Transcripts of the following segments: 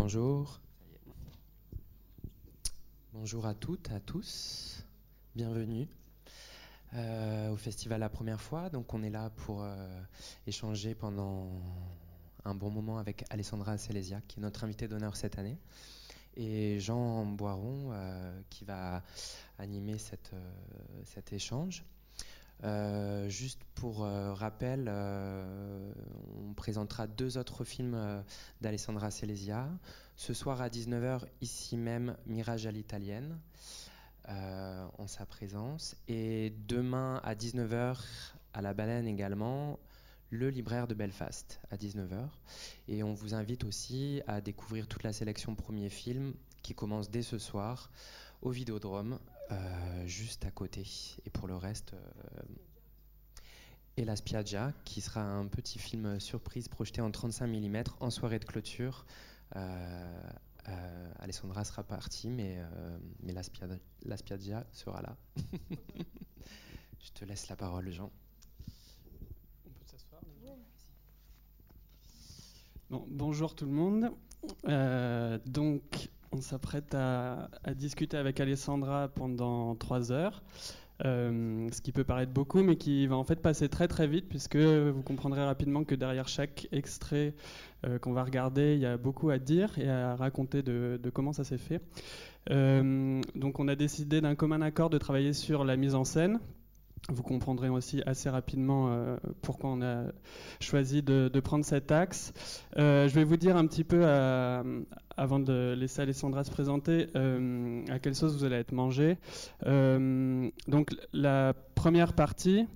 Bonjour. Bonjour à toutes, à tous. Bienvenue euh, au festival la première fois. Donc on est là pour euh, échanger pendant un bon moment avec Alessandra Selesia, qui est notre invitée d'honneur cette année, et Jean Boiron, euh, qui va animer cet échange. Euh, juste pour euh, rappel, euh, on présentera deux autres films d'Alessandra Selesia. Ce soir à 19h, ici même, Mirage à l'italienne, en sa présence. Et demain à 19h, à la baleine également, le libraire de Belfast à 19h. Et on vous invite aussi à découvrir toute la sélection premier film qui commence dès ce soir au Vidéodrome, euh, juste à côté. Et pour le reste, euh, et La Spiaggia, qui sera un petit film surprise projeté en 35 mm en soirée de clôture. Euh, Alessandra sera partie, mais, mais la, Spiaggia, sera là. Je te laisse la parole, Jean. On peut s'asseoir bonjour tout le monde. donc, on s'apprête à, discuter avec Alessandra pendant trois heures, euh, ce qui peut paraître beaucoup, mais qui va en fait passer très très vite, puisque vous comprendrez rapidement que derrière chaque extrait euh, qu'on va regarder, il y a beaucoup à dire et à raconter de, comment ça s'est fait. Euh, donc on a décidé d'un commun accord de travailler sur la mise en scène, vous comprendrez aussi assez rapidement pourquoi on a choisi de, prendre cet axe. Je vais vous dire un petit peu, euh, avant de laisser Alessandra se présenter, à quelle sauce vous allez être mangé. donc la première partie,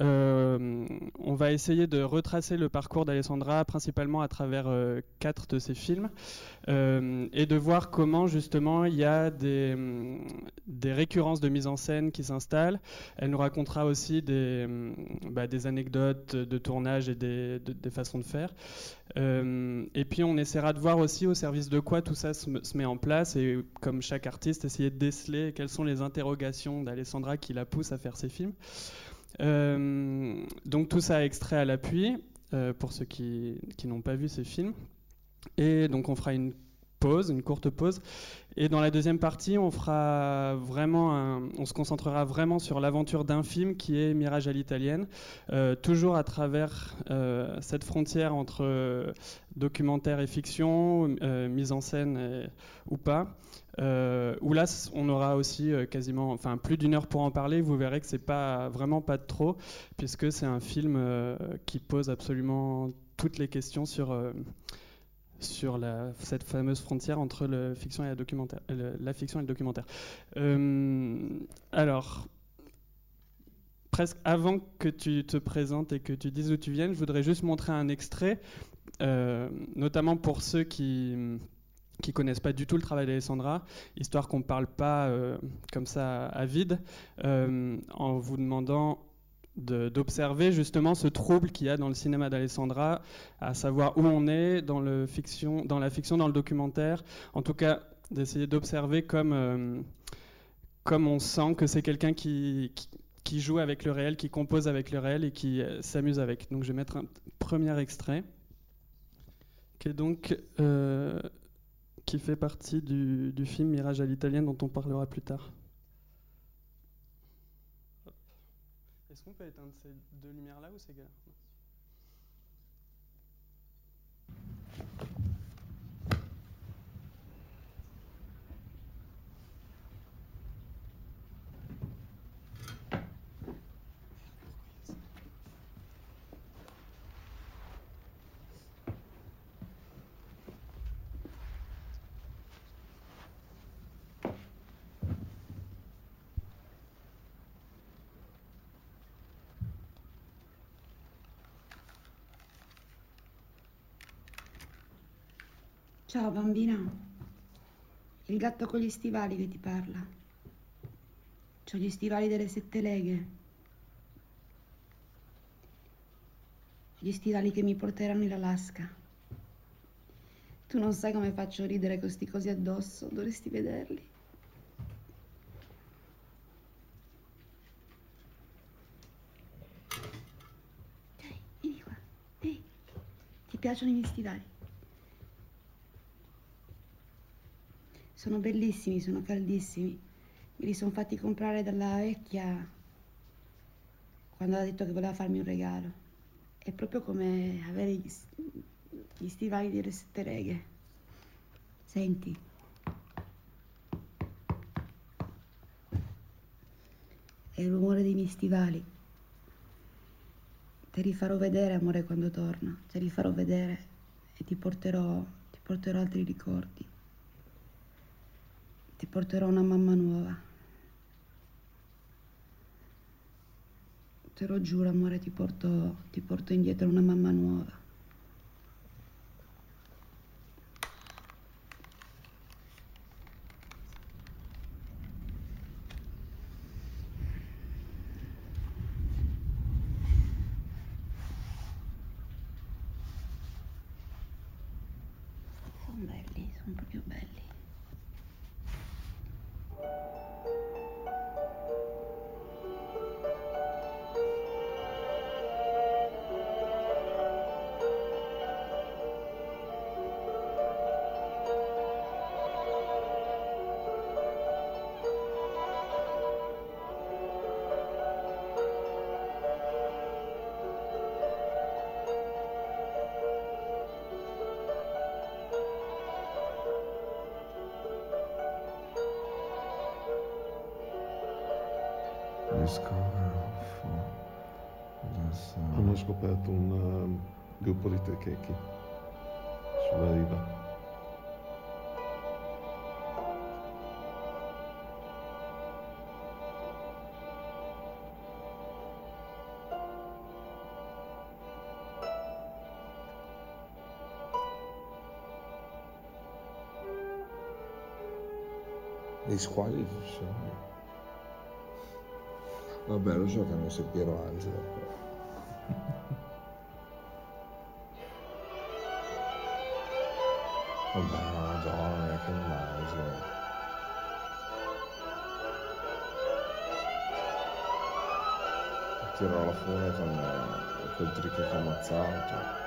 on va essayer de retracer le parcours d'Alessandra principalement à travers quatre de ses films et de voir comment justement il y a des, des récurrences de mise en scène qui s'installent. Elle nous racontera aussi des, bah, des anecdotes de tournage et des, façons de faire. Euh, et puis on essaiera de voir aussi au service de quoi tout ça se, met en place et comme chaque artiste, essayer de déceler quelles sont les interrogations d'Alessandra qui la poussent à faire ses films. Euh, donc tout ça extrait à l'appui euh, pour ceux qui, qui n'ont pas vu ces films. Et donc on fera une pause, une courte pause. Et dans la deuxième partie, on fera vraiment, on se concentrera vraiment sur l'aventure d'un film qui est Mirage à l'italienne, euh, toujours à travers euh, cette frontière entre euh, documentaire et fiction, mise en scène ou pas. où là, on aura aussi quasiment, enfin plus d'une heure pour en parler. Vous verrez que c'est pas vraiment pas de trop, puisque c'est un film qui pose absolument toutes les questions sur sur cette fameuse frontière entre le fiction et la, documentaire, la fiction et le documentaire. Euh, alors, presque avant que tu te présentes et que tu dises où tu viens, je voudrais juste montrer un extrait, euh, notamment pour ceux qui qui connaissent pas du tout le travail d'Alessandra, histoire qu'on ne parle pas euh, comme ça à vide, en vous demandant d'observer justement ce trouble qu'il y a dans le cinéma d'Alessandra, à savoir où on est dans, la fiction, dans le documentaire. En tout cas, d'essayer d'observer comme, euh, comme on sent que c'est quelqu'un qui, qui, joue avec le réel, qui compose avec le réel et qui euh, s'amuse avec. Donc je vais mettre un premier extrait qui est donc euh, qui fait partie du, du film Mirage à l'italienne dont on parlera plus tard. Est-ce qu'on peut éteindre ces deux lumières-là ou c'est galère? Ciao bambina. Il gatto con gli stivali che ti parla. C'ho gli stivali delle sette leghe. Gli stivali che mi porteranno in Alaska. Tu non sai come faccio ridere con sti cosi addosso, dovresti vederli. Dai, vieni qua. Ehi, ti piacciono i miei stivali? Sono bellissimi, sono caldissimi. Me li sono fatti comprare dalla vecchia quando ha detto che voleva farmi un regalo. È proprio come avere gli, gli stivali delle sette reghe. Senti. È il rumore dei miei stivali. Te li farò vedere, amore, quando torno. Te li farò vedere e ti porterò, ti porterò altri ricordi. Ti porterò una mamma nuova. Te lo giuro, amore, ti porto, ti porto indietro una mamma nuova. Squali ci sono. Vabbè, lo so che hanno messo Piero Angelo. però. Vabbè, madonna, che naso. Tirò la fune con quel trick che ha ammazzato.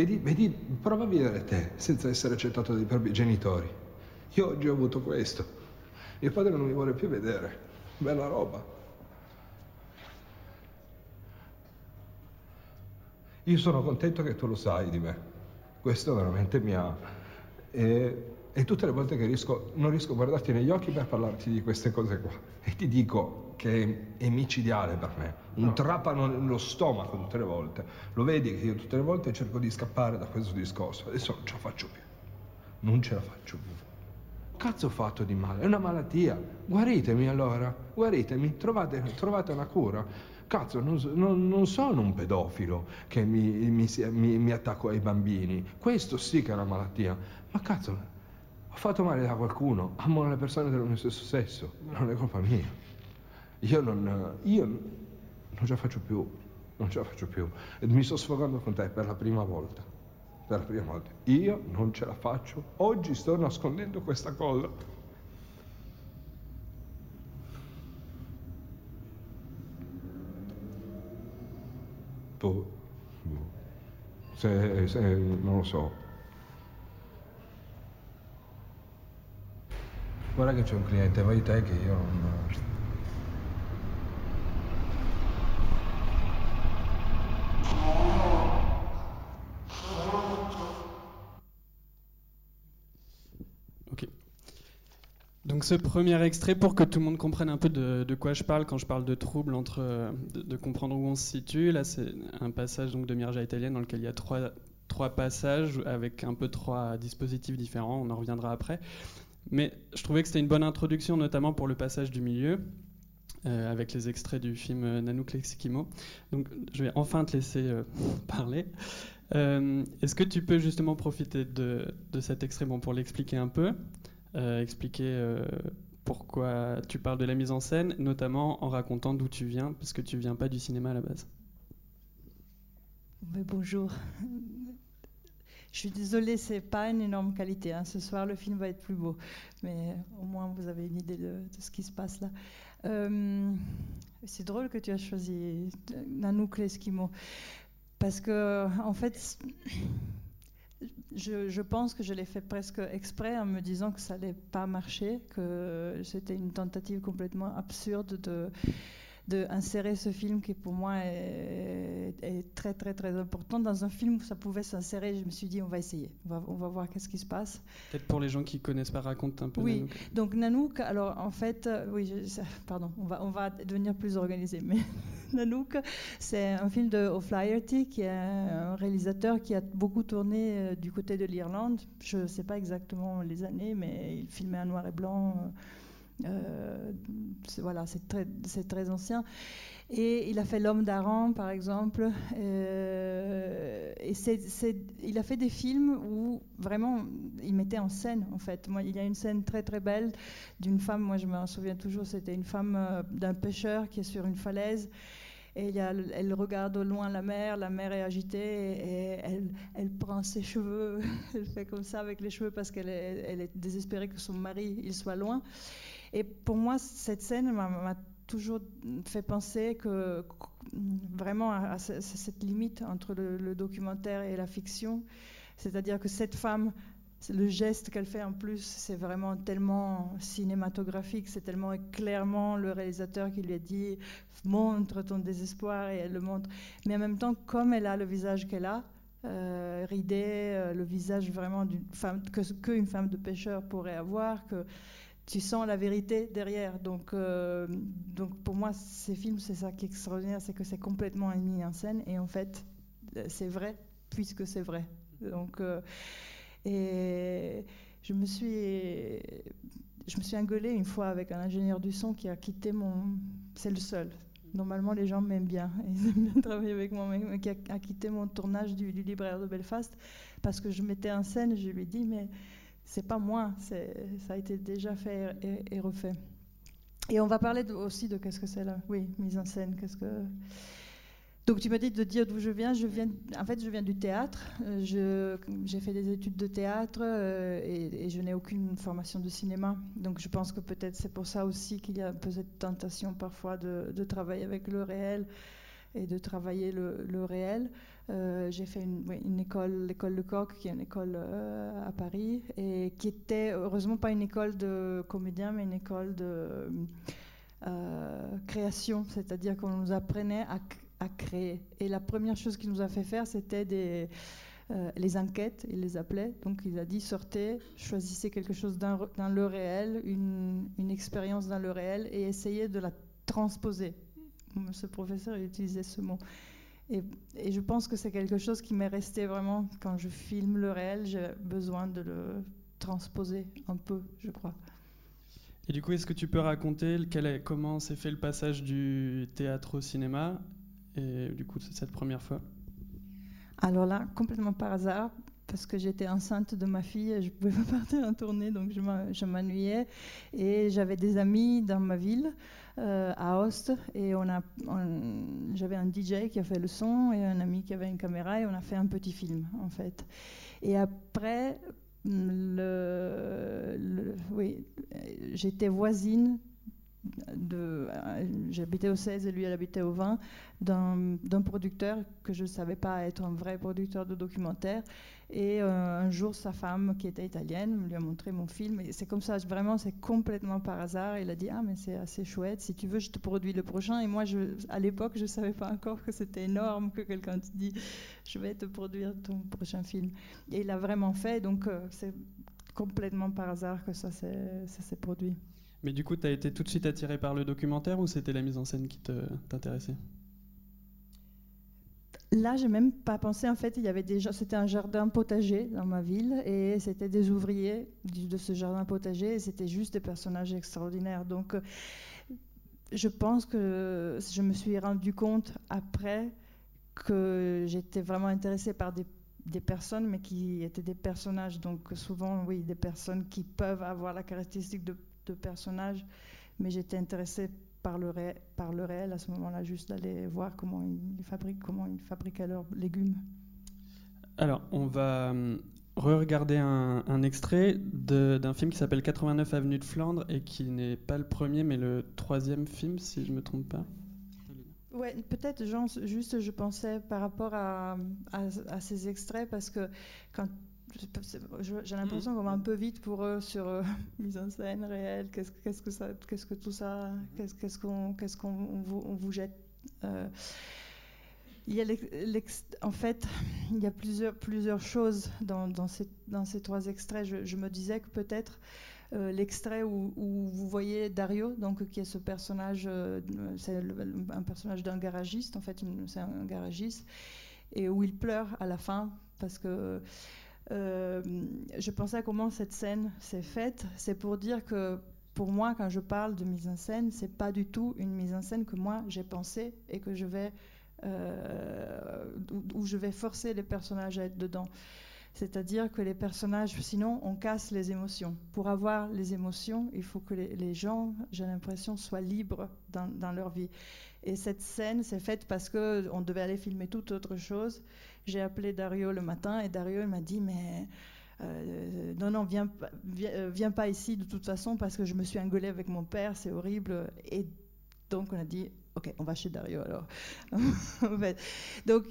Vedi, vedi, prova a vivere te senza essere accettato dai propri genitori. Io oggi ho avuto questo. Mio padre non mi vuole più vedere. Bella roba. Io sono contento che tu lo sai di me. Questo veramente mi ha... E, e tutte le volte che riesco, non riesco a guardarti negli occhi per parlarti di queste cose qua. E ti dico che è micidiale per me. Un trapano nello stomaco tutte le volte. Lo vedi che io tutte le volte cerco di scappare da questo discorso. Adesso non ce la faccio più. Non ce la faccio più. Cazzo ho fatto di male? È una malattia. Guaritemi allora. Guaritemi. Trovate, trovate una cura. Cazzo, non, non- non sono un pedofilo che mi, mi mi- mi attacco ai bambini. Questo sì che è una malattia. Ma cazzo, ho fatto male a qualcuno. Amo le persone del mio stesso sesso. Non è colpa mia. Io non, io non ce la faccio più, non ce la faccio più. E mi sto sfogando con te per la prima volta. Per la prima volta. Io non ce la faccio. Oggi sto nascondendo questa cosa. Boh. boh. Se, se, non lo so. Guarda che c'è un cliente, vai te che io non... Donc ce premier extrait, pour que tout le monde comprenne un peu de, quoi je parle quand je parle de trouble, entre, de, comprendre où on se situe, là c'est un passage donc, de Mirja italienne dans lequel il y a trois, trois passages avec un peu trois dispositifs différents, on en reviendra après. Mais je trouvais que c'était une bonne introduction, notamment pour le passage du milieu, euh, avec les extraits du film Lexikimo. Donc je vais enfin te laisser euh, parler. Euh, Est-ce que tu peux justement profiter de, de cet extrait bon, pour l'expliquer un peu, euh, expliquer euh, pourquoi tu parles de la mise en scène, notamment en racontant d'où tu viens, parce que tu viens pas du cinéma à la base. Mais bonjour. Je suis désolée, c'est pas une énorme qualité. Hein. Ce soir, le film va être plus beau, mais au moins vous avez une idée de, ce qui se passe là. Euh, c'est drôle que tu as choisi Nanook l'Eskimo, parce que en fait, je, pense que je l'ai fait presque exprès en me disant que ça n'allait pas marcher, que c'était une tentative complètement absurde de d'insérer ce film qui pour moi est, est, très très très important. Dans un film où ça pouvait s'insérer je me suis dit on va essayer. On va, on va voir qu'est-ce qui se passe. Peut-être pour les gens qui connaissent pas raconte un peu oui. Donc Nanook alors en fait euh, oui je, pardon on va on va devenir plus organisé mais Nanook c'est un film de O'Flaherty qui est un réalisateur qui a beaucoup tourné euh, du côté de l'Irlande. Je sais pas exactement les années mais il filmait en noir et blanc euh, euh, voilà, c'est très, très, ancien. Et il a fait L'homme d'Aran, par exemple. Euh, et c est, c est, il a fait des films où vraiment il mettait en scène, en fait. Moi, il y a une scène très très belle d'une femme, moi je me souviens toujours, c'était une femme euh, d'un pêcheur qui est sur une falaise. Et il y a, elle regarde au loin la mer, la mer est agitée et elle, elle prend ses cheveux, elle fait comme ça avec les cheveux parce qu'elle est, est désespérée que son mari il soit loin. Et pour moi, cette scène m'a toujours fait penser que vraiment à, cette limite entre le, le, documentaire et la fiction, c'est-à-dire que cette femme, le geste qu'elle fait en plus, c'est vraiment tellement cinématographique, c'est tellement clairement le réalisateur qui lui a dit montre ton désespoir et elle le montre. Mais en même temps, comme elle a le visage qu'elle a, euh, ridé, euh, le visage vraiment d'une femme que qu'une femme de pêcheur pourrait avoir, que tu sens la vérité derrière. Donc, euh, donc pour moi, ces films, c'est ça qui est extraordinaire, c'est que c'est complètement mis en scène et en fait, c'est vrai puisque c'est vrai. Donc, euh, et je me suis, je me suis engueulée une fois avec un ingénieur du son qui a quitté mon, c'est le seul. Normalement, les gens m'aiment bien, ils aiment bien travailler avec moi, mais qui a, a quitté mon tournage du, du libraire de Belfast parce que je mettais en scène. Je lui ai dit, mais c'est pas moi, ça a été déjà fait et, refait. Et on va parler aussi de qu'est-ce que c'est là, oui, mise en scène, qu'est-ce que. Donc tu m'as dit de dire d'où je viens. Je viens, en fait, je viens du théâtre. Euh, j'ai fait des études de théâtre euh, et, et, je n'ai aucune formation de cinéma. Donc je pense que peut-être c'est pour ça aussi qu'il y a un peu cette tentation parfois de, de travailler avec le réel et de travailler le, le réel. Euh, j'ai fait une, école, l'école Le Coq, qui est une école euh, à Paris, et qui était heureusement pas une école de comédien, mais une école de euh, création, c'est-à-dire qu'on nous apprenait à, créer. Et la première chose qu'il nous a fait faire, c'était les enquêtes, il les appelait. Donc il a dit sortez, choisissez quelque chose dans, le réel, une, expérience dans le réel, et essayez de la transposer. Ce professeur il utilisait ce mot. Et, et, je pense que c'est quelque chose qui m'est resté vraiment quand je filme le réel, j'ai besoin de le transposer un peu, je crois. Et du coup, est-ce que tu peux raconter est, comment s'est fait le passage du théâtre au cinéma et du coup cette première fois? Alors là, complètement par hasard, parce que j'étais enceinte de ma fille je pouvais pas partir en tournée, donc je m'ennuyais. Et j'avais des amis dans ma ville, euh, à Host, et on a, j'avais un DJ qui a fait le son et un ami qui avait une caméra, et on a fait un petit film, en fait. Et après, oui, j'étais voisine j'habitais au 16 et lui elle habitait au 20 d'un producteur que je ne savais pas être un vrai producteur de documentaire et euh, un jour sa femme qui était italienne lui a montré mon film. Et c'est comme ça vraiment c'est complètement par hasard. Il a dit ah mais c'est assez chouette. Si tu veux je te produis le prochain. Et moi à l'époque je ne savais pas encore que c'était énorme que quelqu'un te dit je vais te produire ton prochain film. Et il a vraiment fait. Donc euh, c'est complètement par hasard que ça s'est produit. Mais du coup, tu as été tout de suite attiré par le documentaire ou c'était la mise en scène qui t'intéressait? Là, j'ai même pas pensé. En fait, il y avait déjà, c'était un jardin potager dans ma ville et c'était des ouvriers de ce jardin potager et c'était juste des personnages extraordinaires. Donc, euh, je pense que je me suis rendu compte après que j'étais vraiment intéressée par des, des personnes, mais qui étaient des personnages. Donc, souvent, oui, des personnes qui peuvent avoir la caractéristique de, de personnages, mais j'étais intéressée par le, ré- par le réel à ce moment-là, juste d'aller voir comment ils fabriquent, comment ils fabriquaient leurs légumes. Alors, on va hum, re-regarder un, un extrait d'un film qui s'appelle 89 Avenue de Flandre et qui n'est pas le premier mais le troisième film, si je me trompe pas. Ouais, peut-être, juste je pensais par rapport à, à, à ces extraits, parce que quand j'ai l'impression qu'on va un peu vite pour eux sur euh, mise en scène réelle, qu'est-ce qu'est-ce que ça, qu'est-ce que tout ça, qu'est-ce qu'est-ce qu'on qu'est-ce qu'on on vous, on vous jette. euh, il y a en fait, il y a plusieurs, plusieurs choses dans, dans, ces, dans ces trois extraits. Je, je me disais que peut-être euh, l'extrait où, où vous voyez Dario, donc qui est ce personnage, euh, c'est un personnage d'un garagiste, en fait, c'est un garagiste, et où il pleure à la fin parce que euh, je pensais à comment cette scène s'est faite. C'est pour dire que pour moi, quand je parle de mise en scène, c'est pas du tout une mise en scène que moi j'ai pensée et que je vais euh, où, je vais forcer les personnages à être dedans. C'est-à-dire que les personnages, sinon on casse les émotions. Pour avoir les émotions, il faut que les, gens, j'ai l'impression, soient libres dans leur vie. Et cette scène, c'est faite parce que on devait aller filmer toute autre chose. J'ai appelé Dario le matin et Dario m'a dit mais euh, non non viens, pas- viens, euh, viens pas ici de toute façon parce que je me suis engueulée avec mon père, c'est horrible. Et donc on a dit ok on va chez Dario alors. Donc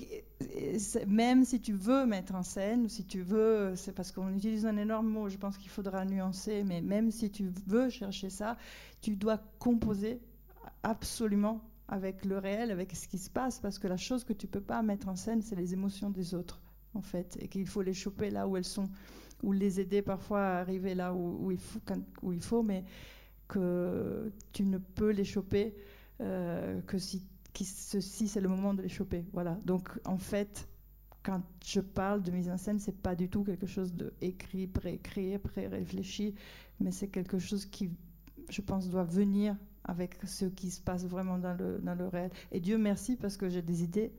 même si tu veux mettre en scène, si tu veux, c'est parce qu'on utilise un énorme mot, je pense qu'il faudra nuancer, mais même si tu veux chercher ça, tu dois composer absolument avec le réel, avec ce qui se passe, parce que la chose que tu peux pas mettre en scène, c'est les émotions des autres, en fait, et qu'il faut les choper là où elles sont, ou les aider parfois à arriver là où, il, faut, où il faut, mais que tu ne peux les choper euh, que si, ceci c'est le moment de les choper. Voilà. Donc en fait, quand je parle de mise en scène, c'est pas du tout quelque chose de écrit, préécrit, pré-réfléchi, mais c'est quelque chose qui, je pense, doit venir avec ce qui se passe vraiment dans le, dans le réel. Et Dieu merci parce que j'ai des idées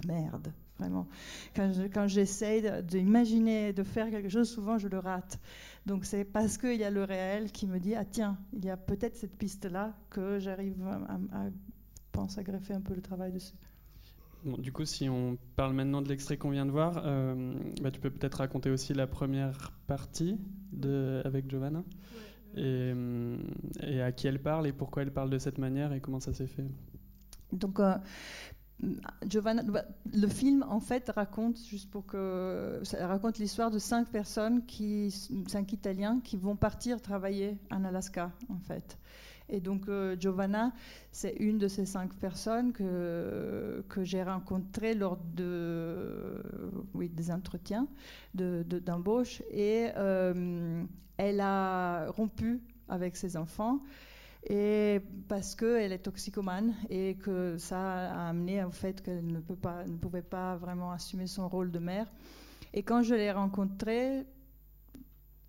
de merde, vraiment. Quand je- quand j'essaye de- d'imaginer, de faire quelque chose, souvent je le rate. Donc c'est parce qu'il y a le réel qui me dit, ah tiens, il y a peut-être cette piste-là que j'arrive à, à, à- pense à greffer un peu le travail dessus. Bon, du coup, si on parle maintenant de l'extrait qu'on vient de voir, euh, bah, tu peux peut-être raconter aussi la première partie de, avec Giovanna et, à qui elle parle et pourquoi elle parle de cette manière et comment ça s'est fait. Donc, euh, Giovanna, le film en fait raconte, juste pour que raconte l'histoire de cinq personnes, cinq Italiens, qui vont partir travailler en Alaska en fait. Et donc euh, Giovanna, c'est une de ces cinq personnes que, que j'ai rencontrées lors de, oui, des entretiens de- de- d'embauche. et euh, elle a rompu avec ses enfants. Et parce qu'elle est toxicomane et que ça a amené au fait qu'elle ne, ne pouvait pas vraiment assumer son rôle de mère. Et quand je l'ai rencontrée,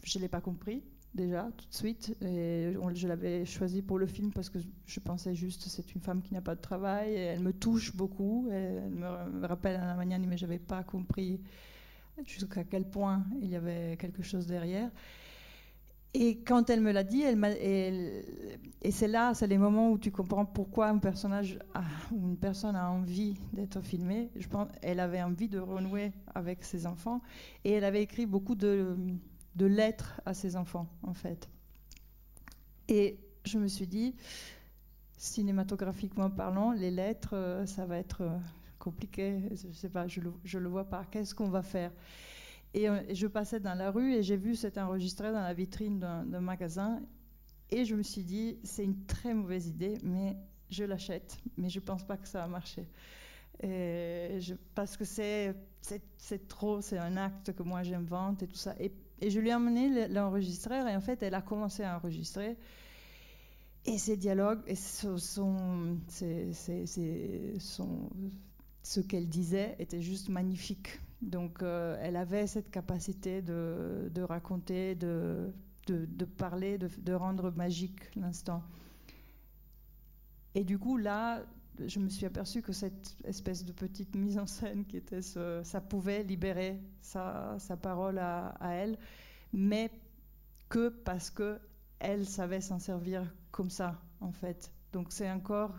je ne l'ai pas compris déjà tout de suite. Et je l'avais choisie pour le film parce que je pensais juste c'est une femme qui n'a pas de travail et elle me touche beaucoup. Elle me rappelle à la manière mais je n'avais pas compris jusqu'à quel point il y avait quelque chose derrière. Et quand elle me l'a dit, elle elle- et c'est là, c'est les moments où tu comprends pourquoi un personnage ou une personne a envie d'être filmée. Je pense, elle avait envie de renouer avec ses enfants et elle avait écrit beaucoup de, de lettres à ses enfants, en fait. Et je me suis dit, cinématographiquement parlant, les lettres, euh, ça va être euh, compliqué. Je sais pas, je le, je le vois pas. Qu'est-ce qu'on va faire? Et euh, je passais dans la rue et j'ai vu cet enregistré dans la vitrine d'un magasin. Et je me suis dit, c'est une très mauvaise idée, mais je l'achète. Mais je ne pense pas que ça va marcher. Parce que c'est trop, c'est un acte que moi j'invente et tout ça. Et je lui ai emmené l'enregistreur et en fait, elle a commencé à enregistrer. Et ces dialogues, et ce, son, ce qu'elle disait était juste magnifique. Donc, euh, elle avait cette capacité de, de raconter, de, de, de parler, de, rendre magique l'instant. Et du coup, là, je me suis aperçue que cette espèce de petite mise en scène qui était ce, ça pouvait libérer sa, parole à, elle, mais que parce que elle savait s'en servir comme ça, en fait. Donc c'est encore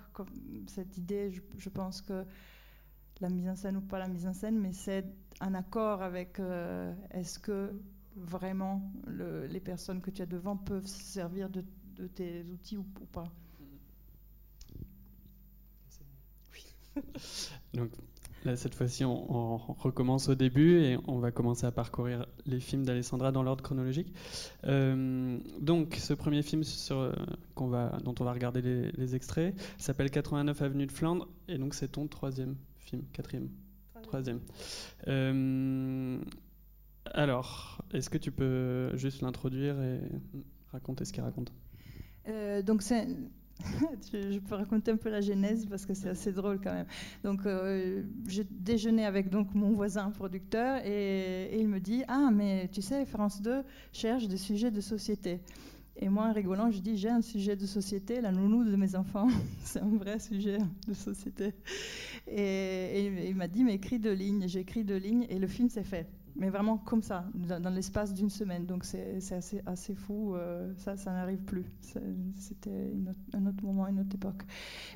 cette idée, je, pense que la mise en scène ou pas la mise en scène, mais c'est un accord avec euh, est-ce que vraiment le, les personnes que tu as devant peuvent se servir de, tes outils ou, ou pas. Donc là, cette fois-ci, on, on, recommence au début et on va commencer à parcourir les films d'Alessandra dans l'ordre chronologique. Euh, donc, ce premier film sur, euh, va, dont on va regarder les, les extraits s'appelle 89 Avenue de Flandre et donc c'est ton troisième film, quatrième, troisième. troisième. Euh, alors, est-ce que tu peux juste l'introduire et raconter ce qu'il raconte? Euh, Donc c'est je, peux raconter un peu la genèse parce que c'est assez drôle quand même. Donc, euh, je déjeunais avec donc mon voisin producteur et, il me dit Ah, mais tu sais, France 2 cherche des sujets de société. Et moi, en rigolant, je dis J'ai un sujet de société, la nounou de mes enfants. c'est un vrai sujet de société. Et, et il m'a dit Mais écris deux lignes. J'ai écrit deux lignes et le film s'est fait mais vraiment comme ça, dans, l'espace d'une semaine. Donc c'est assez, fou, euh, ça, ça n'arrive plus. C'était un autre moment, une autre époque.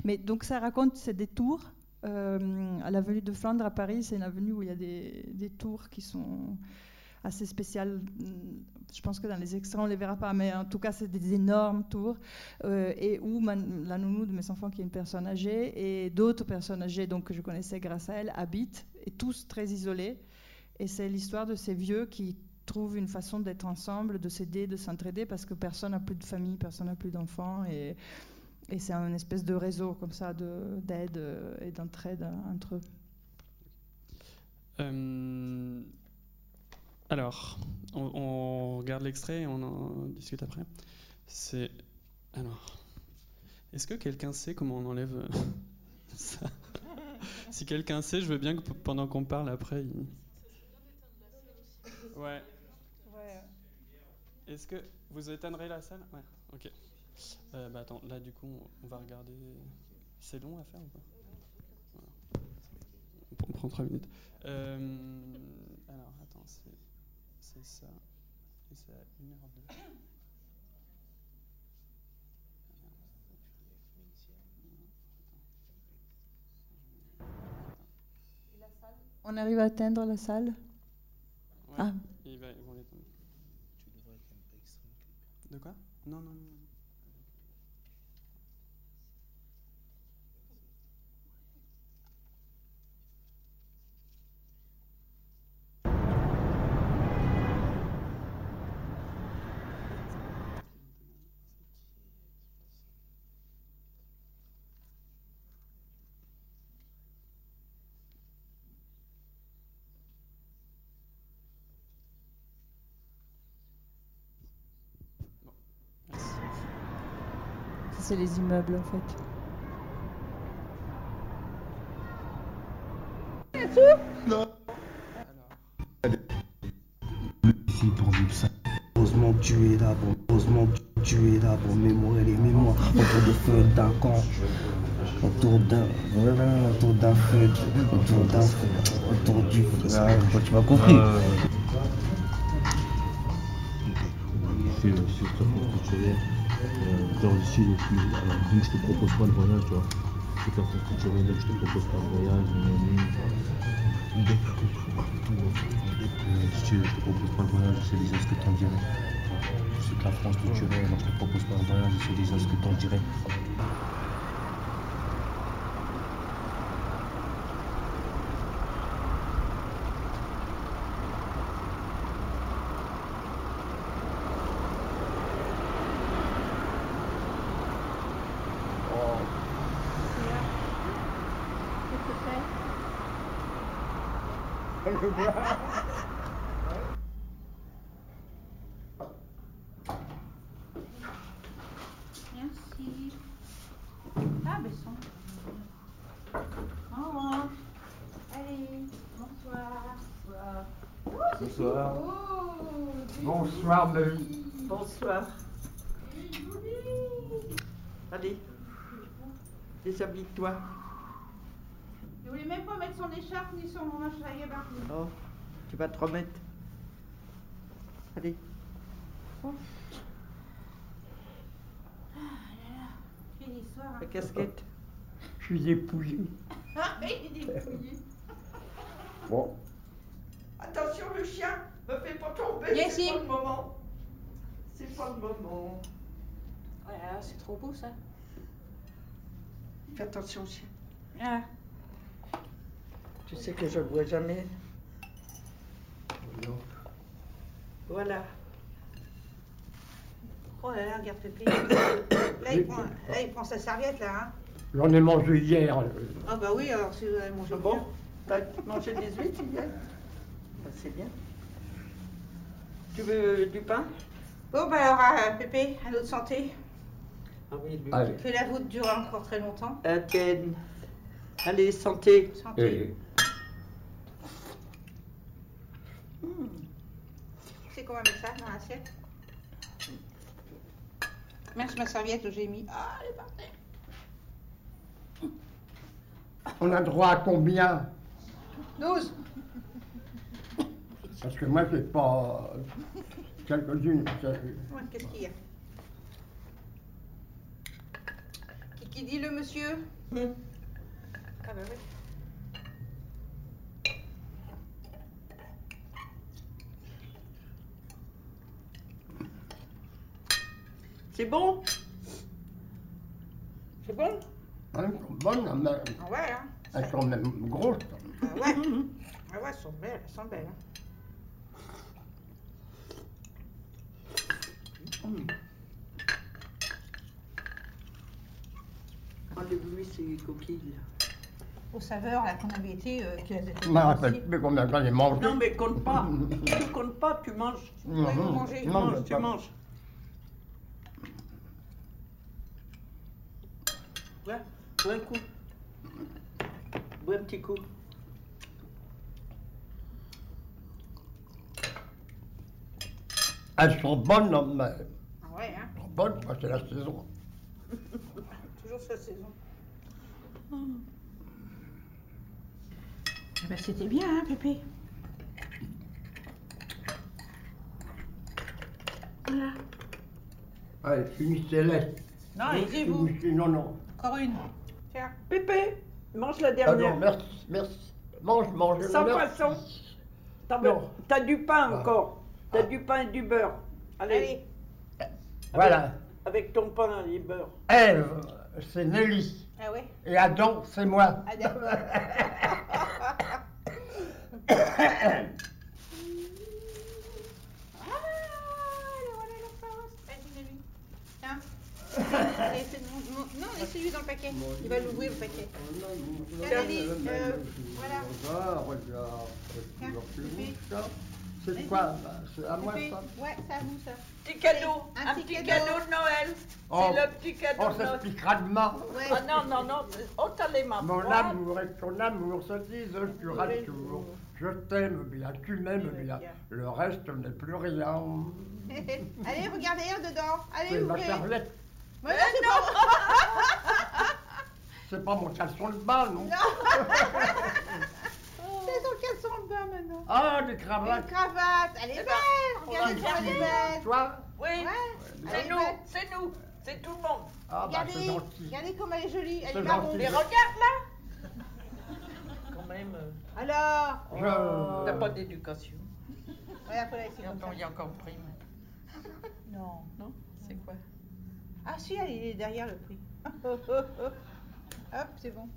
Mais donc ça raconte ces détours. Euh, à l'avenue de Flandre à Paris, c'est une avenue où il y a des, des, tours qui sont assez spéciales. Je pense que dans les extraits, on ne les verra pas, mais en tout cas, c'est des énormes tours. Euh, et où la nounou de mes enfants, qui est une personne âgée, et d'autres personnes âgées donc, que je connaissais grâce à elle, habitent, et tous très isolés. Et c'est l'histoire de ces vieux qui trouvent une façon d'être ensemble, de s'aider, de s'entraider, parce que personne n'a plus de famille, personne n'a plus d'enfants. Et, c'est un espèce de réseau comme ça d'aide et d'entraide entre eux. Euh, alors, on, regarde l'extrait et on en discute après. C'est. Alors. Est-ce que quelqu'un sait comment on enlève ça? Si quelqu'un sait, je veux bien que pendant qu'on parle après. Ouais. ouais. Est-ce que vous éteindrez la salle? Ouais, ok. Euh, bah attends, là du coup, on va regarder. C'est long à faire ou pas? Voilà. On prend 3 minutes. Euh, alors, attends, c'est ça. Et c'est à 1h02. On arrive à atteindre la salle? Ouais. Ah. Il va, ils vont. Tu devrais être un extrême De quoi? Non, non, non. C'est les immeubles en fait. Non. Heureusement que tu es là, bon, heureusement que tu es là pour mémorer les mémoires autour du feu d'un camp, autour d'un, voilà, autour d'un feu, autour d'un feu, autour du feu. Ah, tu m'as compris. Euh... tu. Euh, genre je alors, je te propose pas le voyage, tu vois. Je fais tu reviens, je te propose pas le voyage, mais, si je te propose pas le voyage, c'est déjà ce que t'en dirais. Sais que la France tuerait, alors je te propose pas le voyage, c'est déjà ce que t'en dirais. Merci. Ah, ben son. Au revoir. Allez, bonsoir. Bonsoir. Bonsoir. Oh, bonsoir, Marie. Bonsoir. Allez, déshabille-toi. Il voulait même pas mettre son écharpe ni son machin à gabardine. Oh, tu vas te remettre. Allez. Quelle histoire. hein. La casquette. Je suis dépouillé. Ah, il est dépouillé. Bon. Attention, le chien me fait pas tomber. C'est pas le moment. C'est pas le moment. Oh là là, c'est trop beau ça. Fais attention, chien. Ah. Tu sais que je le vois jamais. Voilà. Oh là là, regarde Pépé. Là il, prend, là, il prend sa serviette là. Hein. J'en ai mangé hier. euh, Ah bah oui, alors si vous avez mangé Bon, t'as mangé des huîtres hier? Bah, C'est bien. Tu veux du pain? Bon bah alors euh, Pépé, à notre santé. Ah oui, lui. Allez. Que la voûte dure encore très longtemps. Tienne. Allez, santé. Santé. et- Comment mettre ça dans l'assiette? Mince ma serviette où j'ai mis. Ah, elle est par terre. On a droit à combien? 12 Parce que moi, j'ai pas quelques-unes. c'est- Ouais, Qu'est-ce qu'il y a? Qui, qui dit le monsieur? Ah bah oui. C'est bon? C'est bon? Elles sont bonnes, mais Ah ouais, hein? Elles sont même grosses. Ah ouais Ah ouais, elles sont belles, elles sont belles. hein. Enlève-lui ces coquilles. Aux saveurs là qu'on avait été, euh, qui elles étaient Je me bonnes rappelle aussi. plus combien j'en ai mangé. Non, mais compte pas. tu comptes pas, tu manges. Non, Ouais, non, mangez. Tu manges, j'ai tu manges. Ouais, bois un coup. Bois un petit coup. Elles sont bonnes, non, mais elles Ah ouais, hein sont bonnes, moi, c'est la saison. Toujours sa saison. Eh ben, c'était bien, hein, Pépé Voilà. Allez, finissez-les. Non, allez-y, vous. Finissez- Non, non. Encore une. Tiens. Pépé, mange la Ah dernière. non, merci, merci. Mange, mange. Sans merci. poisson. T'as Non. t'as du pain Ah. encore. T'as du pain et du beurre. Allez. Allez. Voilà. Avec ton pain et beurre. Ève, c'est Nelly. Ah ouais Et Adam, c'est moi. Ah. Ah, le la farce. Vas-y, Nelly. Tiens. Dans le paquet. Il va l'ouvrir le paquet. Tiens, Nelly, euh, voilà. Tiens. C'est quoi ça C'est à moi ça Ouais, c'est à vous ça. Petit cadeau. Un Un, petit petit cadeau. cadeau de Noël. Oh. C'est le petit cadeau On de Noël. s'expliquera demain. Ouais. Ah non, non, non. Oh, t'as les mains Mon amour et ton amour se disent sur un tour. Je t'aime bien, tu m'aimes bien. Le reste n'est plus rien. Allez, regardez dedans. Allez, C'est ma ouvrez. charlette. Mais non, c'est pas C'est pas mon caleçon de bain, non C'est son caleçon de bain maintenant. Ah, des Une cravates. cravate. Elle est Eh ben, belle. on Regardez elle est belle. Toi Oui, Ouais. c'est Elle est nous, belle. c'est nous, c'est tout le monde. Ah, bah c'est Regardez, gentil. regardez comme elle est jolie. Elle C'est est marron. gentil. Mais regarde là. Quand même. euh, Alors, Je- T'as pas d'éducation. regarde comme attends, il y a encore mais- Non. Non? C'est quoi? Ah si, elle est derrière le prix. Hop, c'est bon.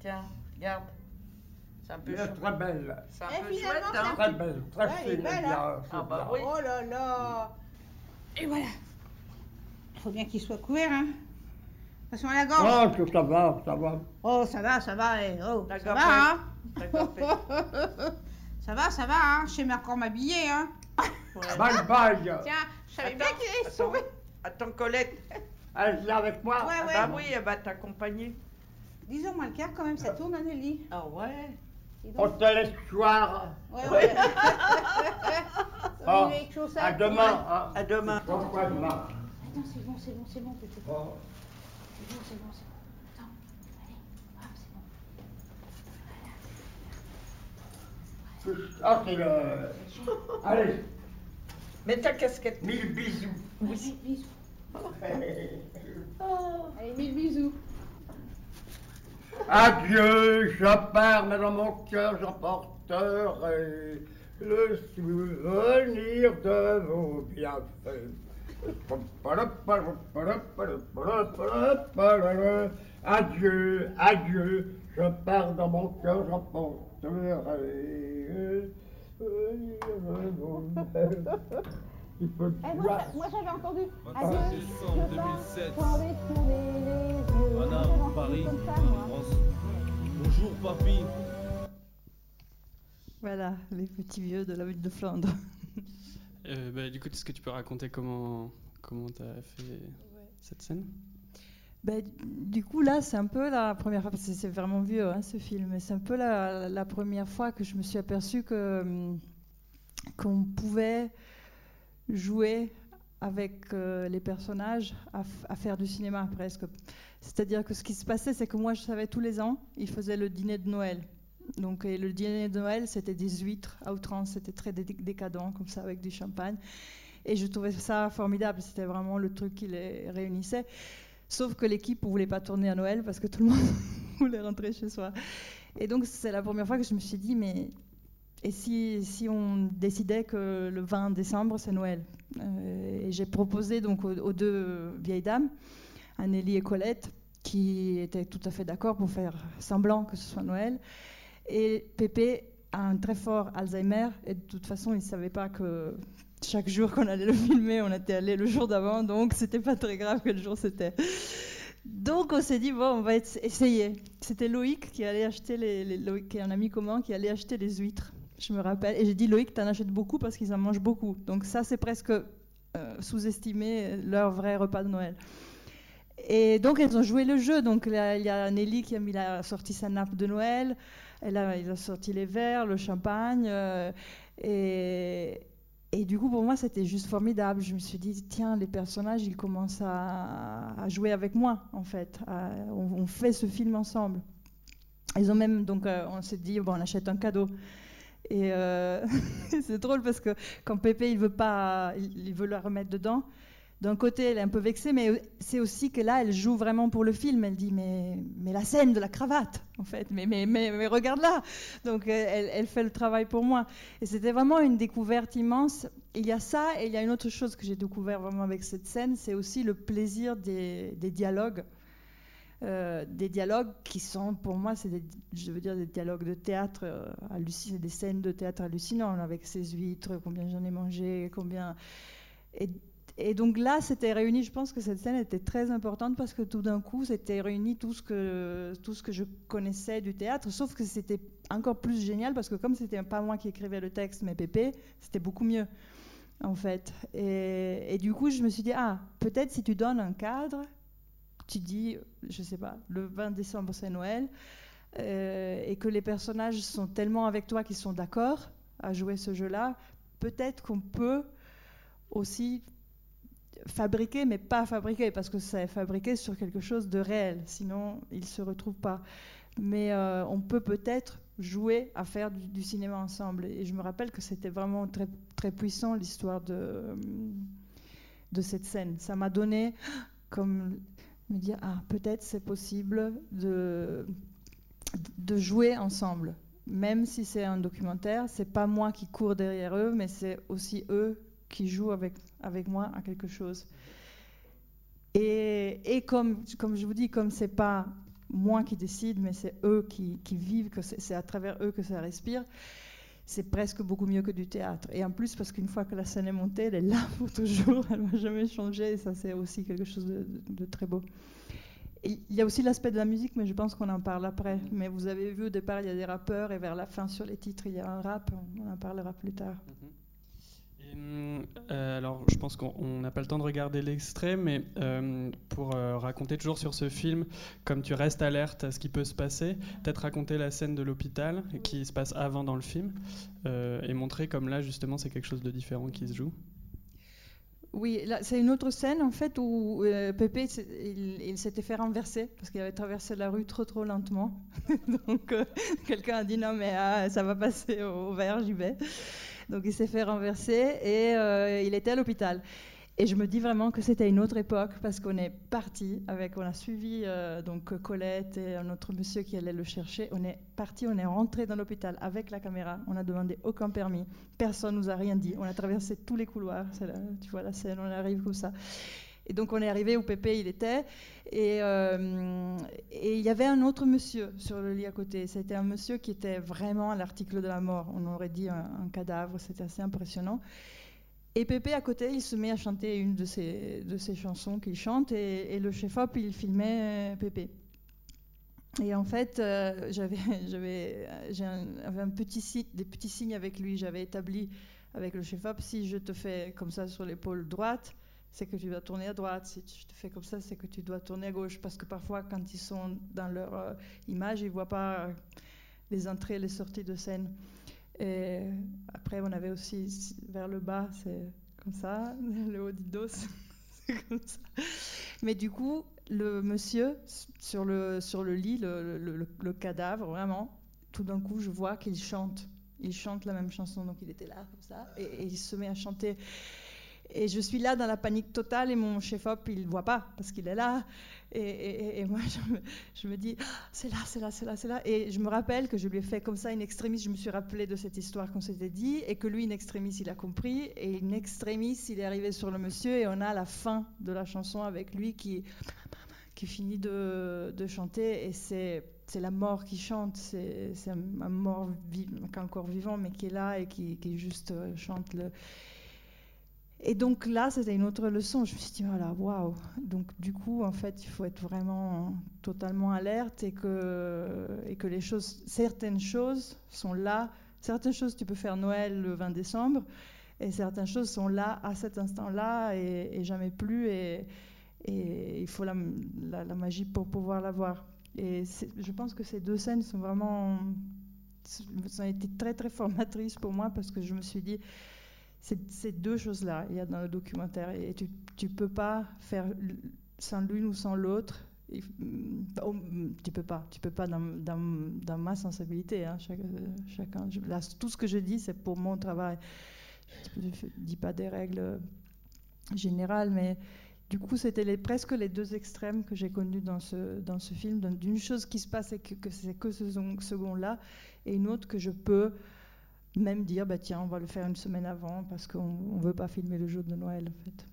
Tiens, regarde. C'est un peu Elle est chou- très belle. C'est un Eh, peu finalement, chouette, hein Très belle, très Ouais, elle est fine. belle, bien, hein. Ah, bah oui. Oh là là. Et voilà. Il faut bien qu'il soit couvert, hein. Attention à la gorge. Oh, que ça va, ça va. Oh, ça va, ça va. eh, Oh, ça D'accord, va, hein. Ça va, ça va, hein. Je sais même encore m'habiller, hein. Ouais. Bye bye. Tiens, je savais Attends, bien qu'il allait attends. sauver. Attends, Colette. Elle vient avec moi. Ouais, Ah ouais. bah oui, elle va t'accompagner. Disons moi le cœur quand même, ça tourne, Anneli. Ah ouais Dis On te laisse ce soir. Ouais, ouais. Ah, à demain. hein. À demain. Pourquoi demain Attends, c'est bon, c'est bon, c'est bon, petit. C'est Oh. bon, c'est bon, c'est bon. Attends, allez, hop, c'est bon. Ah, c'est le. Allez, Mets ta casquette. mille bisous. Oui. Bisous. Allez, mille bisous. Adieu, je pars, mais dans mon cœur j'emporterai le souvenir de vos bienfaits. Adieu, adieu, je pars dans mon cœur j'emporterai le souvenir de vos bienfaits. Il Eh, moi, j'avais entendu. 25 Adieu, décembre je pars 2007. sans envie de tourner les Paris, comme ça. France. Bonjour, papy. Voilà, les petits vieux de la ville de Flandre. Euh, bah, du coup, est-ce que tu peux raconter comment comment tu as fait cette scène? Ben, du coup, là, c'est un peu la première fois, parce que c'est vraiment vieux hein, ce film, mais c'est un peu la, la première fois que je me suis aperçue que, hum, qu'on pouvait jouer avec euh, les personnages à, faire du cinéma presque. C'est-à-dire que ce qui se passait, c'est que moi, je savais tous les ans, ils faisaient le dîner de Noël. Donc, le dîner de Noël, c'était des huîtres à outrance, c'était très dé- décadent, comme ça, avec du champagne. Et je trouvais ça formidable, c'était vraiment le truc qui les réunissait. Sauf que l'équipe ne voulait pas tourner à Noël parce que tout le monde voulait rentrer chez soi. Et donc, c'est la première fois que je me suis dit, mais et si, si on décidait que le 20 décembre, c'est Noël Euh, Et j'ai proposé donc aux, deux vieilles dames, Anneli et Colette, qui étaient tout à fait d'accord pour faire semblant que ce soit Noël. Et Pépé a un très fort Alzheimer, et de toute façon, il ne savait pas que chaque jour qu'on allait le filmer, on était allé le jour d'avant, donc c'était pas très grave quel jour c'était. Donc on s'est dit, bon, on va essayer. C'était Loïc qui allait acheter les, qui est un ami commun, qui allait acheter les huîtres, je me rappelle. Et j'ai dit, Loïc, t'en achètes beaucoup parce qu'ils en mangent beaucoup. Donc ça, c'est presque euh, sous-estimer leur vrai repas de Noël. Et donc, elles ont joué le jeu. Donc, il y a Nelly qui a, mis la- sorti sa nappe de Noël. Elle a, il a sorti les verres, le champagne. euh, et, et du coup, pour moi, c'était juste formidable. Je me suis dit, tiens, les personnages, ils commencent à, jouer avec moi, en fait. On, fait ce film ensemble. Ils ont même, donc, euh, on s'est dit, bon, on achète un cadeau. Et euh, c'est drôle parce que quand Pépé, il veut pas, il, veut la remettre dedans. D'un côté, elle est un peu vexée, mais c'est aussi que là, elle joue vraiment pour le film. Elle dit, mais, mais la scène de la cravate, en fait, mais, mais, mais, regarde là. Donc, euh, elle, elle fait le travail pour moi. Et c'était vraiment une découverte immense. Il y a ça, et il y a une autre chose que j'ai découvert vraiment avec cette scène, c'est aussi le plaisir des dialogues. Euh, des dialogues qui sont, pour moi, c'est des, je veux dire, des dialogues de théâtre euh, hallucinants, des scènes de théâtre hallucinantes, avec ces huîtres, combien j'en ai mangé, combien. Et, donc là, c'était réuni, je pense que cette scène était très importante parce que tout d'un coup, c'était réuni tout ce, que, tout ce que je connaissais du théâtre, sauf que c'était encore plus génial parce que comme c'était pas moi qui écrivais le texte, mais Pépé, c'était beaucoup mieux, en fait. Et, et du coup, je me suis dit, ah, peut-être si tu donnes un cadre, tu dis, je sais pas, le 20 décembre c'est Noël, euh, et que les personnages sont tellement avec toi qu'ils sont d'accord à jouer ce jeu-là, peut-être qu'on peut aussi fabriquer, mais pas fabriquer, parce que c'est fabriqué sur quelque chose de réel, sinon il ne se retrouve pas. Mais euh, on peut peut-être jouer à faire du, du, cinéma ensemble. Et je me rappelle que c'était vraiment très, très puissant l'histoire de, de cette scène. Ça m'a donné comme me dire, ah, peut-être c'est possible de, de jouer ensemble. Même si c'est un documentaire, c'est pas moi qui cours derrière eux, mais c'est aussi eux qui jouent avec, avec moi à quelque chose. Et, et comme, comme je vous dis, comme c'est pas moi qui décide, mais c'est eux qui, qui vivent, que c'est à travers eux que ça respire, c'est presque beaucoup mieux que du théâtre. Et en plus, parce qu'une fois que la scène est montée, elle est là pour toujours, elle ne va jamais changer, et ça c'est aussi quelque chose de, très beau. Il y a aussi l'aspect de la musique, mais je pense qu'on en parle après. Mais vous avez vu au départ, il y a des rappeurs, et vers la fin sur les titres, il y a un rap, on en parlera plus tard. Euh, alors, je pense qu'on n'a pas le temps de regarder l'extrait, mais euh, pour euh, raconter toujours sur ce film, comme tu restes alerte à ce qui peut se passer, peut-être raconter la scène de l'hôpital qui se passe avant dans le film et montrer comme là, justement, c'est quelque chose de différent qui se joue. Oui, c'est une autre scène en fait où Pépé il, s'était fait renverser parce qu'il avait traversé la rue trop trop lentement. Donc quelqu'un a dit non mais ah, ça va passer au vert, j'y vais. Donc il s'est fait renverser et euh, il était à l'hôpital. Et je me dis vraiment que c'était une autre époque parce qu'on est parti avec, on a suivi euh, donc Colette et un autre monsieur qui allait le chercher. On est parti, on est rentré dans l'hôpital avec la caméra. On n'a demandé aucun permis. Personne nous a rien dit. On a traversé tous les couloirs. tu vois la scène, on arrive comme ça. Et donc on est arrivé où Pépé il était. Euh, et, il y avait un autre monsieur sur le lit à côté. C'était un monsieur qui était vraiment à l'article de la mort. On aurait dit un, cadavre. C'était assez impressionnant. Et Pépé à côté, il se met à chanter une de ses, chansons qu'il chante. Et, le chef-op, il filmait Pépé. Et en fait, euh, j'avais, un, petit des petits signes avec lui. J'avais établi avec le chef-op, si je te fais comme ça sur l'épaule droite, c'est que tu dois tourner à droite. Si tu te fais comme ça, c'est que tu dois tourner à gauche. Parce que parfois, quand ils sont dans leur euh, image, ils ne voient pas euh, les entrées et les sorties de scène. Et après, on avait aussi vers le bas, c'est comme ça, le haut du dos, c'est comme ça. Mais du coup, le monsieur sur le, sur le lit, le, le, cadavre, vraiment, tout d'un coup, je vois qu'il chante. Il chante la même chanson, donc il était là, comme ça, et il se met à chanter. Et je suis là dans la panique totale et mon chef-op, il ne voit pas parce qu'il est là. Et, moi, je me, dis, ah, c'est là, c'est là, c'est là, c'est là. Et je me rappelle que je lui ai fait comme ça une extrémiste. Je me suis rappelé de cette histoire qu'on s'était dit et que lui, une extrémiste, il a compris. Et une extrémiste, il est arrivé sur le monsieur et on a la fin de la chanson avec lui qui, qui finit de, de chanter. Et c'est c'est la mort qui chante, c'est un, mort qui est encore vivant, mais qui est là et qui, qui juste euh, chante le. Et donc là, c'était une autre leçon. Je me suis dit, voilà, waouh. Donc du coup, en fait, il faut être vraiment totalement alerte et que, et que les choses, certaines choses sont là. Certaines choses, tu peux faire Noël le 20 décembre, et certaines choses sont là à cet instant-là et, jamais plus. Et, il faut la, la, magie pour pouvoir la voir. Et je pense que ces deux scènes sont vraiment, ça a été très très formatrices pour moi parce que je me suis dit, ces deux choses-là, il y a dans le documentaire. Et tu ne peux pas faire sans l'une ou sans l'autre. Oh, tu peux pas, tu peux pas dans, dans, dans ma sensibilité. Hein, chacun, tout ce que je dis, c'est pour mon travail. Je ne dis pas des règles générales, mais du coup, c'était presque les deux extrêmes que j'ai connus dans ce, dans ce film. D'une chose qui se passe et que c'est que ce second-là, et une autre que je peux même dire, bah, tiens, on va le faire une semaine avant parce qu'on ne veut pas filmer le jour de Noël, en fait.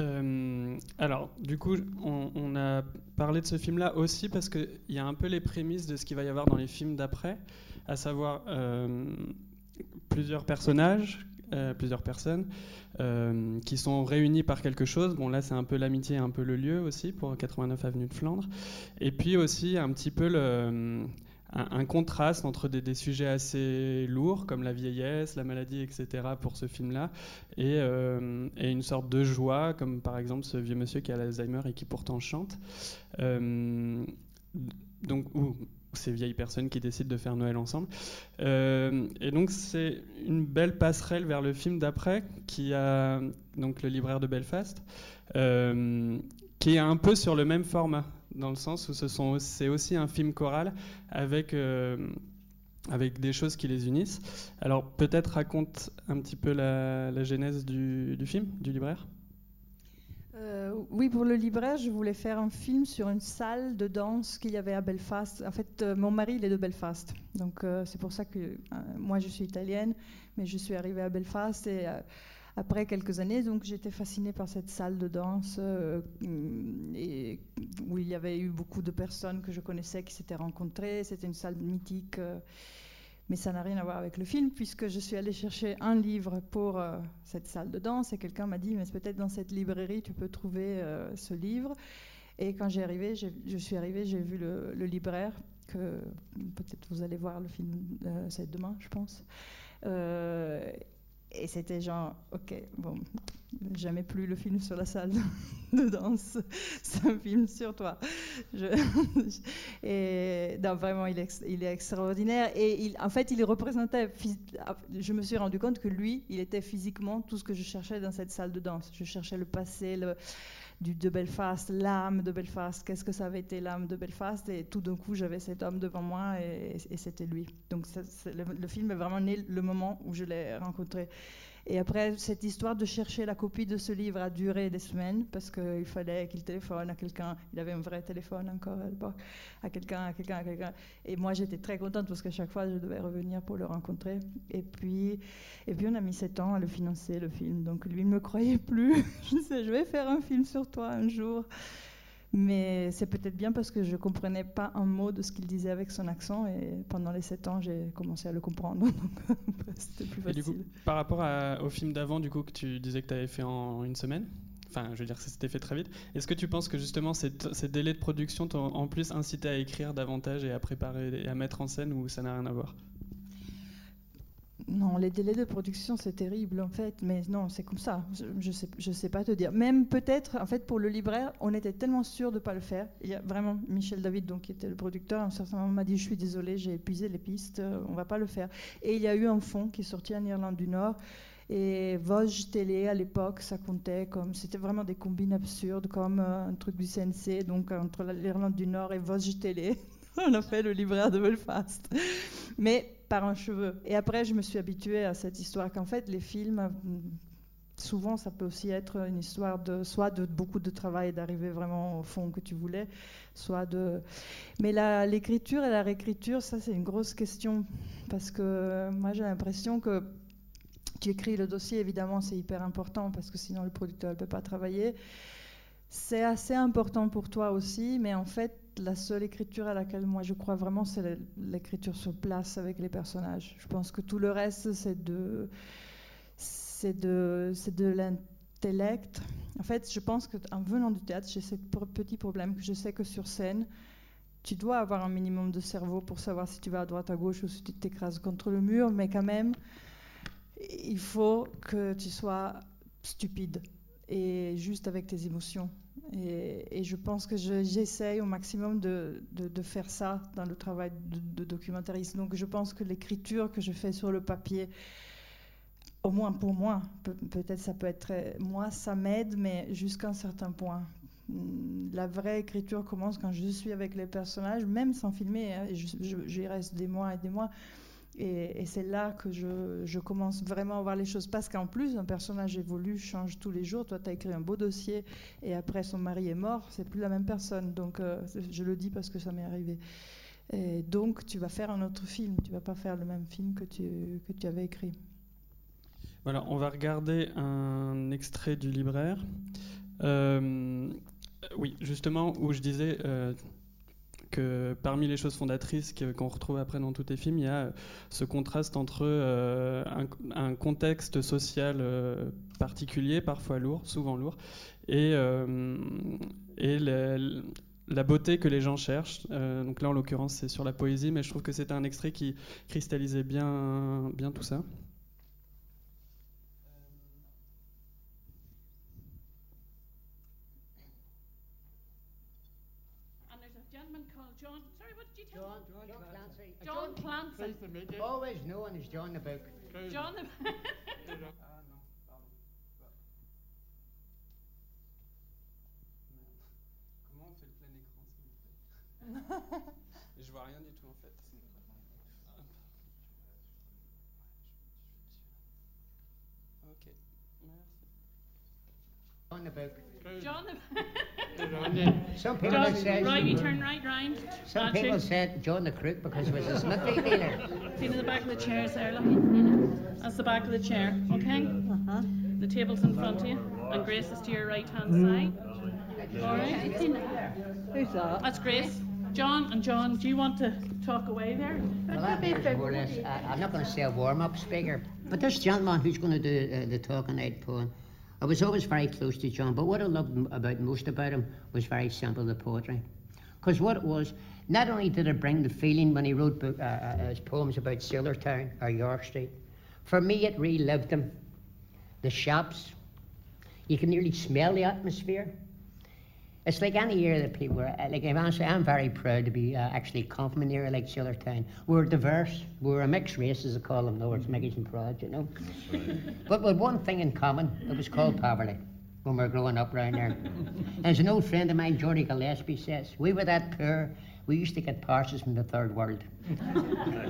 Euh, alors, du coup, on, a parlé de ce film-là aussi parce qu'il y a un peu les prémices de ce qu'il va y avoir dans les films d'après, à savoir euh, plusieurs personnages, euh, plusieurs personnes qui sont réunis par quelque chose. Bon, là, c'est un peu l'amitié, un peu le lieu aussi pour 89 Avenue de Flandre. Et puis aussi un petit peu le un, contraste entre des, sujets assez lourds comme la vieillesse, la maladie, etc. pour ce film-là, euh, et, une sorte de joie comme par exemple ce vieux monsieur qui a l'Alzheimer et qui pourtant chante. Euh, donc, ou ces vieilles personnes qui décident de faire Noël ensemble. Euh, et donc c'est une belle passerelle vers le film d'après qui a donc le libraire de Belfast, qui est un peu sur le même format dans le sens où c'est aussi un film choral avec, euh, avec des choses qui les unissent. Alors peut-être raconte un petit peu la, genèse du, du, film, du libraire. Euh, oui, pour le libraire, je voulais faire un film sur une salle de danse qu'il y avait à Belfast. En fait, euh, mon mari, il est de Belfast. Donc, c'est pour ça que moi, je suis italienne, mais je suis arrivée à Belfast et après quelques années, donc j'étais fascinée par cette salle de danse euh, où il y avait eu beaucoup de personnes que je connaissais qui s'étaient rencontrées. C'était une salle mythique, euh, mais ça n'a rien à voir avec le film puisque je suis allée chercher un livre pour euh, cette salle de danse et quelqu'un m'a dit mais peut-être dans cette librairie tu peux trouver ce livre. Et quand j'ai arrivé, je suis arrivée, j'ai vu le, le, libraire que peut-être vous allez voir le film, c'est demain, je pense. Et c'était genre, ok, bon, jamais plus le film sur la salle de danse, c'est un film sur toi. Et non, vraiment, il est, il est extraordinaire. Et en fait, il représentait, je me suis rendu compte que lui, il était physiquement tout ce que je cherchais dans cette salle de danse. Je cherchais le passé, le, du, de Belfast, l'âme de Belfast, qu'est-ce que ça avait été l'âme de Belfast, et tout d'un coup j'avais cet homme devant moi et, c'était lui. Donc le, le film est vraiment né le moment où je l'ai rencontré. Et après, cette histoire de chercher la copie de ce livre a duré des semaines parce qu'il fallait qu'il téléphone à quelqu'un. Il avait un vrai téléphone encore à l'époque, à quelqu'un, à quelqu'un, à quelqu'un. Et moi, j'étais très contente parce qu'à chaque fois, je devais revenir pour le rencontrer. Et puis, et puis on a mis sept ans à le financer, le film. Donc lui ne me croyait plus. je disais, je vais faire un film sur toi un jour. Mais c'est peut-être bien parce que je ne comprenais pas un mot de ce qu'il disait avec son accent. Et pendant les sept ans, j'ai commencé à le comprendre. Donc c'était plus Et du facile. coup, par rapport à- au film d'avant, du coup, que tu disais que tu avais fait en une semaine, enfin, je veux dire, ça s'était fait très vite, est-ce que tu penses que justement ces, ces délais de production t'ont en plus incité à écrire davantage et à préparer et à mettre en scène ou ça n'a rien à voir? Non, les délais de production, c'est terrible en fait, mais non, c'est comme ça. Je, je sais, pas te dire. Même peut-être, en fait, pour le libraire, on était tellement sûr de ne pas le faire. Il y a vraiment Michel David, donc qui était le producteur, à un certain moment m'a dit, je suis désolé, j'ai épuisé les pistes, on va pas le faire. Et il y a eu un fonds qui est sorti en Irlande du Nord. Et Vosges Télé, à l'époque, ça comptait comme. C'était vraiment des combines absurdes, comme euh, un truc du CNC, donc entre la- l'Irlande du Nord et Vosges Télé. on a fait le libraire de Belfast. Mais par un cheveu. Et après, je me suis habituée à cette histoire qu'en fait, les films, souvent, ça peut aussi être une histoire de soit de beaucoup de travail, d'arriver vraiment au fond que tu voulais, soit de. Mais l'écriture et la réécriture, ça, c'est une grosse question. Parce que moi, j'ai l'impression que tu écris le dossier, évidemment, c'est hyper important parce que sinon le producteur ne peut pas travailler. C'est assez important pour toi aussi, mais en fait, la seule écriture à laquelle moi je crois vraiment, c'est l'é- l'écriture sur place avec les personnages. Je pense que tout le reste, c'est de, l'intellect. En fait, je pense qu'en venant du théâtre, j'ai ce petit problème que je sais que sur scène, tu dois avoir un minimum de cerveau pour savoir si tu vas à droite, à gauche ou si tu t'écrases contre le mur, mais quand même, il faut que tu sois stupide et juste avec tes émotions. Et, je pense que je- j'essaye au maximum de, faire ça dans le travail de, documentariste. Donc je pense que l'écriture que je fais sur le papier, au moins pour moi, peut- peut-être ça peut être moi, ça m'aide, mais jusqu'à un certain point. La vraie écriture commence quand je suis avec les personnages, même sans filmer. hein, J'y reste des mois et des mois. Et, c'est là que je, commence vraiment à voir les choses. Parce qu'en plus, un personnage évolue, change tous les jours. Toi, tu as écrit un beau dossier et après son mari est mort, c'est plus la même personne. Donc, euh, je le dis parce que ça m'est arrivé. Donc, tu vas faire un autre film. Tu vas pas faire le même film que tu, que tu avais écrit. Voilà, on va regarder un extrait du libraire. Euh, oui, justement, où je disais euh, que parmi les choses fondatrices qu'on retrouve après dans tous tes films, il y a euh, ce contraste entre euh, un, contexte social euh, particulier, parfois lourd, souvent lourd, et, et la beauté que les gens cherchent. Donc là, en l'occurrence, c'est sur la poésie, mais je trouve que c'était un extrait qui cristallisait bien, bien tout ça. And there's a gentleman called John. Sorry, what did you tell John, me? John Clancy. John Clancy. Always known as John the Book. John the. Comment on fait le plein écran, s'il vous plaît? Je vois rien du tout en fait. Ok, merci. John the Book. John the. Some people John, said. right, you turn right round. Some That's people it. said John the Crook because he was a smithy dealer. Feel in the back of the chairs there, look. That's the back of the chair, okay? Uh-huh. The table's in front of you, and Grace is to your right hand side. All right? Who's that? That's Grace. John and John, do you want to talk away there? Well, that is more less, I, I'm not going to say a warm-up speaker, but this gentleman who's going to do uh, the talking night poem, I was always very close to John, but what I loved about most about him was very simple, the poetry. Because what it was, not only did it bring the feeling when he wrote book, uh, uh, his poems about Sailor Town or York Street, For me, it relived them. The shops, you can nearly smell the atmosphere. It's like any year that people are, like I'm, honestly, I'm very proud to be uh, actually come from an area like Town. We're diverse, we're a mixed race as they call them now, it's Mickey's and proud, you know. but with one thing in common, it was called poverty when we were growing up around there. As an old friend of mine, Jordy Gillespie, says, we were that poor, we used to get parcels from the third world.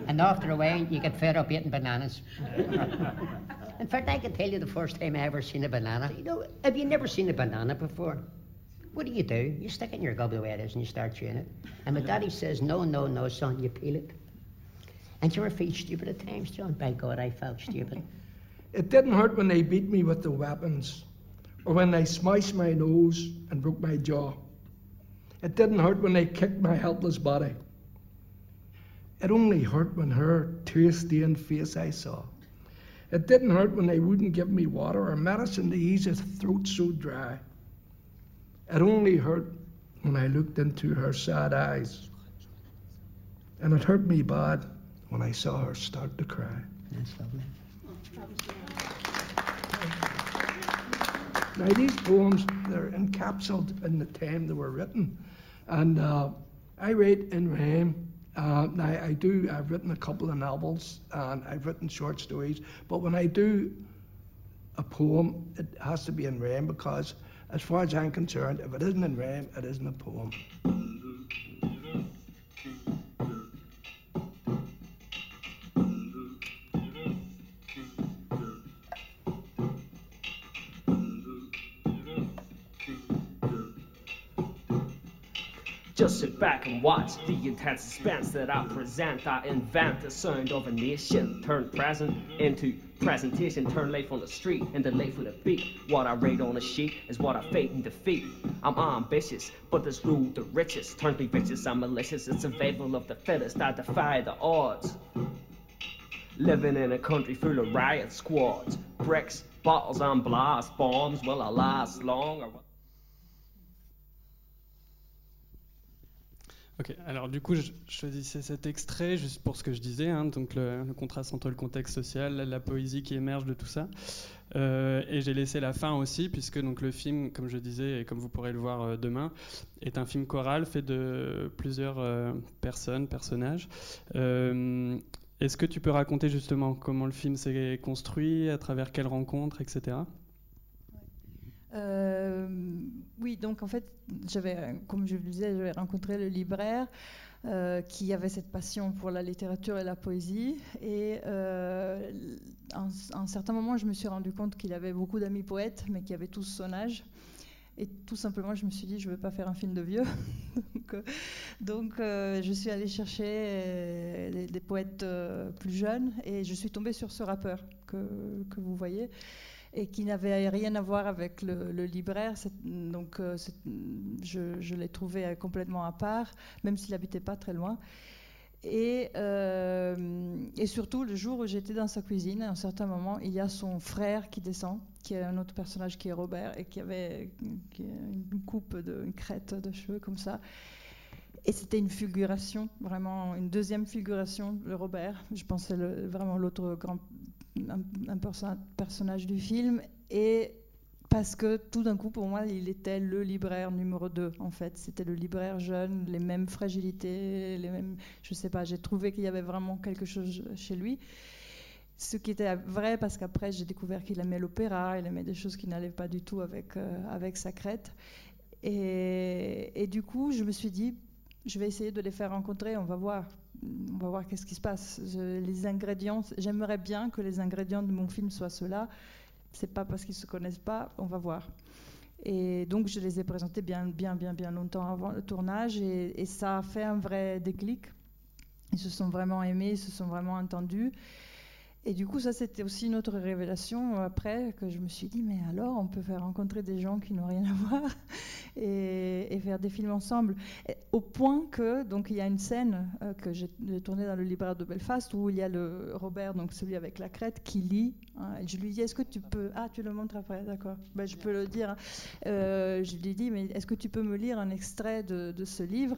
and after a while, you get fed up eating bananas. in fact, I can tell you the first time I ever seen a banana. You know, have you never seen a banana before? What do you do? You stick it in your gob the way it is and you start chewing it. And my daddy says, no, no, no, son, you peel it. And you ever feel stupid at times, John? By God, I felt stupid. It didn't hurt when they beat me with the weapons, or when they smashed my nose and broke my jaw. It didn't hurt when they kicked my helpless body. It only hurt when her tear-stained face I saw. It didn't hurt when they wouldn't give me water or medicine to ease a throat so dry. It only hurt when I looked into her sad eyes. And it hurt me bad when I saw her start to cry. That's lovely. Now, these poems, they're encapsulated in the time they were written. And uh, I write in rhyme. Uh, now, I do, I've written a couple of novels and I've written short stories. But when I do a poem, it has to be in rhyme because as far as I'm concerned, if it isn't in rhyme, it isn't a poem. Just sit back and watch the intense suspense that I present. I invent the sound of a nation, turn present into presentation, turn life on the street into life with a beat. What I write on a sheet is what I fate and defeat. I'm ambitious, but this rule the richest turns me vicious. I'm malicious, it's survival of the fittest. I defy the odds. Living in a country full of riot squads, bricks, bottles, and blast bombs. Will I last long? Or... Ok, alors du coup, je choisissais cet extrait juste pour ce que je disais, hein, donc le, contraste entre le contexte social, la poésie qui émerge de tout ça. Euh, et j'ai laissé la fin aussi, puisque donc le film, comme je disais, et comme vous pourrez le voir euh, demain, est un film choral fait de plusieurs euh, personnes, personnages. Est-ce que tu peux raconter justement comment le film s'est construit, à travers quelles rencontres, etc. Euh, oui, donc en fait, comme je le disais, j'avais rencontré le libraire euh, qui avait cette passion pour la littérature et la poésie. Et euh, à un, certain moment, je me suis rendu compte qu'il avait beaucoup d'amis poètes, mais qui avaient tous son âge. Et tout simplement, je me suis dit, je ne veux pas faire un film de vieux. donc, euh, je suis allée chercher des, poètes plus jeunes et je suis tombée sur ce rappeur que vous voyez et qui n'avait rien à voir avec le, le libraire. Donc, euh, je, l'ai trouvé complètement à part, même s'il n'habitait pas très loin. Et, euh, et, surtout, le jour où j'étais dans sa cuisine, à un certain moment, il y a son frère qui descend, qui est un autre personnage qui est Robert, et qui avait une coupe, de, une crête de cheveux comme ça. Et c'était une figuration, vraiment une deuxième figuration de Robert. Je pensais le, vraiment l'autre grand un, personnage du film et parce que tout d'un coup, pour moi, il était le libraire numéro 2, en fait. C'était le libraire jeune, les mêmes fragilités, les mêmes... Je sais pas, j'ai trouvé qu'il y avait vraiment quelque chose chez lui. Ce qui était vrai, parce qu'après, j'ai découvert qu'il aimait l'opéra, il aimait des choses qui n'allaient pas du tout avec, euh, avec sa crête. Et, et, du coup, je me suis dit, je vais essayer de les faire rencontrer, on va voir on va voir qu'est-ce qui se passe. Les ingrédients, j'aimerais bien que les ingrédients de mon film soient ceux-là. C'est pas parce qu'ils se connaissent pas, on va voir. Et donc je les ai présentés bien, bien, bien, bien longtemps avant le tournage, et, et ça a fait un vrai déclic. Ils se sont vraiment aimés, ils se sont vraiment entendus. Et du coup, ça, c'était aussi une autre révélation euh, après que je me suis dit, mais alors, on peut faire rencontrer des gens qui n'ont rien à voir et, faire des films ensemble. Au point que, donc, il y a une scène euh, que j'ai tournée dans le libraire de Belfast où il y a le Robert, donc celui avec la crête, qui lit. Hein, je lui dis, est-ce que tu peux. Ah, tu le montres après, d'accord. Ben, je peux le dire. Hein. Euh, je lui dis, mais est-ce que tu peux me lire un extrait de ce livre?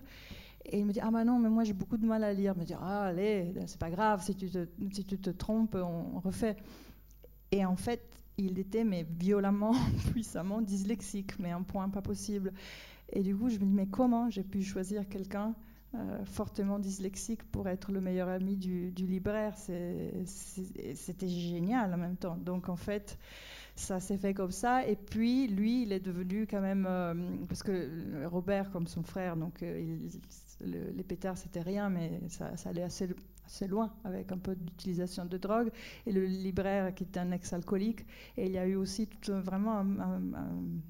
Et il me dit Ah, bah non, mais moi j'ai beaucoup de mal à lire. Il me dit Ah, allez, c'est pas grave, si tu, te, si tu te trompes, on, refait. Et en fait, il était mais violemment, puissamment dyslexique, mais un point pas possible. Et du coup, je me dis Mais comment j'ai pu choisir quelqu'un euh, fortement dyslexique pour être le meilleur ami du, du libraire? C'était génial en même temps. Donc en fait, ça s'est fait comme ça. Et puis, lui, il est devenu quand même. euh, parce que Robert, comme son frère, donc euh, il- le- les pétards, c'était rien, mais ça, allait assez, loin avec un peu d'utilisation de drogue. Et le libraire, qui était un ex-alcoolique. Et il y a eu aussi vraiment un- un- un-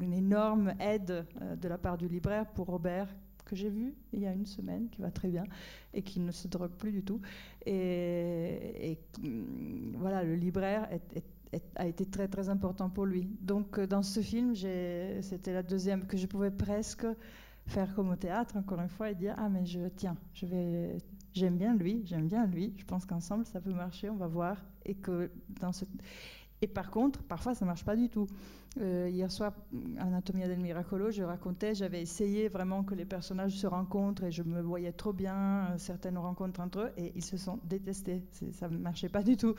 une énorme aide euh, de la part du libraire pour Robert que j'ai vu il y a une semaine, qui va très bien et qui ne se drogue plus du tout. Et, hum, voilà, le libraire a été très très important pour lui. Donc euh, dans ce film, c'était la deuxième que je pouvais presque faire comme au théâtre, encore une fois, et dire ah mais je tiens, je vais, j'aime bien lui, j'aime bien lui. Je pense qu'ensemble ça peut marcher, on va voir. Et que et par contre, parfois, ça ne marche pas du tout. Euh, hier soir, Anatomia del Miracolo, je racontais, j'avais essayé vraiment que les personnages se rencontrent et je me voyais trop bien euh, certaines rencontres entre eux et ils se sont détestés. Ça ne marchait pas du tout.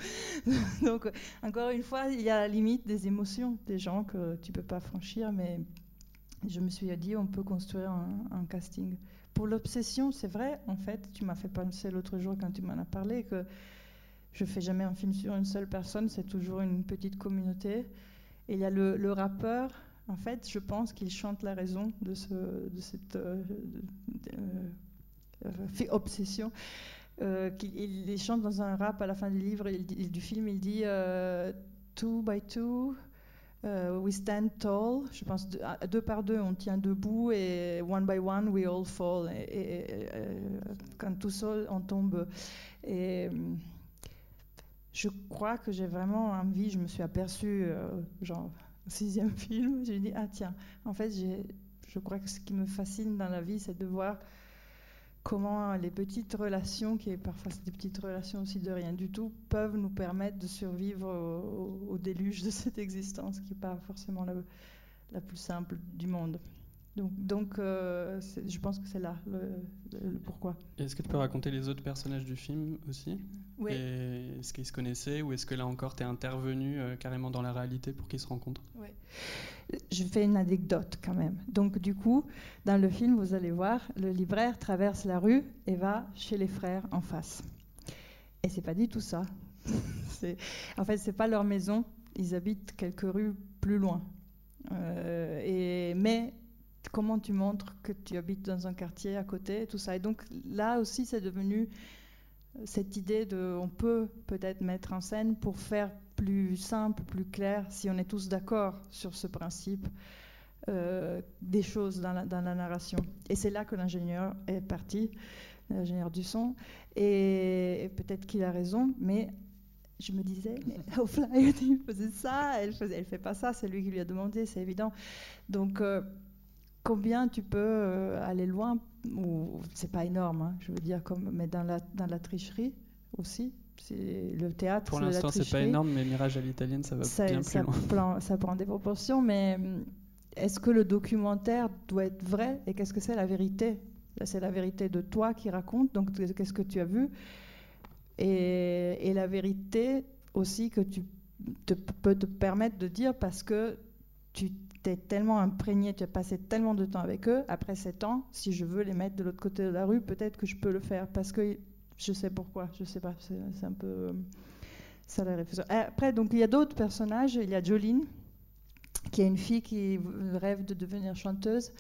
Donc, encore une fois, il y a la limite des émotions des gens que tu ne peux pas franchir, mais je me suis dit, on peut construire un, casting. Pour l'obsession, c'est vrai, en fait, tu m'as fait penser l'autre jour quand tu m'en as parlé que je fais jamais un film sur une seule personne, c'est toujours une petite communauté. Et il y a le, rappeur, en fait, je pense qu'il chante la raison de, ce, de cette euh, euh, obsession. Euh, il, chante dans un rap à la fin du livre, il du film, il dit Two by two, euh, we stand tall. Je pense deux, par deux, on tient debout et one by one, we all fall. Et, euh, quand tout seul, on tombe. Et je crois que j'ai vraiment envie, je me suis aperçue, euh, genre, sixième film, j'ai dit, ah tiens, en fait, je crois que ce qui me fascine dans la vie, c'est de voir comment les petites relations, qui est parfois des petites relations aussi de rien du tout, peuvent nous permettre de survivre au, déluge de cette existence, qui n'est pas forcément la, plus simple du monde. Donc, euh, je pense que c'est là le, pourquoi. Est-ce que tu peux raconter les autres personnages du film aussi? Est-ce qu'ils se connaissaient ou est-ce que là encore tu es intervenu euh, carrément dans la réalité pour qu'ils se rencontrent? Ouais. Je fais une anecdote quand même. Donc du coup, dans le film, vous allez voir, le libraire traverse la rue et va chez les frères en face. Et c'est pas du tout ça. En fait, c'est pas leur maison. Ils habitent quelques rues plus loin. Euh, et mais comment tu montres que tu habites dans un quartier à côté, tout ça? Et donc là aussi, c'est devenu cette idée de, on peut peut-être mettre en scène pour faire plus simple, plus clair, si on est tous d'accord sur ce principe, euh, des choses dans la, dans la narration. Et c'est là que l'ingénieur est parti, l'ingénieur du son, et, et peut-être qu'il a raison, mais je me disais, mais il faisait ça, elle faisait, elle fait pas ça, c'est lui qui lui a demandé, c'est évident. Donc, euh, combien tu peux euh, aller loin ou c'est pas énorme, hein, je veux dire, comme, mais dans la, dans la tricherie aussi. C'est le théâtre. Pour l'instant, c'est pas énorme, mais Mirage à l'italienne, ça va Ça, bien ça plus loin. ça prend des proportions, mais hum, est-ce que le documentaire doit être vrai et qu'est-ce que c'est la vérité? C'est la vérité de toi qui raconte, donc qu'est-ce que tu as vu? Et, et la vérité aussi que tu te, peux te permettre de dire parce que tu t'es tellement imprégné, tu as passé tellement de temps avec eux, après sept ans, si je veux les mettre de l'autre côté de la rue, peut-être que je peux le faire parce que je sais pourquoi, je sais pas, c'est c'est un peu euh, ça la réflexion. Après, donc il y a d'autres personnages, il y a Jolene, qui est une fille qui rêve de devenir chanteuse.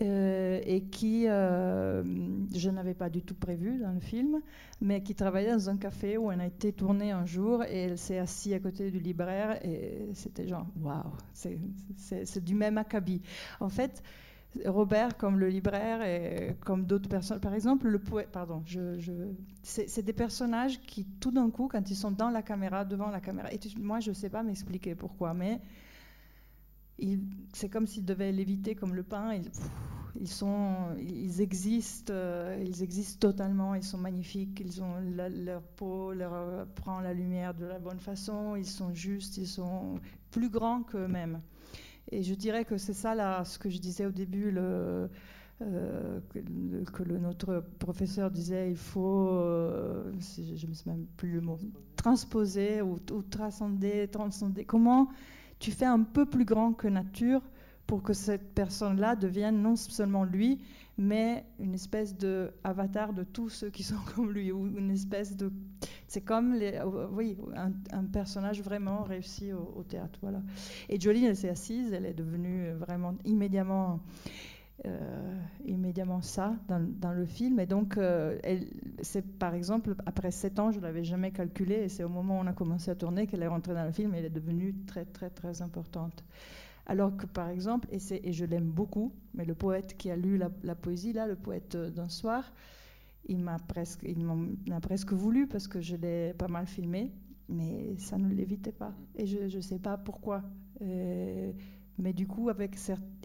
Euh, et qui, euh, je n'avais pas du tout prévu dans le film, mais qui travaillait dans un café où elle a été tournée un jour et elle s'est assise à côté du libraire et c'était genre, waouh, c'est- du même acabit. En fait, Robert, comme le libraire et comme d'autres personnes, par exemple, le poète, pardon, c'est des personnages qui, tout d'un coup, quand ils sont dans la caméra, devant la caméra, et moi, je ne sais pas m'expliquer pourquoi, mais c'est comme s'ils devaient l'éviter comme le pain. Ils, sont, ils existent, euh, ils existent totalement. Ils sont magnifiques. Ils ont leur peau leur euh, prend la lumière de la bonne façon. Ils sont justes. Ils sont plus grands qu'eux-mêmes. Et je dirais que c'est ça, là, ce que je disais au début, euh, que, notre professeur disait, il faut, je ne souviens même plus le mot, transposer ou, ou transcender, transcender. Comment tu fais un peu plus grand que nature pour que cette personne-là devienne non seulement lui, mais une espèce de avatar de tous ceux qui sont comme lui, ou une espèce de, c'est comme euh, oui, un, personnage vraiment réussi au, au théâtre, voilà. Et Jolie, elle s'est assise, elle est devenue vraiment immédiatement, euh, immédiatement ça dans, le film, et donc euh, c'est par exemple après sept ans, je l'avais jamais calculé, et c'est au moment où on a commencé à tourner qu'elle est rentrée dans le film, et elle est devenue très très très importante. Alors que par exemple, et, et je l'aime beaucoup, mais le poète qui a lu la, poésie, là, le poète euh, d'un soir, il m'a presque, presque voulu parce que je l'ai pas mal filmé, mais ça ne l'évitait pas. Et je ne sais pas pourquoi. Mais du coup, avec,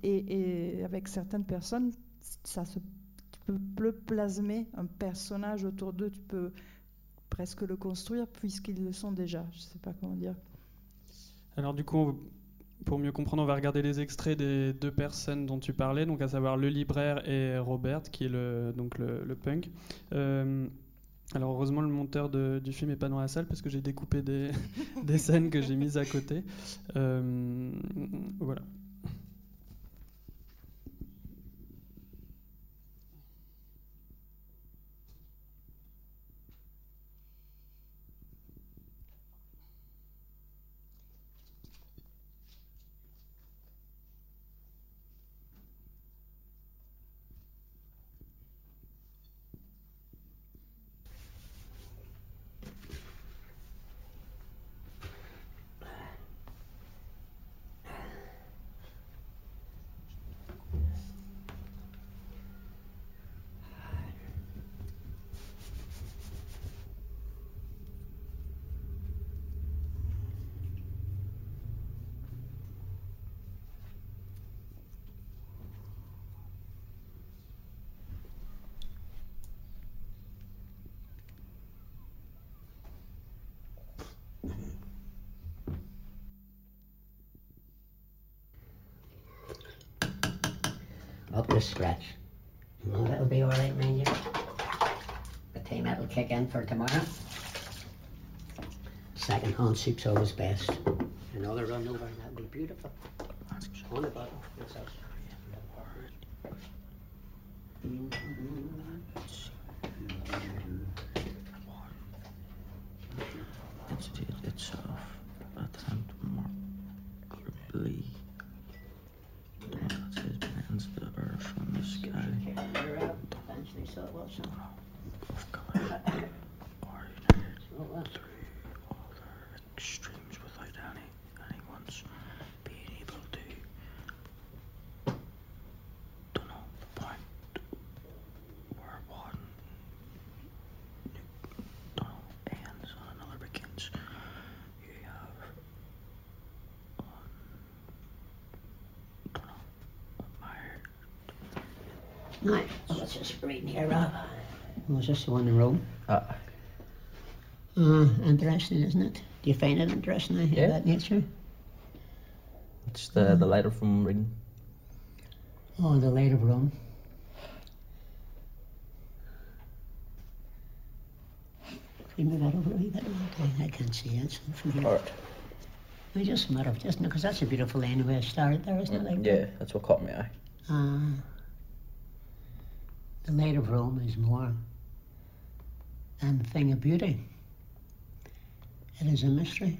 et, avec certaines personnes, ça se, tu peux plasmer un personnage autour d'eux, tu peux presque le construire puisqu'ils le sont déjà. Je ne sais pas comment dire. Alors du coup, pour mieux comprendre, on va regarder les extraits des deux personnes dont tu parlais, donc à savoir le libraire et Robert, qui est le, donc le punk. Euh, alors heureusement, le monteur du film n'est pas dans la salle parce que j'ai découpé des, des scènes que j'ai mises à côté. Euh, voilà. Scratch. No, that'll be all right, Ranger. The team that'll kick in for tomorrow. Second hand soup's always best. Another run over, and that'll be beautiful. On the. What's else? It's it itself attempt remarkably does bends the earth from the sky Eventually, so it was. of color Oh, well. extremes without any anyone's being able to don't know the point where one don't know ends and another begins. You have Right, well, let's just reading here, Rob. Was this the one in Rome? Uh, Uh, interesting, isn't it? Do you find it interesting, eh, Yeah. of that nature? it's the the letter from reading. Oh, the light of Rome. Can you move that over a wee bit? Okay, I can't see it from here. Alright. I just matter of just because that's a beautiful line I started there, isn't it? Like Yeah, that's what caught my eye. Uh, the light of Rome is more than a thing of beauty. It is a mystery.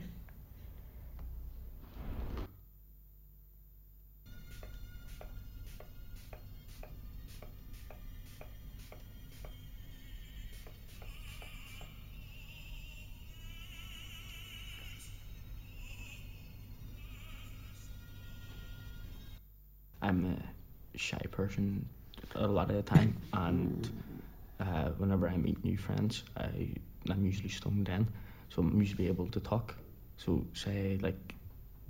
Lot of the time, and uh, whenever I meet new friends, I I'm usually stoned in, so I'm usually able to talk. So say like,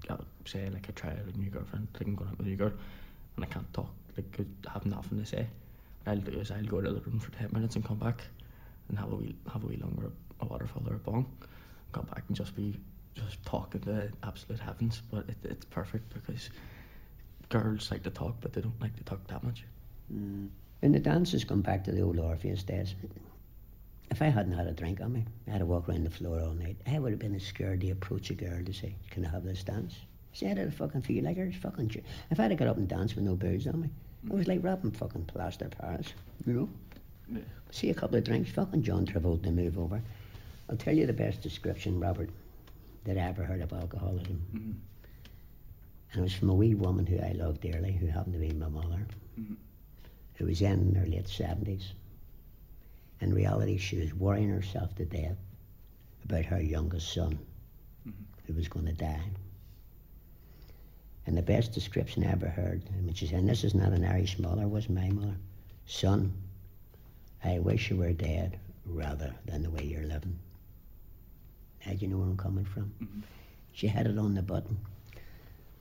uh, say like I try a new girlfriend, like I'm going out with a new girl, and I can't talk, like I have nothing to say. What I'll do is I'll go to the room for ten minutes and come back, and have a wee have a wee longer a waterfall or a bong, come back and just be just talking to absolute heavens. But it, it's perfect because girls like to talk, but they don't like to talk that much. And the dancers come back to the old Orpheus days. If I hadn't had a drink on me, I had to walk around the floor all night, I would have been as scared to approach a girl to say, Can I have this dance? See, I did fucking feel like her. Fucking true. If I had to get up and dance with no booze on me, it was like rapping fucking plaster Paris, you know? Yeah. See a couple of drinks, fucking John Travolta move over. I'll tell you the best description, Robert, that I ever heard of alcoholism. Mhm. And it was from a wee woman who I loved dearly, who happened to be my mother, Mhm. Who was in her late 70s. In reality, she was worrying herself to death about her youngest son, mm-hmm. who was going to die. And the best description I ever heard, and she said, and this is not an Irish mother, was my mother. Son, I wish you were dead rather than the way you're living. Now, do you know where I'm coming from? Mm-hmm. She had it on the button.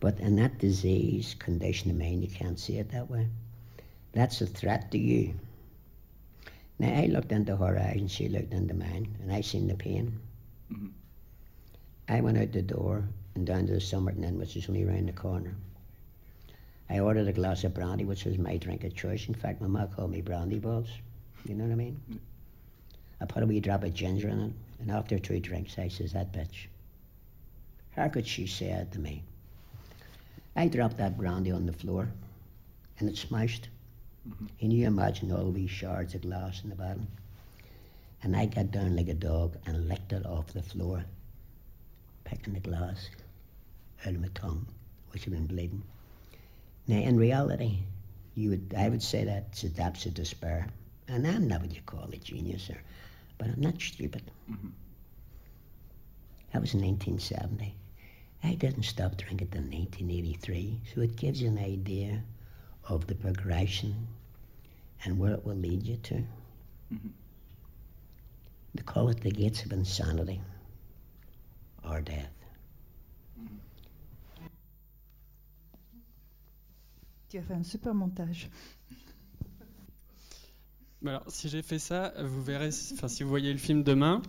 But in that disease condition of mind, you can't see it that way. That's a threat to you. Now, I looked into her eyes and she looked into mine, and I seen the pain. Mhm. I went out the door and down to the Somerton Inn, which is only round the corner. I ordered a glass of brandy, which was my drink of choice. In fact, my ma called me brandy balls. You know what I mean? I put a wee drop of ginger in it, and after two drinks, I says, that bitch. How could she say that to me? I dropped that brandy on the floor, and it smashed. And you imagine all these shards of glass in the bottom. And I got down like a dog and licked it off the floor, picking the glass out of my tongue, which had been bleeding. Now, in reality, you would, I would say that's a depths of despair. And I'm not what you call a genius, or, but I'm not stupid. Mm-hmm. That was in 1970. I didn't stop drinking till 1983, so it gives you an idea of the progression and where it will lead you to. They call it the gates of insanity or death. Tu as fait un super montage. Alors, si j'ai fait ça, vous verrez, enfin, si vous voyez le film demain,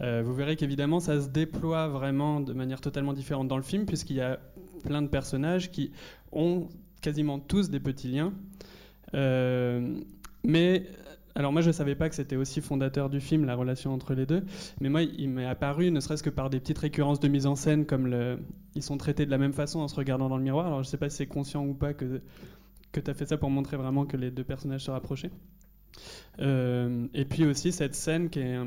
euh, vous verrez qu'évidemment, ça se déploie vraiment de manière totalement différente dans le film, puisqu'il y a plein de personnages qui ont quasiment tous des petits liens. Euh, mais, alors moi, je ne savais pas que c'était aussi fondateur du film, la relation entre les deux. Mais moi, il m'est apparu, ne serait-ce que par des petites récurrences de mise en scène, comme ils sont traités de la même façon en se regardant dans le miroir. Alors, je ne sais pas si c'est conscient ou pas que, que tu as fait ça pour montrer vraiment que les deux personnages se rapprochaient. Euh, et puis aussi cette scène qui est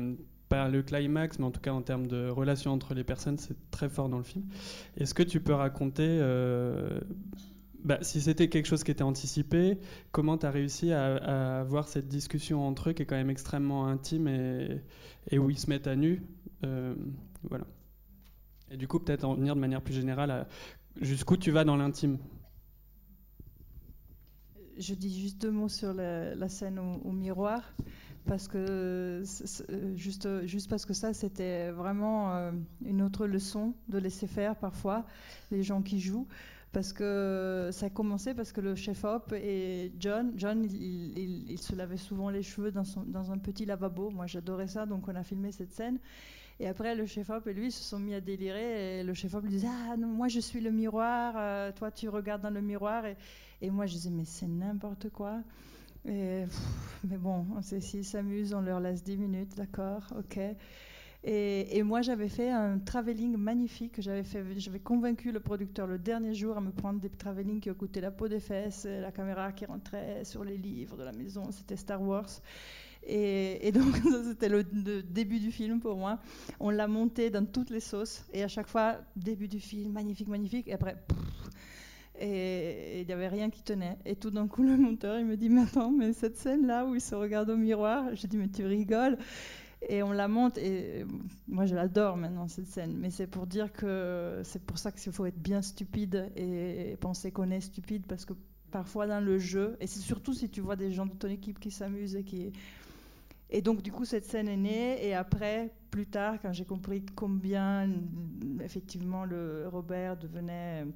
pas le climax, mais en tout cas en termes de relation entre les personnes, c'est très fort dans le film. Est-ce que tu peux raconter euh, bah, si c'était quelque chose qui était anticipé, comment tu as réussi à, avoir cette discussion entre eux qui est quand même extrêmement intime et, où ils se mettent à nu euh, Voilà. Et du coup, peut-être en venir de manière plus générale jusqu'où tu vas dans l'intime. Je dis juste deux mots sur la, scène au, au miroir, parce que juste, juste parce que ça, c'était vraiment euh, une autre leçon de laisser faire parfois les gens qui jouent. Parce que ça a commencé parce que le chef-op et John, John il, se lavait souvent les cheveux dans, un petit lavabo. Moi, j'adorais ça, donc on a filmé cette scène. Et après, le chef-op et lui se sont mis à délirer. Et le chef-op lui disait Ah, non, moi je suis le miroir, euh, toi tu regardes dans le miroir. Et, moi je disais Mais c'est n'importe quoi. Et, pff, mais bon, s'ils s'amusent, on leur laisse 10 minutes, d'accord, ok. Et, moi j'avais fait un travelling magnifique. J'avais convaincu le producteur le dernier jour à me prendre des travelling qui coûtaient la peau des fesses, la caméra qui rentrait sur les livres de la maison. C'était Star Wars. Et, et donc, c'était le, début du film pour moi. On l'a monté dans toutes les sauces. Et à chaque fois, début du film, magnifique, magnifique. Et après, et il n'y avait rien qui tenait. Et tout d'un coup, le monteur, il me dit, mais attends, mais cette scène-là où il se regarde au miroir, je dis, mais tu rigoles. Et on la monte, et moi je l'adore maintenant cette scène, mais c'est pour dire que c'est pour ça qu'il faut être bien stupide et penser qu'on est stupide, parce que parfois dans le jeu, et c'est surtout si tu vois des gens de ton équipe qui s'amusent et qui. Et donc du coup cette scène est née, et après, plus tard, quand j'ai compris combien effectivement le Robert devenait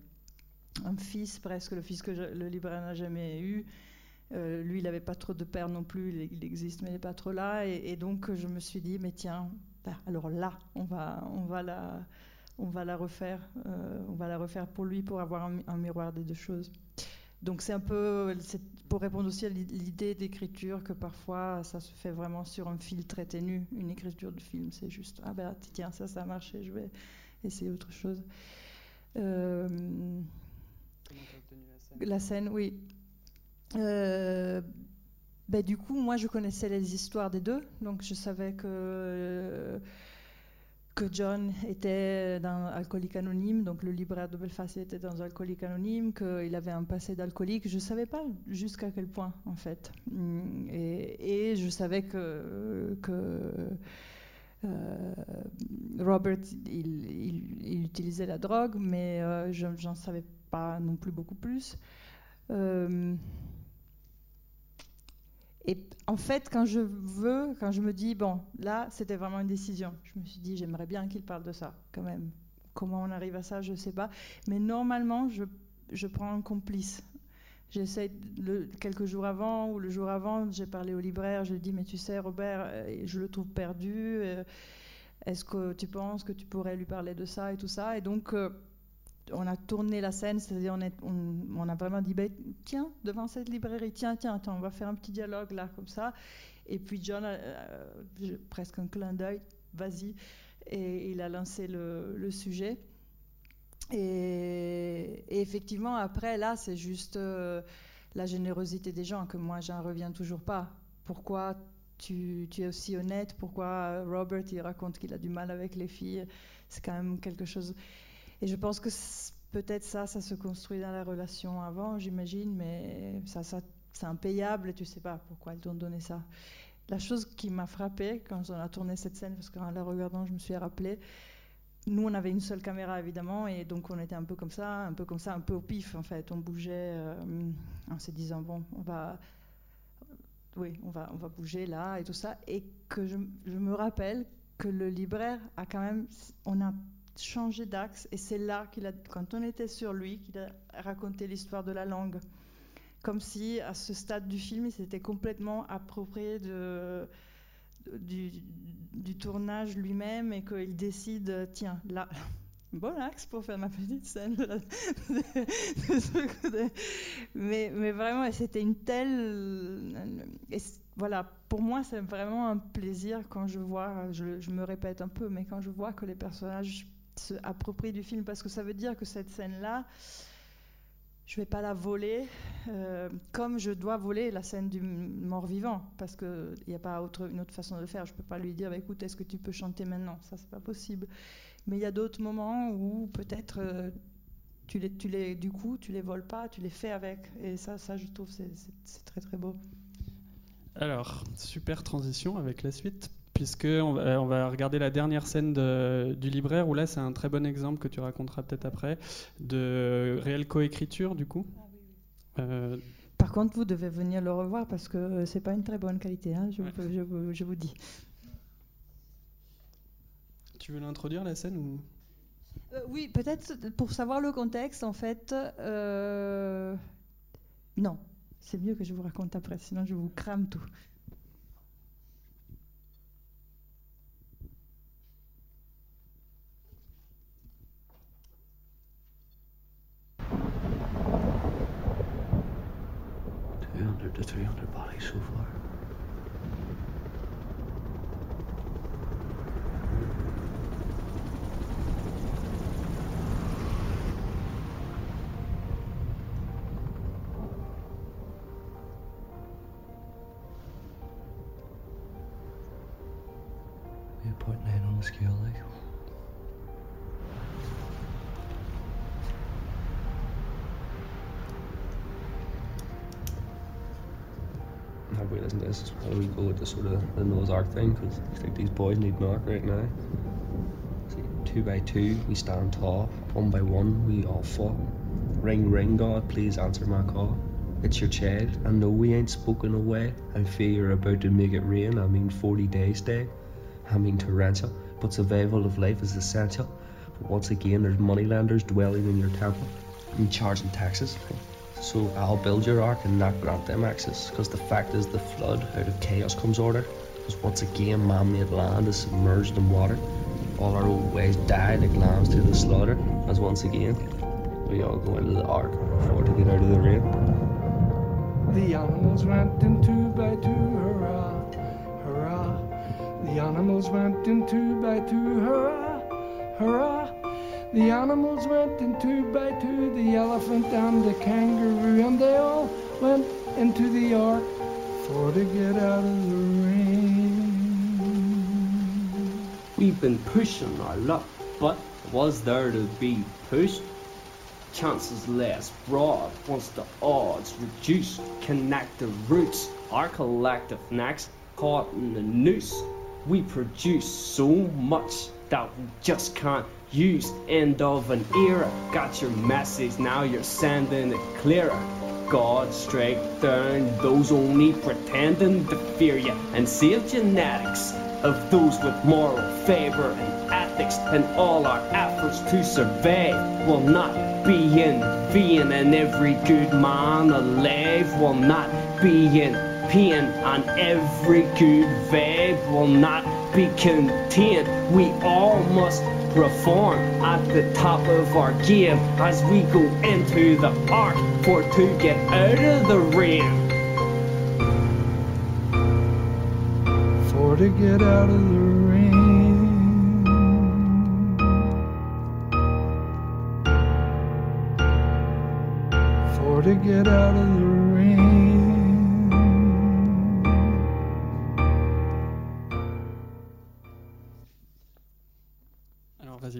un fils, presque le fils que le libraire n'a jamais eu. Euh, lui, il n'avait pas trop de père non plus, il, il existe, mais il n'est pas trop là. Et, et donc, je me suis dit, mais tiens, bah, alors là, on va, on va, la, on va la refaire. euh, on va la refaire pour lui, pour avoir un, un miroir des deux choses. donc c'est un peu pour répondre aussi à l'idée d'écriture que parfois ça se fait vraiment sur un fil très ténu. Une écriture de film, c'est juste ah ben tiens ça ça a marché, je vais essayer autre chose. Euh, la scène, oui. Euh, ben, du coup, moi, je connaissais les histoires des deux, donc je savais que que John était dans Alcoolique Anonyme, donc le libraire de Belfast était dans Alcoolique Anonyme, qu'il avait un passé d'alcoolique. Je ne savais pas jusqu'à quel point, en fait. Et, je savais que, que euh, Robert, il, utilisait la drogue, mais euh, je n'en savais pas non plus beaucoup plus. Et en fait, quand je veux, quand je me dis, bon, là, c'était vraiment une décision. Je me suis dit, j'aimerais bien qu'il parle de ça, quand même. Comment on arrive à ça, je ne sais pas. Mais normalement, je, je prends un complice. J'essaie, quelques jours avant ou le jour avant, j'ai parlé au libraire, je lui ai dit, mais tu sais, Robert, euh, je le trouve perdu. Euh, est-ce que tu penses que tu pourrais lui parler de ça et tout ça? Et donc, euh, on a tourné la scène, c'est-à-dire on, a vraiment dit, ben, tiens, devant cette librairie, tiens, tiens, attends, on va faire un petit dialogue là, comme ça. Et puis John, presque un clin d'œil, vas-y, et il a lancé le, sujet. Et, effectivement, après, là, c'est juste euh, la générosité des gens que moi, j'en reviens toujours pas. Pourquoi tu, tu, es aussi honnête? Pourquoi Robert, il raconte qu'il a du mal avec les filles? C'est quand même quelque chose... Et je pense que peut-être ça, ça se construit dans la relation avant, j'imagine, mais ça, c'est impayable et tu sais pas pourquoi ils t'ont donné ça. La chose qui m'a frappée quand on a tourné cette scène, parce qu'en la regardant, je me suis rappelé, nous, on avait une seule caméra, évidemment, et donc on était un peu comme ça, un peu comme ça, un peu au pif, en fait. On bougeait euh, en se disant, bon, on va, oui, on va, on va bouger là et tout ça. Et que je, je me rappelle que le libraire a quand même, on a changé d'axe et c'est là qu'il a, quand on était sur lui, qu'il a raconté l'histoire de la langue. Comme si à ce stade du film, il s'était complètement approprié de, du, tournage lui-même et qu'il décide, tiens, là, bon axe pour faire ma petite scène. mais, mais vraiment, c'était une telle. Voilà, pour moi, c'est vraiment un plaisir quand je vois, je, me répète un peu, mais quand je vois que les personnages se approprier du film parce que ça veut dire que cette scène-là, je vais pas la voler euh, comme je dois voler la scène du mort-vivant parce qu'il n'y a pas autre, une autre façon de le faire. Je ne peux pas lui dire bah, écoute, est-ce que tu peux chanter maintenant? Ça, c'est pas possible. Mais il y a d'autres moments où peut-être euh, tu les, tu les, du coup, tu les voles pas, tu les fais avec. Et ça, ça je trouve, c'est très très beau. Alors, super transition avec la suite puisqu'on va, on va regarder la dernière scène du libraire, où là c'est un très bon exemple que tu raconteras peut-être après, de réelle coécriture du coup. Ah euh, Par contre, vous devez venir le revoir parce que c'est pas une très bonne qualité, hein, je, je, vous dis. Tu veux l'introduire la scène ou? Euh, Oui, peut-être pour savoir le contexte, en fait. Euh, non, c'est mieux que je vous raconte après, sinon je vous crame tout. 200 to 300 bodies so far. The sort of the Noah's Ark thing because I think these boys need milk right now. See, two by two we stand tall, one by one we all fall. Ring, ring, God, please answer my call. It's your child, I know we ain't spoken away. I fear you're about to make it rain. I mean 40 days day. I mean torrential, but survival of life is essential. But once again, there's moneylenders dwelling in your temple and charging taxes. So I'll build your ark and not grant them access, because the fact is the flood, out of chaos comes order. Because once again man-made land is submerged in water. All our old ways die like lambs to the slaughter, as once again we all go into the ark for to get out of the rain. The animals went in two by two, hurrah, hurrah. The animals went in two by two, hurrah, hurrah. The animals went in two by two, the elephant and the kangaroo, and they all went into the ark for to get out of the rain. We've been pushing our luck, but was there to be pushed? Chances less broad once the odds reduced. Connect the roots, our collective necks caught in the noose. We produce so much that we just can't use. End of an era. Got your message, now you're sending it clearer. God strike down those only pretending to fear you and save genetics of those with moral favor and ethics and all our efforts to survive will not be in vain and every good man alive will not be in pain and every good vibe will not be contained we all must perform at the top of our game as we go into the ark for to get out of the rain for to get out of the rain. For to get out of the rain.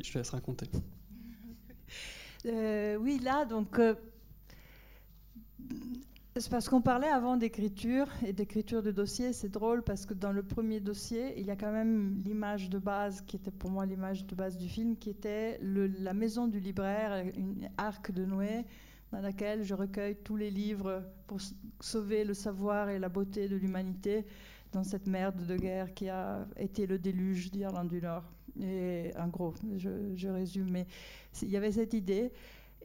Je te laisse raconter. Euh, oui, là, donc, euh, c'est parce qu'on parlait avant d'écriture et d'écriture de dossier. C'est drôle parce que dans le premier dossier, il y a quand même l'image de base qui était pour moi l'image de base du film, qui était la maison du libraire, une arc de Noé, dans laquelle je recueille tous les livres pour sauver le savoir et la beauté de l'humanité dans cette merde de guerre qui a été le déluge d'Irlande du Nord. Et en gros, je, résume, mais il y avait cette idée.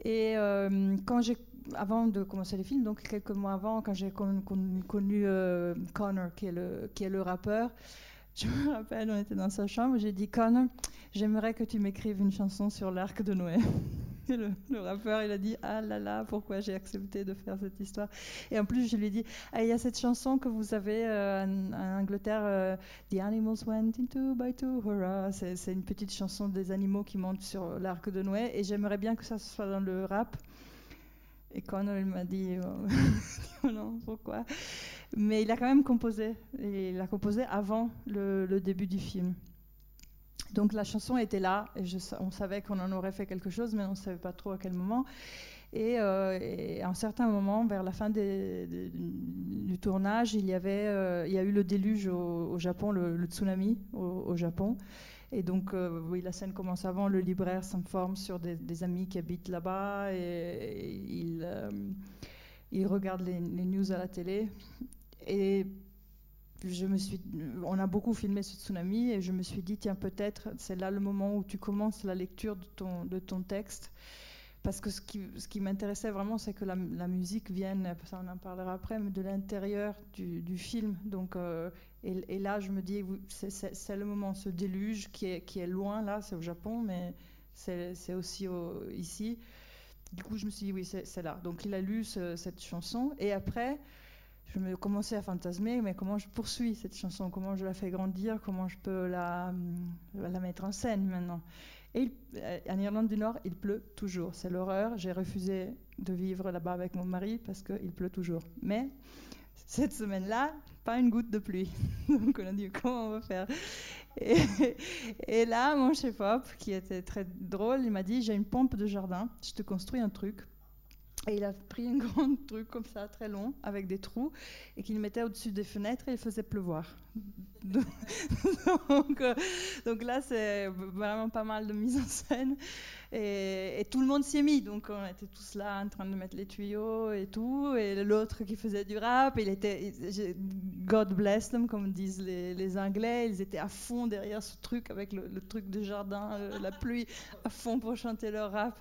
Et euh, quand j'ai, avant de commencer le film, donc quelques mois avant, quand j'ai con- con- connu euh, Connor, qui est, le, qui est le rappeur, je me rappelle, on était dans sa chambre, j'ai dit Connor, j'aimerais que tu m'écrives une chanson sur l'arc de Noé. Le, rappeur, il a dit Ah là là, pourquoi j'ai accepté de faire cette histoire Et en plus, je lui ai dit Ah, il y a cette chanson que vous avez euh, en, Angleterre, euh, The Animals Went in Two by Two, hurrah. C'est une petite chanson des animaux qui montent sur l'arc de Noé. Et j'aimerais bien que ça soit dans le rap. Et Connor, il m'a dit Oh non, pourquoi? Mais il a quand même composé. Et il a composé avant le début du film. Donc la chanson était là, et on savait qu'on en aurait fait quelque chose, mais on ne savait pas trop à quel moment. Et, euh, et à un certain moment, vers la fin du tournage, il y, avait, euh, il y a eu le déluge au, Japon, le, tsunami au, Japon. Et donc, euh, oui, la scène commence avant, le libraire s'informe sur des, amis qui habitent là-bas, et, il regarde les, les news à la télé. Et je me suis, on a beaucoup filmé ce tsunami et je me suis dit, tiens, peut-être c'est là le moment où tu commences la lecture de ton, de ton texte. Parce que ce qui, ce qui m'intéressait vraiment, c'est que la, musique vienne, ça on en parlera après, mais de l'intérieur du, du film. Donc, euh, et, et là, je me dis, c'est- le moment, ce déluge qui est, qui est loin, là, c'est au Japon, mais c'est aussi au- ici. Du coup, je me suis dit, oui, c'est là. Donc, il a lu ce- cette chanson. Et après, je me commençais à fantasmer, mais comment je poursuis cette chanson, comment je la fais grandir, comment je peux la, la mettre en scène maintenant? Et euh, en Irlande du Nord, il pleut toujours. C'est l'horreur. J'ai refusé de vivre là-bas avec mon mari parce qu'il pleut toujours. Mais cette semaine-là, pas une goutte de pluie. Donc on a dit comment on va faire? Et, et là, mon chef-op, qui était très drôle, il m'a dit j'ai une pompe de jardin, je te construis un truc. Et il a pris un grand truc comme ça, très long, avec des trous, et qu'il mettait au-dessus des fenêtres et il faisait pleuvoir. donc, euh, donc là, c'est vraiment pas mal de mise en scène. Et, tout le monde s'y est mis. Donc on était tous là en train de mettre les tuyaux et tout. Et l'autre qui faisait du rap, il était, God bless them, comme disent les, les Anglais. Ils étaient à fond derrière ce truc avec le, le truc de jardin, euh, la pluie, à fond pour chanter leur rap.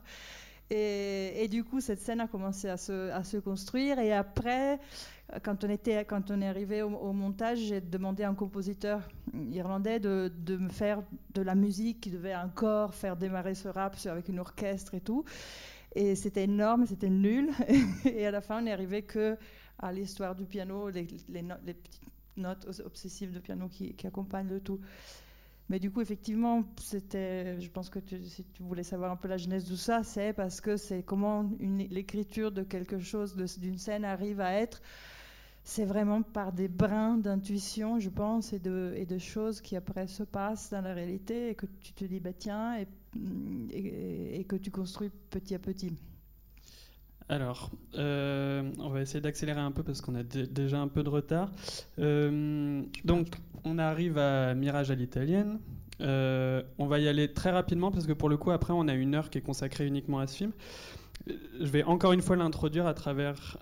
Et, du coup, cette scène a commencé à se, construire. Et après, quand on, était, quand on est arrivé au, montage, j'ai demandé à un compositeur irlandais de, me faire de la musique qui devait encore faire démarrer ce rap avec une orchestre et tout. Et c'était énorme, c'était nul. Et à la fin, on est arrivé que à l'histoire du piano, les, petites notes obsessives de piano qui accompagnent le tout. Mais du coup, effectivement, c'était, je pense que si tu voulais savoir un peu la genèse de ça, c'est parce que c'est comment l'écriture de quelque chose, d'une scène arrive à être. C'est vraiment par des brins d'intuition, je pense, et de, choses qui après se passent dans la réalité et que tu te dis, bah tiens, et que tu construis petit à petit. Alors, euh, on va essayer d'accélérer un peu parce qu'on a dé- déjà un peu de retard. Euh, donc, on arrive à Mirage à l'italienne. Euh, on va y aller très rapidement parce que pour le coup, après, on a une heure qui est consacrée uniquement à ce film. Je vais encore une fois l'introduire à travers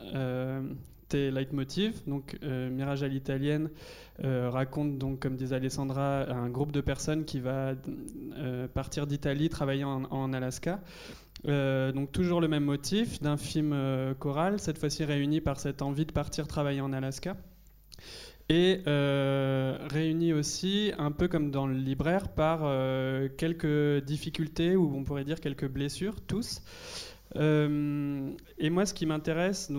tes leitmotivs. Donc, Mirage à l'italienne raconte donc, comme disait Alessandra, un groupe de personnes qui va partir d'Italie, travailler en Alaska. Euh, donc toujours le même motif d'un film euh, choral, cette fois-ci réuni par cette envie de partir travailler en Alaska. Et euh, réuni aussi, un peu comme dans le libraire, par quelques difficultés ou on pourrait dire quelques blessures, tous. Euh, et moi, ce qui m'intéresse,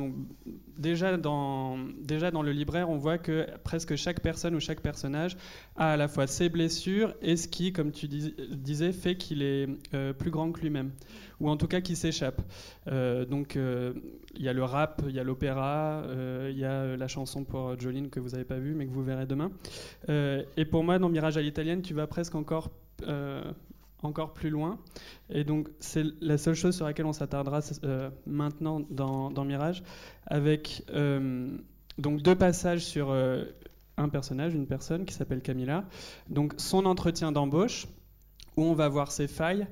déjà dans, le libraire, on voit que presque chaque personne ou chaque personnage a à la fois ses blessures et ce qui, comme tu dis- disais, fait qu'il est euh, plus grand que lui-même, ou en tout cas qui s'échappe. Euh, donc il y a le rap, il y a l'opéra, il y a la chanson pour Jolene que vous n'avez pas vue mais que vous verrez demain. Et pour moi, dans Mirage à l'italienne, tu vas presque encore encore plus loin. Et donc, c'est la seule chose sur laquelle on s'attardera euh, maintenant dans, Mirage, avec euh, donc deux passages sur euh, un personnage, une personne qui s'appelle Camilla. Donc, son entretien d'embauche, où on va voir ses failles.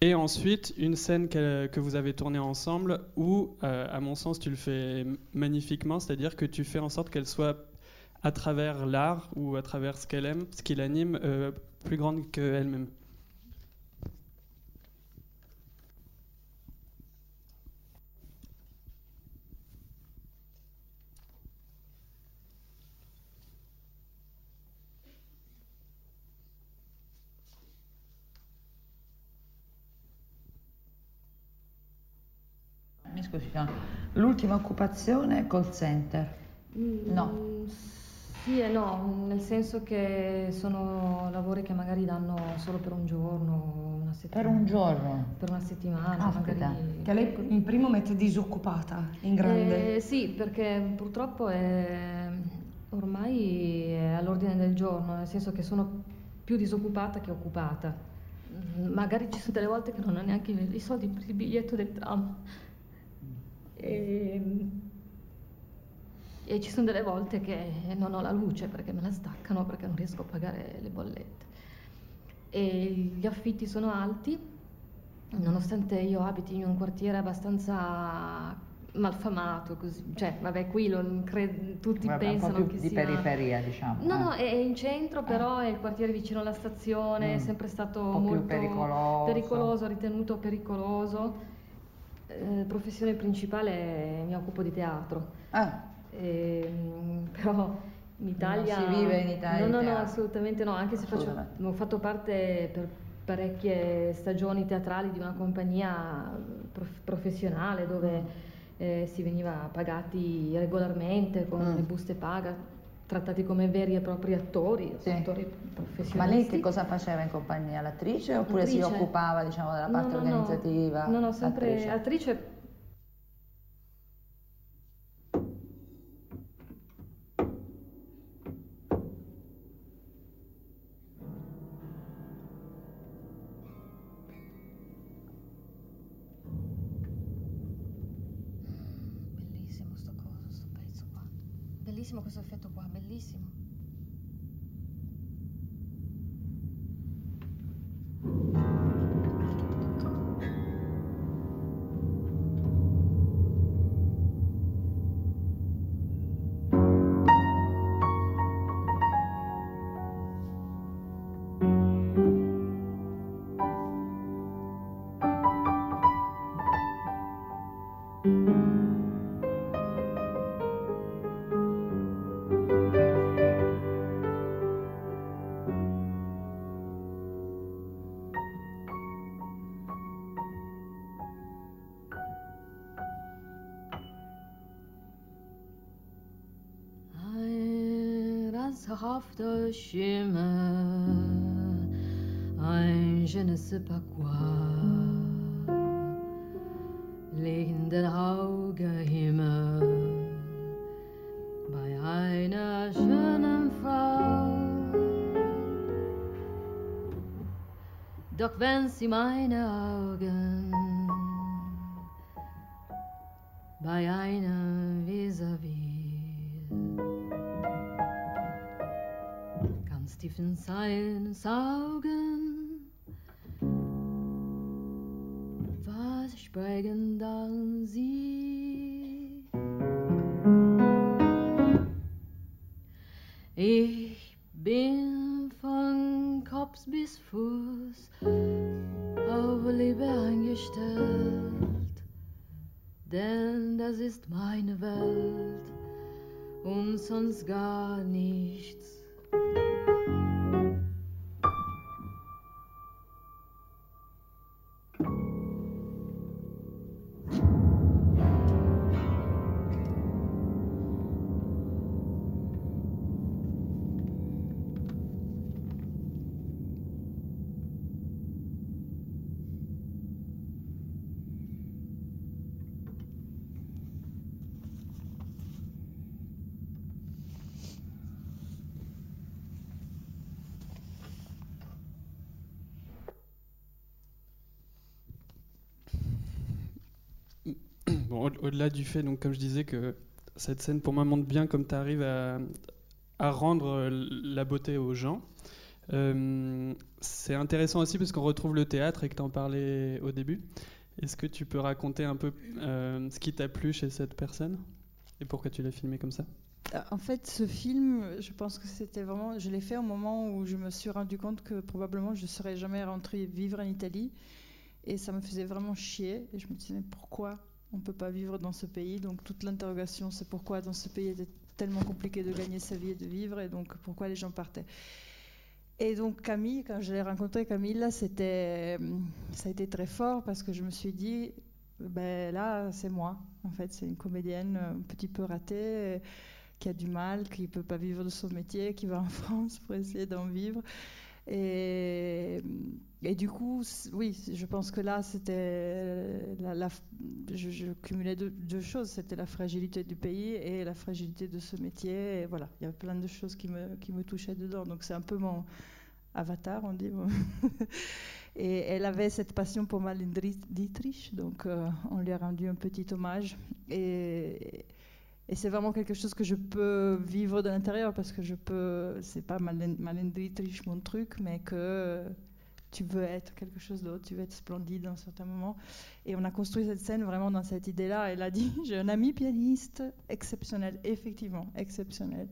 Et ensuite, une scène que, que vous avez tournée ensemble où, à mon sens, tu le fais magnifiquement, c'est-à-dire que tu fais en sorte qu'elle soit, à travers l'art ou à travers ce qu'elle aime, ce qui l'anime, plus grande qu'elle-même. Scusi, no. l'ultima occupazione è call center. No. Mm, Sì e no, nel senso che sono lavori che magari danno solo per un giorno, una settimana. Per un giorno? Per una settimana, Caspita. magari. Che lei in primo mette disoccupata, in grande. Eh, sì, perché purtroppo è, ormai è all'ordine del giorno, nel senso che sono più disoccupata che occupata. Mm, Magari ci sono delle volte che non ho neanche i soldi per il biglietto del tram. E, e ci sono delle volte che non ho la luce perché me la staccano, perché non riesco a pagare le bollette. E gli affitti sono alti, nonostante io abiti in un quartiere abbastanza malfamato, così. cioè vabbè qui lo, cre- tutti Vabbè, un po' pensano più che di sia... periferia, diciamo. No, eh. no, è è in centro, però è il quartiere vicino alla stazione, è Mm. sempre stato Un po' più molto pericoloso. pericoloso, ritenuto pericoloso. Eh, professione principale è- mi occupo di teatro. Ehm, però in Italia... si vive in Italia No, no, no, assolutamente no, anche se faccio, ho fatto parte per parecchie stagioni teatrali di una compagnia prof- professionale dove eh, si veniva pagati regolarmente con Mm. le buste paga, trattati come veri e propri attori, attori professionisti. Ma lei che cosa faceva in compagnia? L'attrice oppure si Attrice. occupava diciamo, della parte no, no. organizzativa? No, no, sempre Attrice. attrice. Bellissimo sto coso, sto pezzo qua. Bellissimo questo effetto rapidísimo. Zauberhafter Schimmer, ein je ne sais pas quoi, liegen den Augenhimmel. Bei einer schönen Frau. Doch wenn sie meine Augen was sprechen dann sie ich bin von Kopf bis Fuß auf Liebe eingestellt denn das ist meine Welt und sonst gar nichts. Au-delà du fait, donc, comme je disais, que cette scène pour moi montre bien comme tu arrives à, rendre euh, la beauté aux gens. Euh, c'est intéressant aussi parce qu'on retrouve le théâtre et que tu en parlais au début. Est-ce que tu peux raconter un peu euh, ce qui t'a plu chez cette personne et pourquoi tu l'as filmé comme ça? En fait, ce film, je pense que c'était vraiment. Je l'ai fait au moment où je me suis rendu compte que probablement je ne serais jamais rentrée vivre en Italie. Et ça me faisait vraiment chier. Et je me disais, mais pourquoi? On ne peut pas vivre dans ce pays Donc, toute l'interrogation, c'est pourquoi dans ce pays était tellement compliqué de gagner sa vie et de vivre. Et donc, pourquoi les gens partaient et donc Camille, quand je l'ai rencontré, Camille, là, c'était, euh, ça a été très fort parce que je me suis dit, ben là, c'est moi. En fait, c'est une comédienne un petit peu ratée euh, qui a du mal, qui ne peut pas vivre de son métier, qui va en France pour essayer d'en vivre. Et, du coup, oui, je pense que là, c'était la- je, cumulais deux, choses. C'était la fragilité du pays et la fragilité de ce métier. Voilà, il y avait plein de choses qui me, qui me touchaient dedans. Donc c'est un peu mon avatar, on dit. Et elle avait cette passion pour Dri- Dietrich, donc euh, on lui a rendu un petit hommage. Et, et c'est vraiment quelque chose que je peux vivre de l'intérieur parce que je peux. C'est pas Marlene Dietrich mon truc, mais que tu veux être quelque chose d'autre, tu veux être splendide à un certain moment. Et on a construit cette scène vraiment dans cette idée-là. Elle a dit J'ai un ami pianiste exceptionnel, effectivement, exceptionnel.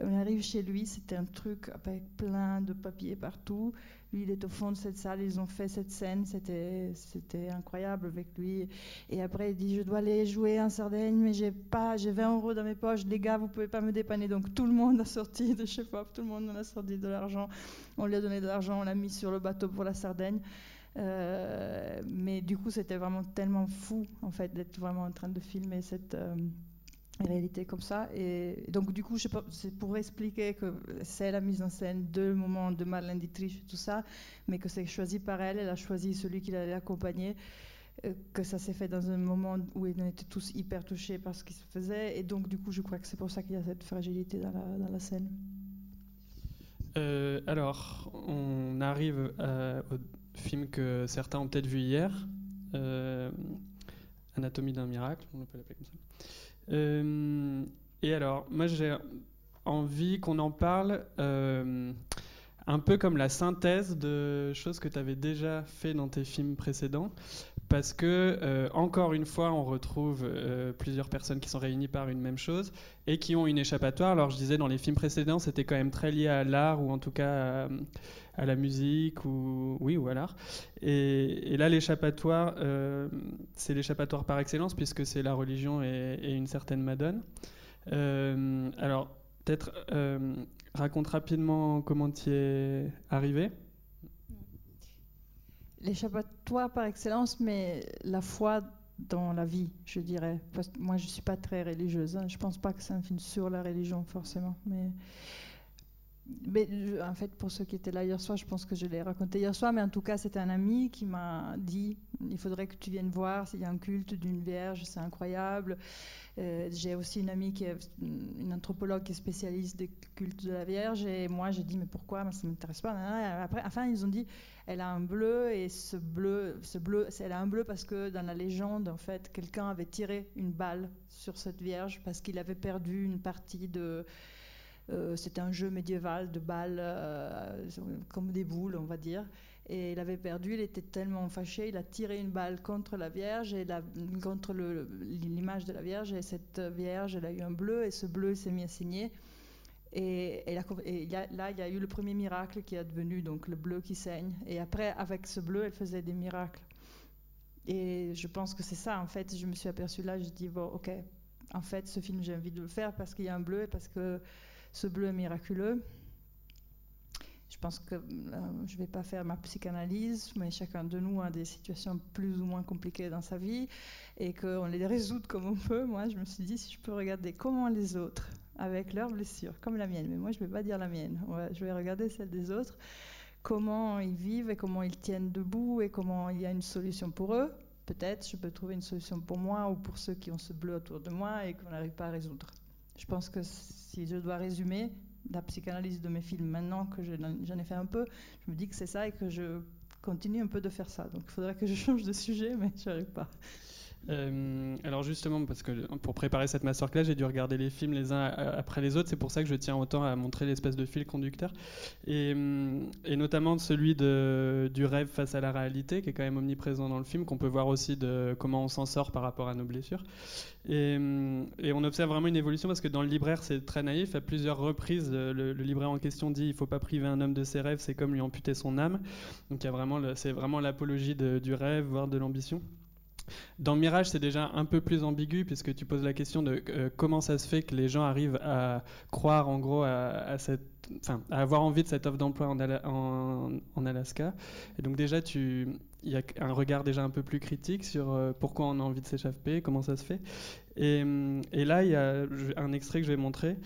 On arrive chez lui, c'était un truc avec plein de papiers partout. Lui, il est au fond de cette salle, ils ont fait cette scène, c'était, incroyable avec lui. Et après, il dit Je dois aller jouer en Sardaigne, mais j'ai j'ai 20 euros dans mes poches, les gars, vous pouvez pas me dépanner. Donc tout le monde a sorti de chez Pop, tout le monde en a sorti de l'argent. On lui a donné de l'argent, on l'a mis sur le bateau pour la Sardaigne. Euh, mais du coup, c'était vraiment tellement fou, en fait, d'être vraiment en train de filmer cette. euh, réalité comme ça. Et donc, du coup, c'est pour expliquer que c'est la mise en scène de moments de Marlène Dietrich et tout ça, mais que c'est choisi par elle. Elle a choisi celui qui l'allait accompagner. euh, Que ça s'est fait dans un moment où on était tous hyper touchés par ce qui se faisait. Et donc, du coup, je crois que c'est pour ça qu'il y a cette fragilité dans la, scène. Alors, on arrive au film que certains ont peut-être vu hier, euh, Anatomie d'un miracle, on peut l'appeler comme ça. Euh, et alors, moi j'ai envie qu'on en parle euh, un peu comme la synthèse de choses que tu avais déjà fait dans tes films précédents. Parce que, euh, encore une fois, on retrouve euh, plusieurs personnes qui sont réunies par une même chose et qui ont une échappatoire. Alors, je disais, dans les films précédents, c'était quand même très lié à l'art ou en tout cas à, à la musique ou, oui, ou à l'art. Et, là, l'échappatoire, euh, c'est l'échappatoire par excellence puisque c'est la religion et, et une certaine Madone. Euh, alors, peut-être euh, raconte rapidement comment tu es arrivé. L'échappatoire par excellence, mais la foi dans la vie, je dirais. Moi, je ne suis pas très religieuse. hein. Je ne pense pas que c'est un film sur la religion, forcément. Mais mais en fait, pour ceux qui étaient là hier soir, je pense que je l'ai raconté hier soir, mais en tout cas, c'était un ami qui m'a dit il faudrait que tu viennes voir s'il y a un culte d'une vierge, c'est incroyable. Euh, j'ai aussi une amie qui est une anthropologue qui est spécialiste des cultes de la Vierge, et moi j'ai dit mais pourquoi? Ça m'intéresse pas. Après, enfin, ils ont dit elle a un bleu, et ce bleu, ce bleu, elle a un bleu parce que dans la légende, en fait, quelqu'un avait tiré une balle sur cette Vierge parce qu'il avait perdu une partie de euh, c'était un jeu médiéval de balles euh, comme des boules, on va dire. Et il avait perdu, il était tellement fâché, il a tiré une balle contre la Vierge, contre l'image de la Vierge, et cette Vierge, elle a eu un bleu, et ce bleu s'est mis à saigner. Et, là, il y a eu le premier miracle qui est devenu donc le bleu qui saigne. Et après, avec ce bleu, elle faisait des miracles. Et je pense que c'est ça, en fait. Je me suis aperçue là, je dis, bon, ok, en fait, ce film, j'ai envie de le faire parce qu'il y a un bleu et parce que ce bleu miraculeux. Je pense que euh, je ne vais pas faire ma psychanalyse, mais chacun de nous a des situations plus ou moins compliquées dans sa vie et qu'on les résout comme on peut. Moi, je me suis dit, si je peux regarder comment les autres, avec leurs blessures, comme la mienne, mais moi, je ne vais pas dire la mienne, je vais regarder celle des autres, comment ils vivent et comment ils tiennent debout et comment il y a une solution pour eux. Peut-être je peux trouver une solution pour moi ou pour ceux qui ont ce bleu autour de moi et qu'on n'arrive pas à résoudre. Je pense que si je dois résumer la psychanalyse de mes films maintenant que je- j'en ai fait un peu, je me dis que c'est ça et que je continue un peu de faire ça. Donc il faudrait que je change de sujet, mais je n'arrive pas. Euh, alors justement, parce que pour préparer cette masterclass, j'ai dû regarder les films les uns a- après les autres. C'est pour ça que je tiens autant à montrer l'espèce de fil conducteur. Et, et notamment celui du rêve face à la réalité, qui est quand même omniprésent dans le film, qu'on peut voir aussi de comment on s'en sort par rapport à nos blessures. Et, on observe vraiment une évolution parce que dans le libraire, c'est très naïf. À plusieurs reprises, le, libraire en question dit il faut pas priver un homme de ses rêves, c'est comme lui amputer son âme. Donc c'est vraiment l'apologie du rêve, voire de l'ambition. Dans Mirage, c'est déjà un peu plus ambigu puisque tu poses la question de euh, comment ça se fait que les gens arrivent à croire en gros à, à cette, à avoir envie de cette offre d'emploi en, Ala- en- en Alaska. Et donc déjà, il y a un regard déjà un peu plus critique sur euh, pourquoi on a envie de s'échapper, comment ça se fait. Et, là, il y a un extrait que je vais montrer.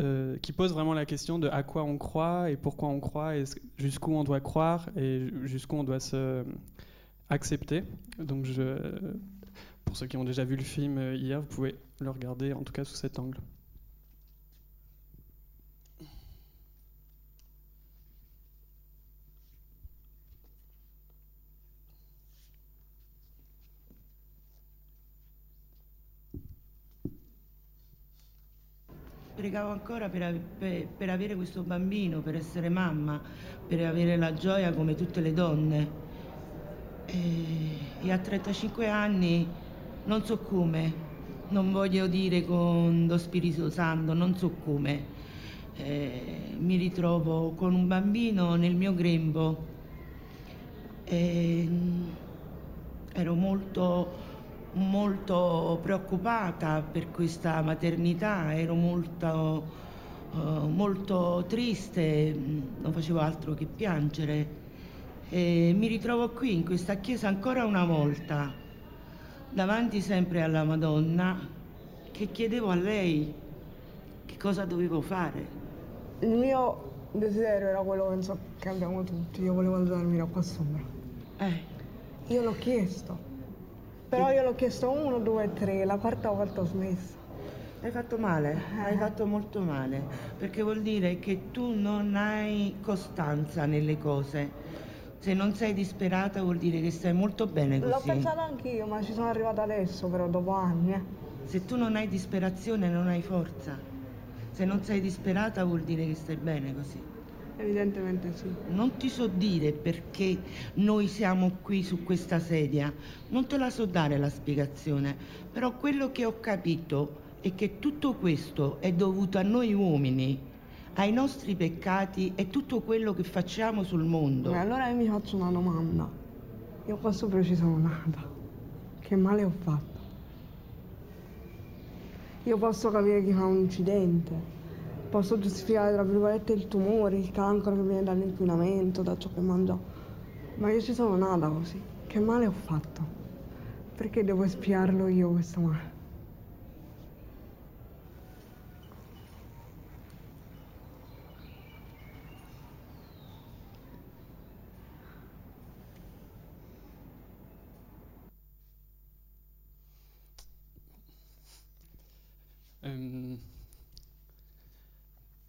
euh, qui pose vraiment la question de à quoi on croit et pourquoi on croit et jusqu'où on doit croire et jusqu'où on doit se je, pour ceux qui ont déjà vu le film euh, hier, vous pouvez le regarder en tout cas sous cet angle. Pregavo ancora per, per- per avere questo bambino, per essere mamma, per avere la gioia come tutte le donne. E, a 35 anni non so come, non voglio dire con lo Spirito Santo, non so come. Eh, mi ritrovo con un bambino nel mio grembo. E, ero molto molto preoccupata per questa maternità, ero molto, eh, molto triste, non facevo altro che piangere. E mi ritrovo qui in questa chiesa ancora una volta, davanti sempre alla Madonna, che chiedevo a lei che cosa dovevo fare. Il mio desiderio era quello penso, che abbiamo tutti, io volevo alzarmi da qua sopra. Eh. Io l'ho chiesto. Però io l'ho chiesto uno, due, tre, la quarta volta ho smesso. Hai fatto male, hai fatto molto male, perché vuol dire che tu non hai costanza nelle cose. Se non sei disperata vuol dire che stai molto bene così. L'ho pensato anch'io, ma ci sono arrivata adesso, però dopo anni. eh. Se tu non hai disperazione non hai forza. Se non sei disperata vuol dire che stai bene così. Evidentemente sì. Non ti so dire perché noi siamo qui su questa sedia, non te la so dare la spiegazione, però quello che ho capito è che tutto questo è dovuto a noi uomini, ai nostri peccati e tutto quello che facciamo sul mondo. E allora io mi faccio una domanda. Io qua sopra ci sono nata. Che male ho fatto? Io posso capire chi fa un incidente, posso giustificare tra virgolette il tumore, il cancro che viene dall'inquinamento, da ciò che mangio, ma io ci sono nata così. Che male ho fatto? Perché devo espiarlo io questo male?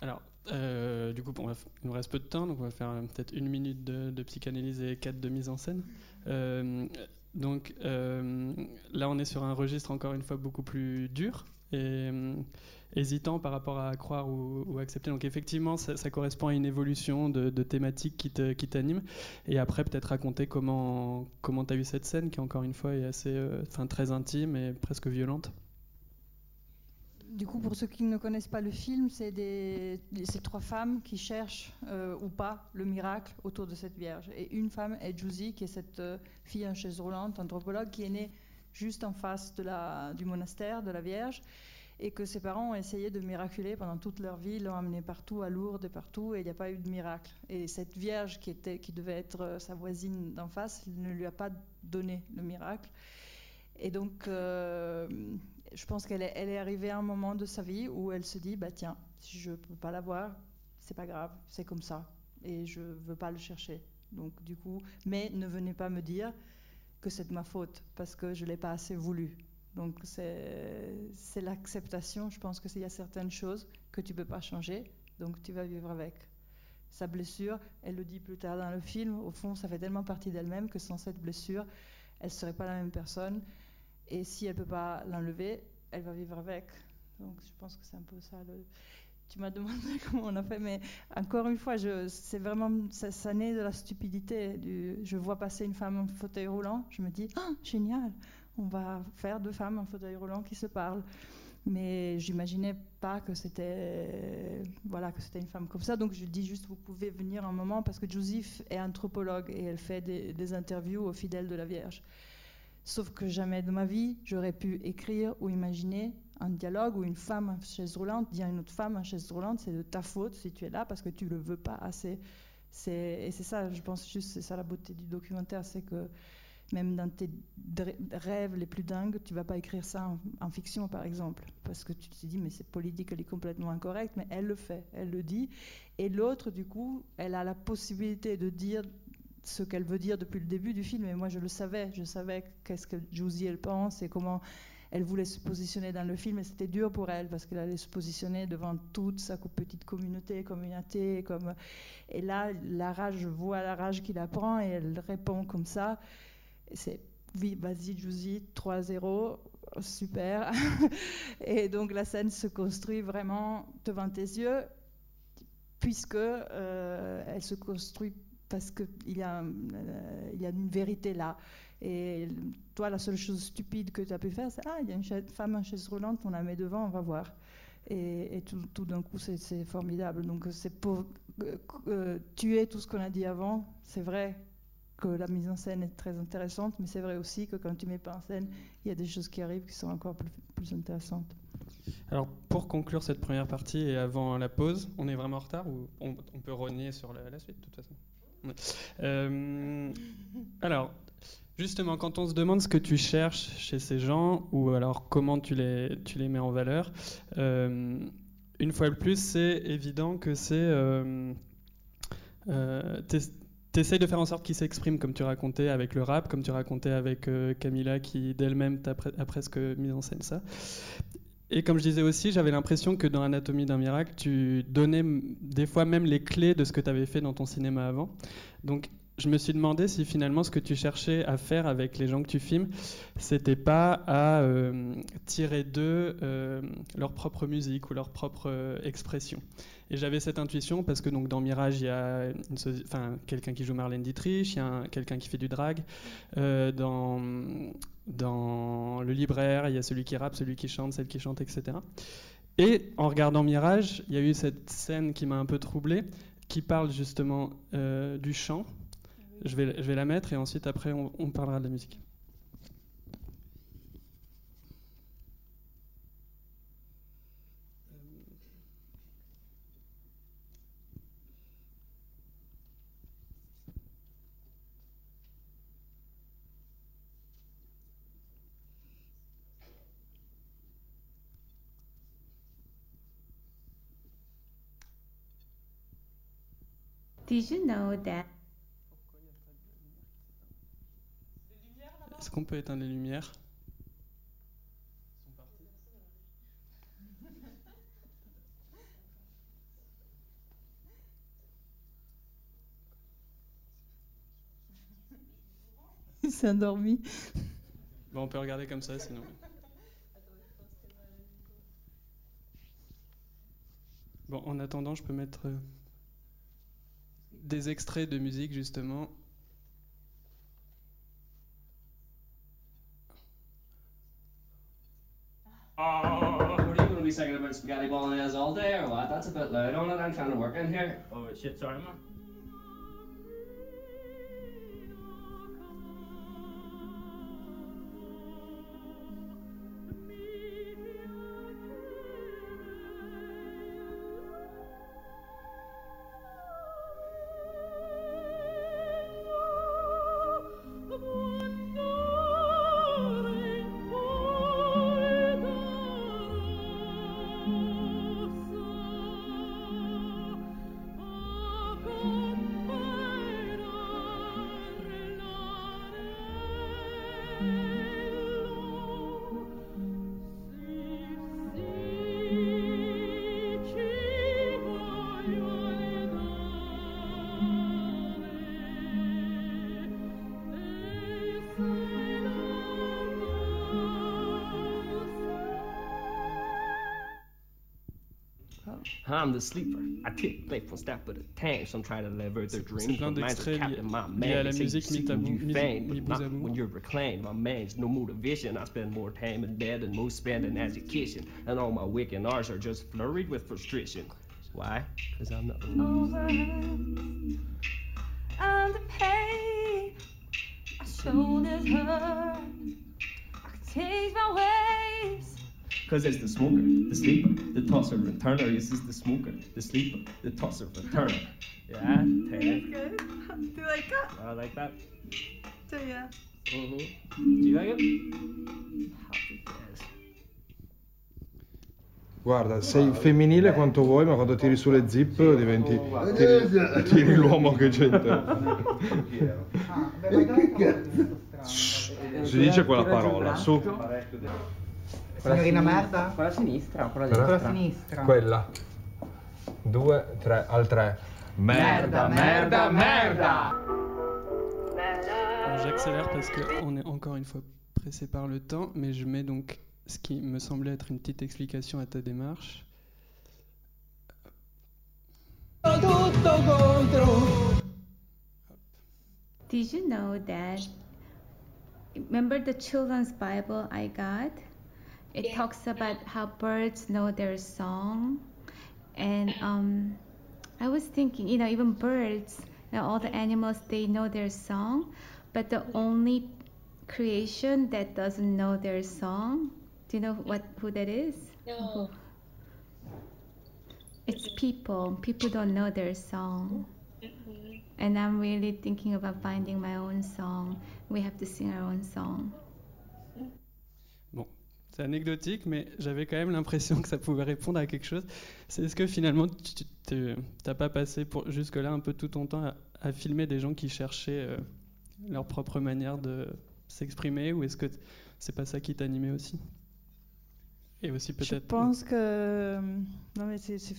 Alors, euh, du coup, il nous reste peu de temps, donc on va faire euh, peut-être une minute de, psychanalyse et quatre de mise en scène. Euh, donc euh, là, on est sur un registre encore une fois beaucoup plus dur et euh, hésitant par rapport à croire ou, accepter. Donc effectivement, ça, correspond à une évolution de, thématiques qui te- t'anime. Et après, peut-être raconter comment comment t'as eu cette scène qui encore une fois est assez, euh, enfin très intime et presque violente. Du coup, pour ceux qui ne connaissent pas le film, c'est ces trois femmes qui cherchent euh, ou pas le miracle autour de cette Vierge. Et une femme est Josie, qui est cette euh, fille en chaise roulante, anthropologue, qui est née juste en face du monastère de la Vierge, et que ses parents ont essayé de miraculer pendant toute leur vie, l'ont amenée partout, à Lourdes et partout, et il n'y a pas eu de miracle. Et cette Vierge qui, était, qui devait être euh, sa voisine d'en face ne lui a pas donné le miracle. Et donc, euh, je pense qu'elle est, arrivée à un moment de sa vie où elle se dit, bah tiens, si je peux pas l'avoir, c'est pas grave, c'est comme ça, et je veux pas le chercher. Donc du coup, mais ne venez pas me dire que c'est de ma faute parce que je l'ai pas assez voulu. Donc c'est c'est l'acceptation. Je pense que s'il y a certaines choses que tu peux pas changer, donc tu vas vivre avec. Sa blessure, elle le dit plus tard dans le film, au fond, ça fait tellement partie d'elle-même que sans cette blessure, elle serait pas la même personne. Et si elle peut pas l'enlever, elle va vivre avec. Donc je pense que c'est un peu ça. Tu m'as demandé comment on a fait, mais encore une fois, c'est vraiment ça, naît de la stupidité. Je vois passer une femme en fauteuil roulant, je me dis ah génial, on va faire deux femmes en fauteuil roulant qui se parlent. Mais j'imaginais pas que c'était voilà que c'était une femme comme ça. Donc je dis juste vous pouvez venir un moment parce que Joseph est anthropologue et elle fait des interviews aux fidèles de la Vierge. Sauf que jamais de ma vie, j'aurais pu écrire ou imaginer un dialogue où une femme en chaise roulante dit à une autre femme en chaise roulante, c'est de ta faute si tu es là parce que tu le veux pas assez. Et c'est ça, je pense juste, c'est ça la beauté du documentaire, c'est que même dans tes rêves les plus dingues, tu vas pas écrire ça en, en fiction, par exemple, parce que tu te dis, mais c'est politique, elle est complètement incorrecte, mais elle le fait, elle le dit. Et l'autre, du coup, elle a la possibilité de dire ce qu'elle veut dire depuis le début du film, et moi je le savais, je savais qu'est-ce que Josie elle pense et comment elle voulait se positionner dans le film, et c'était dur pour elle parce qu'elle allait se positionner devant toute sa petite communauté, communauté, comme et là la rage, je vois la rage qu'il apprend et elle répond comme ça. C'est oui, vas-y Josie, 3-0, super. et donc la scène se construit vraiment devant tes yeux, puisque euh, elle se construit parce qu'il y, a, euh, y a une vérité là. Et toi, la seule chose stupide que tu as pu faire, c'est Ah, il y a une femme en chaise roulante, on la met devant, on va voir. Et, tout, d'un coup, c'est formidable. Donc, c'est pour euh, euh, tuer tout ce qu'on a dit avant. C'est vrai que la mise en scène est très intéressante, mais c'est vrai aussi que quand tu mets pas en scène, il y a des choses qui arrivent qui sont encore plus, intéressantes. Alors, pour conclure cette première partie et avant la pause, on est vraiment en retard ou on, peut renier sur la, suite de toute façon? Euh, Alors, justement, quand on se demande ce que tu cherches chez ces gens ou alors comment tu les, mets en valeur, euh, une fois de plus, c'est évident que c'est. Euh, euh, t'es- T'essayes de faire en sorte qu'ils s'expriment comme tu racontais avec le rap, comme tu racontais avec euh, Camilla qui d'elle-même t'a presque mis en scène ça. Et comme je disais aussi, j'avais l'impression que dans Anatomie d'un miracle, tu donnais des fois même les clés de ce que tu avais fait dans ton cinéma avant. Donc je me suis demandé si finalement ce que tu cherchais à faire avec les gens que tu filmes, c'était pas à euh, tirer d'eux euh, leur propre musique ou leur propre euh, expression. Et j'avais cette intuition parce que donc dans Mirage, il y a quelqu'un qui joue Marlène Dietrich, il y a un- quelqu'un qui fait du drag. Dans, dans Le Libraire, il y a celui qui rappe, celui qui chante, celle qui chante, etc. Et en regardant Mirage, il y a eu cette scène qui m'a un peu troublé, qui parle justement euh, du chant. Je vais, je vais la mettre et ensuite après on, on parlera de la musique. Did you know that? Est-ce qu'on peut éteindre les lumières? Il s'est endormi. Bon, on peut regarder comme ça sinon. Bon, en attendant, je peux mettre... Euh, des extraits de musique justement. Oh, what are you going to be singing about spaghetti bolognese all day? Or what? That's a bit loud on it. I'm trying to work in here. Oh, shit, sorry, man. I'm the sleeper. I take life one step at a time. Some try to live out their dreams. plein but mine's d'extraits captain, my liés- man. liés à la They say musique you mis see à when but not when you're reclaimed. My man's no motivation. I spend more time in bed than most spend in education. And all my waking hours are just flurried with frustration. Why? Because I'm not. over and the pain my shoulders hurt I can change my ways Because it's the smoker, the sleeper, the tosser and turner. This is the smoker, the sleeper, the tosser and turner. Yeah, Ted. good do you like that? I like that. do you? hmm Do you like it? Yes. Guarda, sei femminile quanto vuoi, ma quando tiri sulle zip diventi. tiri, tiri l'uomo che c'è in te. Si dice quella parola, su. Signorina merda? Quella sinistra o quella destra? Quella sinistra. Quella. Due, tre, al tre. Merda, merda, merda! J'accélère parce qu'on est encore une fois pressé par le temps, mais je mets donc ce qui me semblait être une petite explication à ta démarche. Did you know that? Remember the children's Bible I got? It talks about how birds know their song. And um, I was thinking, you know, even birds, you know, all the animals, they know their song. But the only creation that doesn't know their song, do you know what who that is? No. It's people. People don't know their song. And I'm really thinking about finding my own song. We have to sing our own song. C'est anecdotique, mais j'avais quand même l'impression que ça pouvait répondre à quelque chose. C'est est-ce que finalement tu n'as pas passé jusque-là un peu tout ton temps à, à filmer des gens qui cherchaient euh, leur propre manière de s'exprimer, ou est-ce que c'est pas ça qui t'animait aussi? Et aussi Je peut-être. pense que. Non, mais c'est. c'est-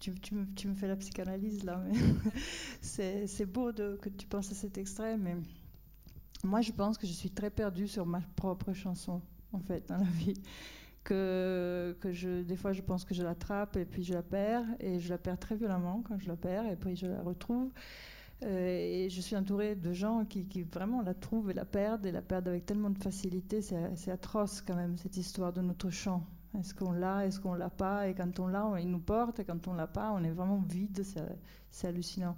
Tu, tu me, tu me fais la psychanalyse là, mais c'est c'est beau de, que tu penses à cet extrait, mais moi je pense que je suis très perdue sur ma propre chanson, en fait, dans la vie. Que, que je, des fois je pense que je l'attrape et puis je la perds, et je la perds très violemment quand je la perds, et puis je la retrouve. Euh, et je suis entourée de gens qui, qui vraiment la trouvent et la perdent, et la perdent avec tellement de facilité. C'est atroce quand même, cette histoire de notre chant. Est-ce qu'on l'a, est-ce qu'on l'a pas? Et quand on l'a, il nous porte, et quand on l'a pas, on est vraiment vide, c'est hallucinant.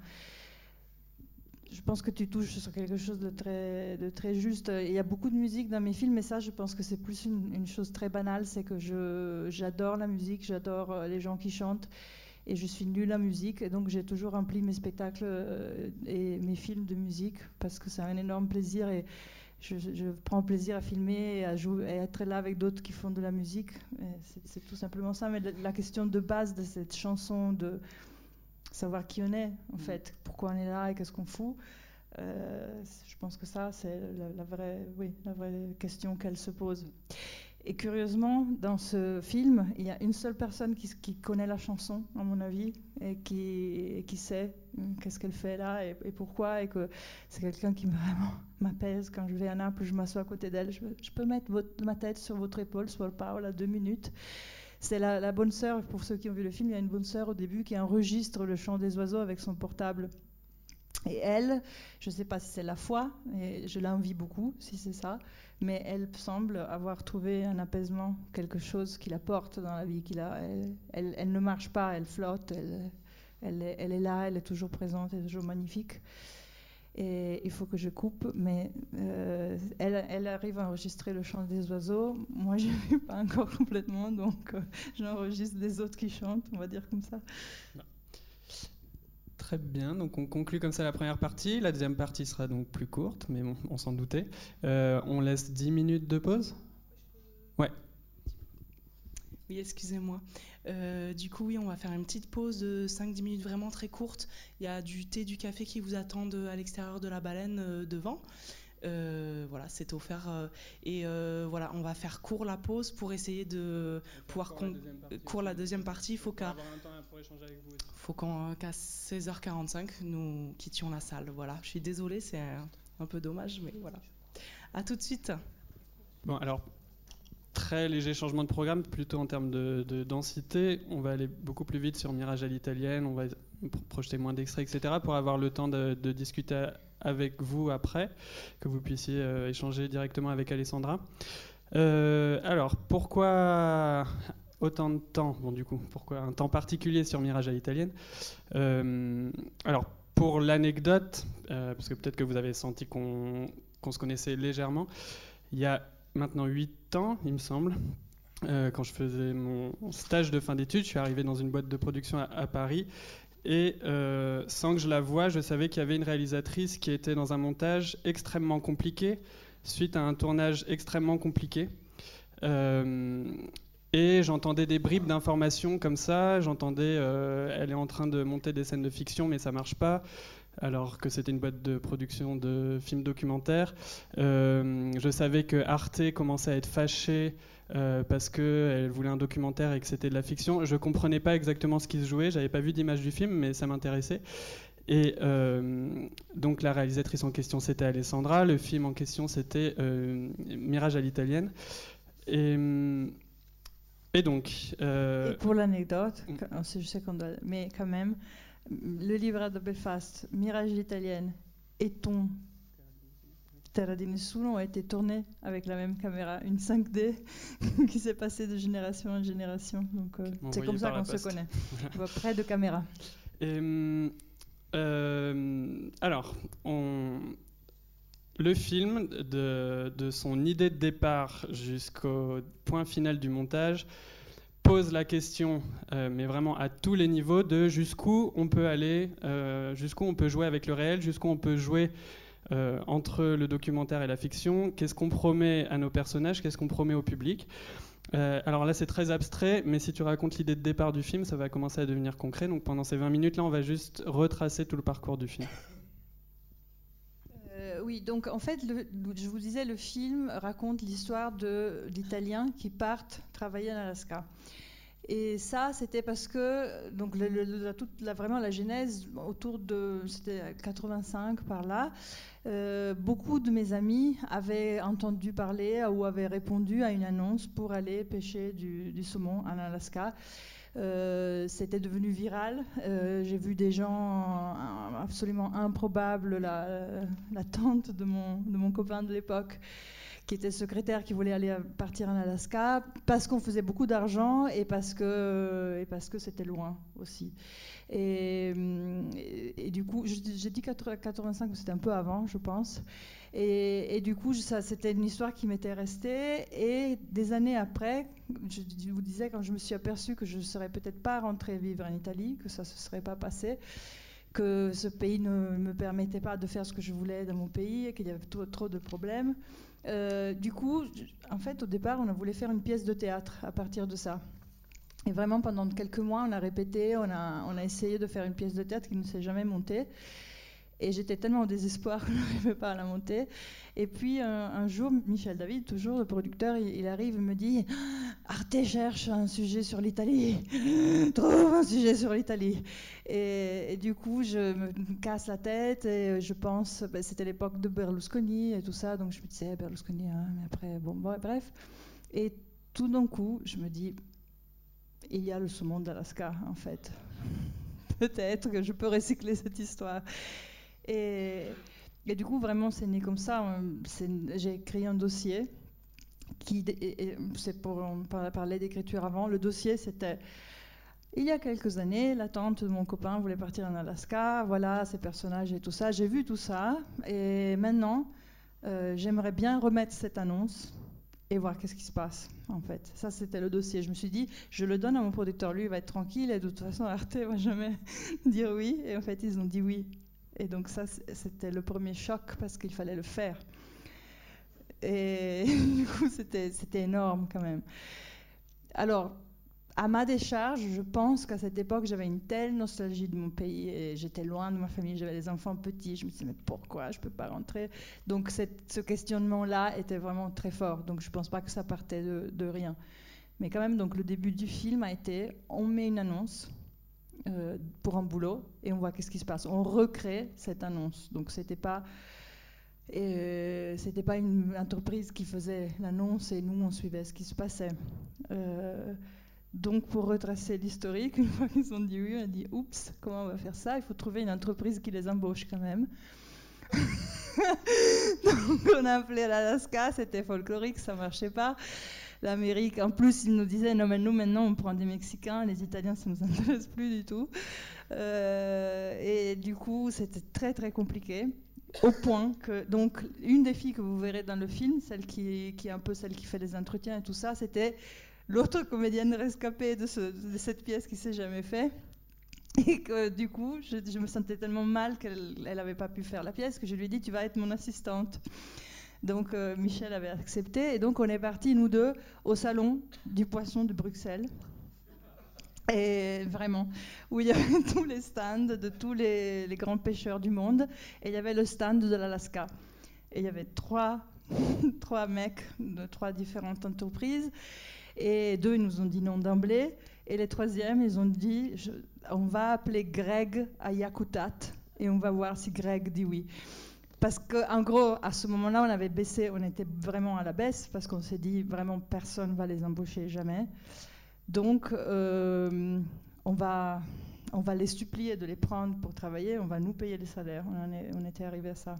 Je pense que tu touches sur quelque chose de très, juste. Il y a beaucoup de musique dans mes films, mais ça, je pense que c'est plus une, chose très banale, c'est que j'adore la musique, j'adore euh, les gens qui chantent, et je suis nulle en musique, et donc j'ai toujours rempli mes spectacles euh, et mes films de musique, parce que c'est un énorme plaisir, et je, prends plaisir à filmer et à être là avec d'autres qui font de la musique. C'est tout simplement ça, mais la question de base de cette chanson, de savoir qui on est, en fait, pourquoi on est là et qu'est-ce qu'on fout. euh, je pense que ça, c'est la, la vraie, oui, la vraie question qu'elle se pose. Et curieusement, dans ce film, il y a une seule personne qui, qui connaît la chanson, à mon avis, et qui, et qui sait hum, qu'est-ce qu'elle fait là et, et pourquoi, et que c'est quelqu'un qui vraiment m'apaise quand je vais à Naples, je m'assois à côté d'elle, je, je peux mettre votre- ma tête sur votre épaule, sur le Paola, deux minutes. C'est la, la bonne sœur, pour ceux qui ont vu le film, il y a une bonne sœur au début qui enregistre le chant des oiseaux avec son portable. Et elle, je ne sais pas si c'est la foi, et je l'envie beaucoup si c'est ça, mais elle semble avoir trouvé un apaisement, quelque chose qui la porte dans la vie. Qu'il a, elle, elle- ne marche pas, elle flotte, elle, elle est, elle est là, elle est toujours présente, elle est toujours magnifique. Et il faut que je coupe, mais euh, elle, elle arrive à enregistrer le chant des oiseaux. Moi, je n'ai pas encore complètement, donc euh, j'enregistre des autres qui chantent, on va dire comme ça. Très bien, donc on conclut comme ça la première partie. La deuxième partie sera donc plus courte, mais bon, on s'en doutait. Euh, on laisse 10 minutes de pause? Ouais. Oui, excusez-moi. Euh, du coup, oui, on va faire une petite pause de 5-10 minutes vraiment très courte. Il y a du thé, du café qui vous attendent à l'extérieur de la baleine euh, devant. Euh, voilà, c'est offert. euh, et euh, voilà, on va faire court la pause pour essayer de pouvoir court la deuxième partie. Il faut qu'à faut qu'à 16h45 nous quittions la salle. Voilà, je suis désolée, c'est un, un peu dommage, mais voilà. À tout de suite. Bon, alors, très léger changement de programme, plutôt en termes de, de densité. On va aller beaucoup plus vite sur Mirage à l'italienne, on va pro- projeter moins d'extraits, etc., pour avoir le temps de, discuter avec vous après, que vous puissiez euh, échanger directement avec Alessandra. Euh, alors, pourquoi autant de temps Bon, du coup, pourquoi un temps particulier sur Mirage à l'italienne? Euh, Alors, pour l'anecdote, parce que peut-être que vous avez senti qu'on se connaissait légèrement, il y a maintenant 8 ans, il me semble, euh, quand je faisais mon stage de fin d'études, je suis arrivé dans une boîte de production à, Paris. Et euh, sans que je la voie, je savais qu'il y avait une réalisatrice qui était dans un montage extrêmement compliqué, suite à un tournage extrêmement compliqué. Euh, et j'entendais des bribes d'informations comme ça. J'entendais, euh, elle est en train de monter des scènes de fiction, mais ça marche pas. Alors que c'était une boîte de production de films documentaires. Euh, je savais que Arte commençait à être fâché euh, parce qu'elle voulait un documentaire et que c'était de la fiction. Je comprenais pas exactement ce qui se jouait. J'avais pas vu d'image du film, mais ça m'intéressait. Et euh, donc la réalisatrice en question c'était Alessandra, le film en question c'était euh, Mirage à l'italienne. Et, et donc. Et pour l'anecdote, quand- je sais qu'on doit, mais quand même, le livre de Belfast, Mirage italienne et ton Terra di Nessuno ont été tournés avec la même caméra, une 5D qui s'est passée de génération en génération. Donc euh, c'est comme ça qu'on se connaît. Près de caméra. Et, hum, euh, alors, on- le film, de, de son idée de départ jusqu'au point final du montage, pose la question, euh, mais vraiment à tous les niveaux, de jusqu'où on peut aller, euh, jusqu'où on peut jouer avec le réel, jusqu'où on peut jouer euh, entre le documentaire et la fiction, qu'est-ce qu'on promet à nos personnages, qu'est-ce qu'on promet au public. Alors là, c'est très abstrait, mais si tu racontes l'idée de départ du film, ça va commencer à devenir concret. Donc pendant ces 20 minutes-là, on va juste retracer tout le parcours du film. Oui, donc en fait, je vous disais, le film raconte l'histoire de- d'Italiens qui partent travailler en Alaska. Et ça, c'était parce que donc la, vraiment la genèse autour de c'était 85 par là. euh, beaucoup de mes amis avaient entendu parler ou avaient répondu à une annonce pour aller pêcher du saumon en Alaska. Euh, c'était devenu viral. Euh, J'ai vu des gens euh, absolument improbables, la, la tante de mon, de mon copain de l'époque, qui était secrétaire, qui voulait aller partir en Alaska, parce qu'on faisait beaucoup d'argent et parce que, c'était loin aussi. Et, et- et du coup, j'ai dit 80 85, mais c'était un peu avant, je pense. Et, du coup, ça, c'était une histoire qui m'était restée. Et des années après, je, vous disais, quand je me suis aperçue que je ne serais peut-être pas rentrée vivre en Italie, que ça ne se serait pas passé, que ce pays ne me permettait pas de faire ce que je voulais dans mon pays qu'il y avait trop, de problèmes. Euh, du coup, en fait, au départ, on a voulu faire une pièce de théâtre à partir de ça. Et vraiment, pendant quelques mois, on a répété, on a essayé de faire une pièce de théâtre qui ne s'est jamais montée. Et j'étais tellement au désespoir que je n'arrivais pas à la monter. Et puis un, jour, Michel David, toujours le producteur, il, arrive et me dit Arte cherche un sujet sur l'Italie. Trouve un sujet sur l'Italie. Et, et du coup, je me casse la tête et je pense, ben, c'était l'époque de Berlusconi et tout ça, donc je me disais Berlusconi, hein, mais après, bon, bon, bref. Et tout d'un coup, je me dis il y a le saumon d'Alaska, en fait. Peut-être que je peux recycler cette histoire. Et, du coup, vraiment, c'est né comme ça. Euh, J'ai écrit un dossier on par- parler d'écriture avant. Le dossier, c'était il y a quelques années, la tante de mon copain voulait partir en Alaska. Voilà, ses personnages et tout ça. J'ai vu tout ça. Et maintenant, euh, j'aimerais bien remettre cette annonce et voir qu'est-ce qui se passe, en fait. Ça, c'était le dossier. Je me suis dit, je le donne à mon producteur, lui, il va être tranquille, et de toute façon, Arte va jamais dire oui. Et en fait, ils ont dit oui. Et donc ça, c'était le premier choc, parce qu'il fallait le faire. Et du coup, c'était énorme quand même. Alors, à ma décharge, je pense qu'à cette époque, j'avais une telle nostalgie de mon pays et j'étais loin de ma famille, j'avais des enfants petits, je me disais, mais pourquoi je ne peux pas rentrer? Donc, ce questionnement-là était vraiment très fort. Donc, je ne pense pas que ça partait de, de rien. Mais quand même, donc, le début du film a été, on met une annonce euh, pour un boulot et on voit qu'est-ce qui se passe. On recrée cette annonce. Donc, c'était pas... Et c'était pas une entreprise qui faisait l'annonce et nous on suivait ce qui se passait. Euh, donc pour retracer l'historique, une fois qu'ils ont dit oui, on a dit oups, comment on va faire ça? Il faut trouver une entreprise qui les embauche quand même. donc on a appelé l'Alaska, c'était folklorique, ça marchait pas. L'Amérique, en plus, ils nous disaient non mais nous maintenant on prend des Mexicains, les Italiens ça nous intéresse plus du tout. Euh, et du coup c'était très très compliqué au point que donc une des filles que vous verrez dans le film, celle qui, est un peu celle qui fait les entretiens et tout ça, c'était l'autre comédienne rescapée de cette pièce qui s'est jamais fait. Et que du coup, je, je me sentais tellement mal qu'elle n'avait pas pu faire la pièce que je lui ai dit tu vas être mon assistante. Donc euh, Michel avait accepté et donc on est partis nous deux au salon du poisson de Bruxelles. Et vraiment, où il y avait tous les stands de tous les, grands pêcheurs du monde, et il y avait le stand de l'Alaska. Et il y avait trois, trois mecs de trois différentes entreprises, et deux, ils nous ont dit non d'emblée, et les troisièmes, ils ont dit, on va appeler Greg à Yakutat, et on va voir si Greg dit oui. Parce qu'en gros, à ce moment-là, on avait baissé, on était vraiment à la baisse, parce qu'on s'est dit, vraiment, personne ne va les embaucher jamais. Donc, euh, on, va, les supplier de les prendre pour travailler, on va nous payer les salaires. On, était arrivé à ça.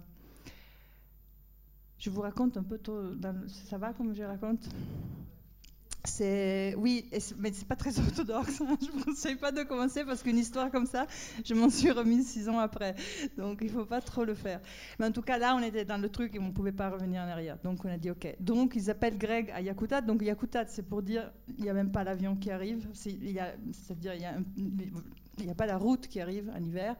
Je vous raconte un peu, tôt, ça va comme je raconte? C'est oui, et mais c'est pas très orthodoxe. Je vous conseille pas de commencer parce qu'une histoire comme ça, je m'en suis remise six ans après. Donc il faut pas trop le faire. Mais en tout cas là, on était dans le truc et on pouvait pas revenir en arrière. Donc on a dit ok. Donc ils appellent Greg à Yakutat. Donc Yakutat, c'est pour dire il y a même pas l'avion qui arrive. C'est-à-dire il y a un- il y a pas la route qui arrive en hiver.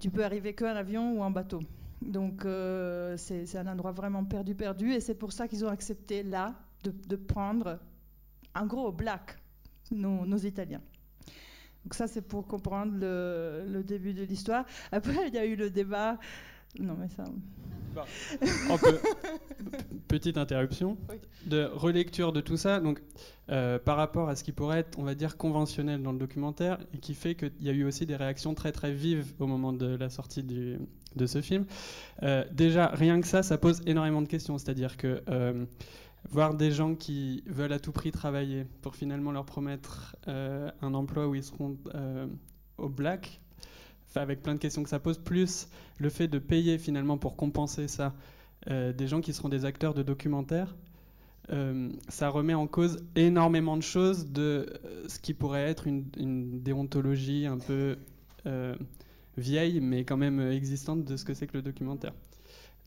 Tu peux arriver qu'en avion ou en bateau. Donc euh, c'est un endroit vraiment perdu, perdu. Et c'est pour ça qu'ils ont accepté là de prendre en gros black, nos, nos Italiens. Donc ça c'est pour comprendre le, le début de l'histoire. Après il y a eu le débat. Non mais ça. On peut- Petite interruption de relecture de tout ça. Donc, euh, par rapport à ce qui pourrait être, on va dire, conventionnel dans le documentaire, et qui fait qu'il y a eu aussi des réactions très très vives au moment de la sortie du- de ce film. Euh, déjà, rien que ça, ça pose énormément de questions. C'est-à-dire que euh, voir des gens qui veulent à tout prix travailler pour finalement leur promettre euh, un emploi où ils seront euh, au black, avec plein de questions que ça pose, plus le fait de payer finalement pour compenser ça euh, des gens qui seront des acteurs de documentaires, ça remet en cause énormément de choses de ce qui pourrait être une, déontologie un peu vieille, mais quand même existante de ce que c'est que le documentaire.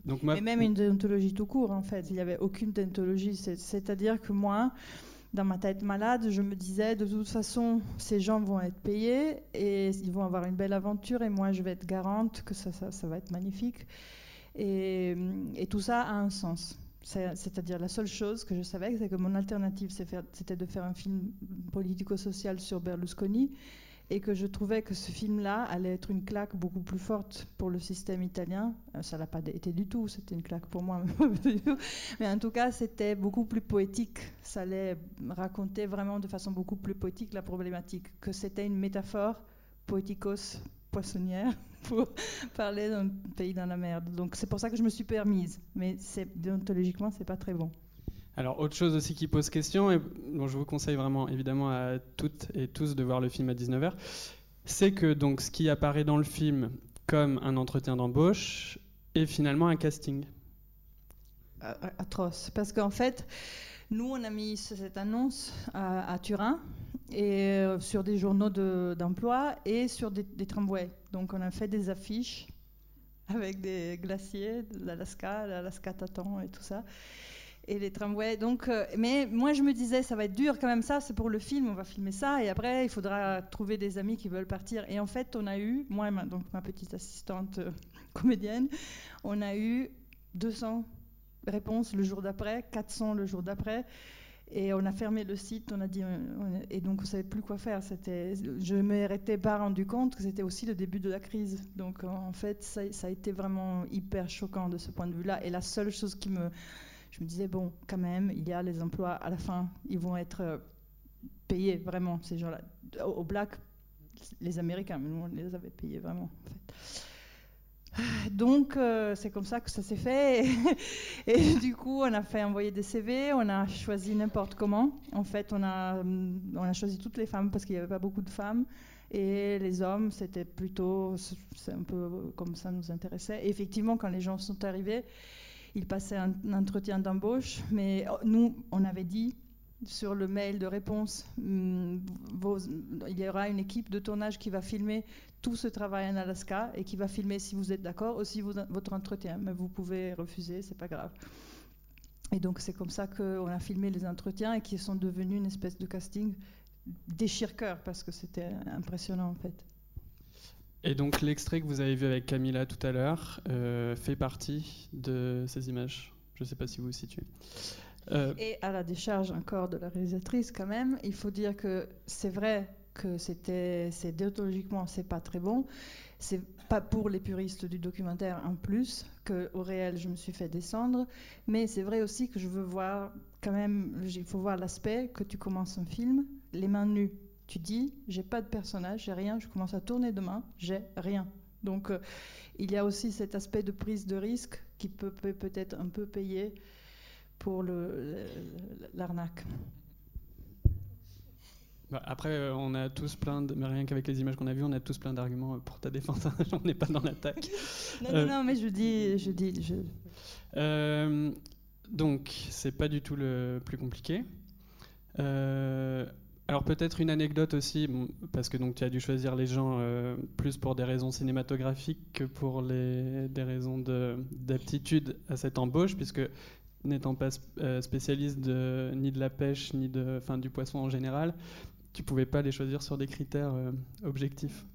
Donc moi, Et même une déontologie tout court, en fait. Il n'y avait aucune déontologie. C'est- C'est-à-dire que moi, dans ma tête malade, je me disais, de toute façon, ces gens vont être payés et ils vont avoir une belle aventure et moi, je vais être garante que ça, ça, ça va être magnifique. Et, et tout ça a un sens. C'est- C'est-à-dire la seule chose que je savais, c'est que mon alternative, c'était de faire un film politico-social sur Berlusconi. Et que je trouvais que ce film-là allait être une claque beaucoup plus forte pour le système italien. Euh, Ça l'a pas été du tout, c'était une claque pour moi, mais en tout cas c'était beaucoup plus poétique. Ça allait raconter vraiment de façon beaucoup plus poétique la problématique, que c'était une métaphore poéticos poissonnière pour parler d'un pays dans la merde. Donc c'est pour ça que je me suis permise, mais c'est déontologiquement c'est pas très bon. Alors, autre chose aussi qui pose question, et dont je vous conseille vraiment évidemment à toutes et tous de voir le film à 19h, c'est que donc ce qui apparaît dans le film comme un entretien d'embauche est finalement un casting. Atroce. Parce qu'en fait, nous, on a mis ce- cette annonce à, Turin et euh, sur des journaux de- d'emploi et sur des, des tramways. Donc, on a fait des affiches avec des glaciers l'Alaska, l'Alaska t'attend et tout ça. Et les tramways. Donc, euh, mais moi, je me disais, ça va être dur quand même, ça, c'est pour le film, on va filmer ça, et après, il faudra trouver des amis qui veulent partir. Et en fait, on a eu, moi ma, donc, ma petite assistante euh, comédienne, on a eu 200 réponses le jour d'après, 400 le jour d'après. Et on a fermé le site, on a dit, euh, et donc on ne savait plus quoi faire. Je ne m'étais pas rendu compte que c'était aussi le début de la crise. Donc en fait, ça a été vraiment hyper choquant de ce point de vue-là. Et la seule chose qui me, je me disais bon, quand même, il y a les emplois à la fin, ils vont être euh, payés vraiment ces gens-là. Au, Black, les Américains, mais nous on les avait payés vraiment. En fait. Donc, euh, c'est comme ça que ça s'est fait. Et, du coup, on a fait envoyer des CV, on a choisi n'importe comment. En fait, on a, hum, on a choisi toutes les femmes parce qu'il n'y avait pas beaucoup de femmes. Et les hommes, c'était plutôt, c'est un peu comme ça nous intéressait. Et effectivement, quand les gens sont arrivés, ils passaient un, entretien d'embauche. Mais oh, nous, on avait dit sur le mail de réponse, vos- il y aura une équipe de tournage qui va filmer tout ce travail en Alaska et qui va filmer, si vous êtes d'accord, aussi votre entretien. Mais vous pouvez refuser, c'est pas grave. Et donc c'est comme ça qu'on a filmé les entretiens et qui sont devenus une espèce de casting déchire-cœur parce que c'était impressionnant en fait. Et donc l'extrait que vous avez vu avec Camilla tout à l'heure euh, fait partie de ces images. Je ne sais pas si vous vous situez. Euh, Et à la décharge encore de la réalisatrice, quand même, il faut dire que c'est vrai que c'était, c'est déontologiquement, c'est pas très bon. C'est pas pour les puristes du documentaire en plus que au réel je me suis fait descendre, mais c'est vrai aussi que je veux voir quand même, il faut voir l'aspect que tu commences un film, les mains nues. Tu dis, j'ai pas de personnage, j'ai rien, je commence à tourner de main, j'ai rien. Donc euh, il y a aussi cet aspect de prise de risque qui peut peut- peut-être un peu payer pour l'arnaque. bah, après, euh, on a tous plein de. Mais rien qu'avec les images qu'on a vues, on a tous plein d'arguments euh, pour ta défense. on n'est pas dans l'attaque. Non, Euh, non, non, mais je dis, je dis, je... Euh, donc, c'est pas du tout le plus compliqué. Euh, alors peut-être une anecdote aussi, bon, parce que donc tu as dû choisir les gens euh, plus pour des raisons cinématographiques que pour les, des raisons de- d'aptitude à cette embauche, puisque n'étant pas euh, spécialiste de, ni de la pêche ni de, enfin, du poisson en général, tu pouvais pas les choisir sur des critères euh, objectifs.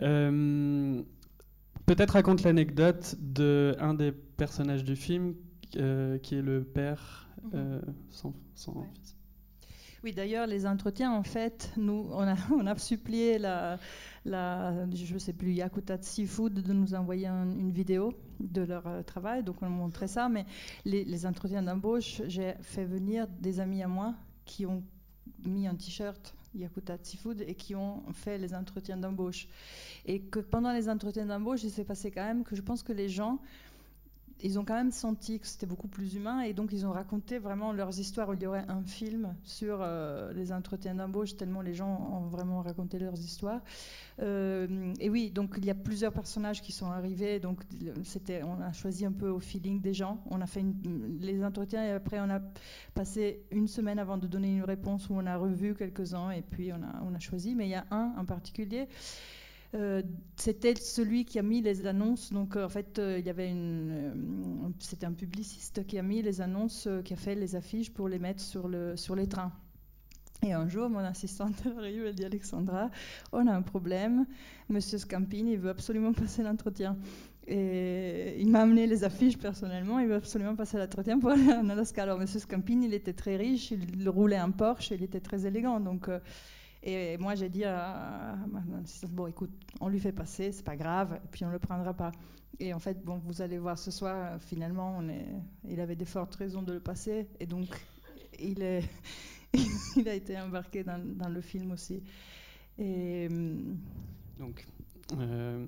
Euh, Peut-être raconte l'anecdote de un des personnages du film qui est le père sans, sans fils. Oui, d'ailleurs, les entretiens, en fait, nous, on a, supplié la, je ne sais plus, Yakutat Seafood de nous envoyer un- une vidéo de leur euh, travail, donc on montrait ça, mais les, les entretiens d'embauche, j'ai fait venir des amis à moi qui ont mis un t-shirt Yakutat Seafood et qui ont fait les entretiens d'embauche. Et que pendant les entretiens d'embauche, il s'est passé quand même que je pense que les gens ils ont quand même senti que c'était beaucoup plus humain et donc ils ont raconté vraiment leurs histoires. Il y aurait un film sur euh, les entretiens d'embauche tellement les gens ont vraiment raconté leurs histoires. Euh, et oui, donc il y a plusieurs personnages qui sont arrivés. Donc c'était, on a choisi un peu au feeling des gens. On a fait les entretiens et après on a passé une semaine avant de donner une réponse où on a revu quelques-uns et puis on a, on a choisi. Mais il y a un en particulier. Euh, c'était celui qui a mis les annonces. Donc, euh, en fait, euh, il y avait une. c'était un publiciste qui a mis les annonces, qui a fait les affiches pour les mettre sur, le, sur les trains. Et un jour, mon assistante arrive, elle dit Alexandra, on a un problème. Monsieur Scampini il veut absolument passer l'entretien. Et il m'a amené les affiches personnellement. Il veut absolument passer l'entretien pour aller en Alaska. Alors, Monsieur Scampini, il était très riche, il roulait un Porsche, il était très élégant. Donc, Et moi, j'ai dit à ma assistante, bon, écoute, on lui fait passer, c'est pas grave, et puis on le prendra pas. Et en fait, bon, vous allez voir ce soir, finalement, on est, il avait des fortes raisons de le passer, et donc il, est, il a été embarqué dans, le film aussi. Et, donc, euh,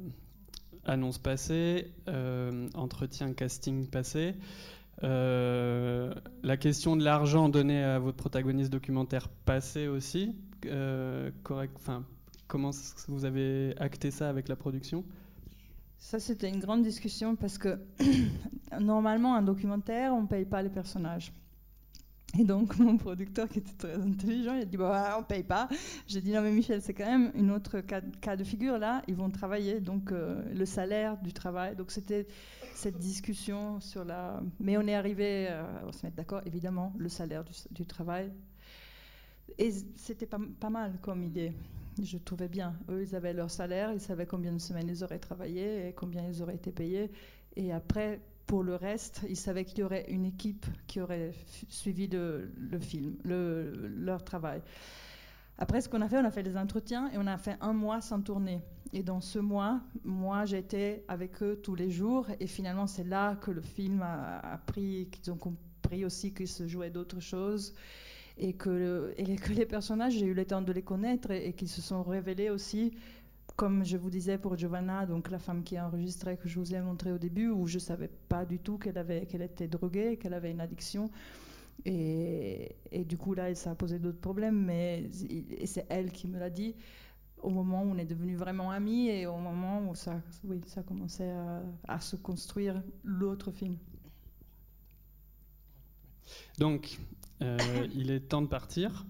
annonce passée, euh, entretien casting passé. Euh, la question de l'argent donné à votre protagoniste documentaire passé aussi, correct. Enfin, comment vous avez acté ça avec la production? Ça, c'était une grande discussion parce que normalement, un documentaire, on ne paye pas les personnages. Et donc, mon producteur, qui était très intelligent, il a dit bon, on ne paye pas. J'ai dit non, mais Michel, c'est quand même une autre cas, de figure là. Ils vont travailler, donc euh, le salaire du travail. Donc, c'était cette discussion sur la. Mais on est arrivé euh, se mettre d'accord, évidemment, le salaire du, travail. Et c'était pas, pas, mal comme idée. Je trouvais bien. Eux, ils avaient leur salaire, ils savaient combien de semaines ils auraient travaillé et combien ils auraient été payés. Et après, pour le reste, ils savaient qu'il y aurait une équipe qui aurait suivi le, film, leur travail. Après, ce qu'on a fait, on a fait des entretiens et on a fait un mois sans tourner. Et dans ce mois, moi, j'étais avec eux tous les jours. Et finalement, c'est là que le film a, pris, qu'ils ont compris aussi qu'il se jouait d'autres choses. Et que, les personnages, j'ai eu le temps de les connaître et qu'ils se sont révélés aussi comme je vous disais pour Giovanna, donc la femme qui a enregistré que je vous ai montré au début, où je ne savais pas du tout qu'elle était droguée, qu'elle avait une addiction. Et, du coup, là, ça a posé d'autres problèmes, mais c'est elle qui me l'a dit au moment où on est devenus vraiment amis et au moment où ça, oui, ça commençait à, à se construire l'autre film. Donc, euh, il est temps de partir.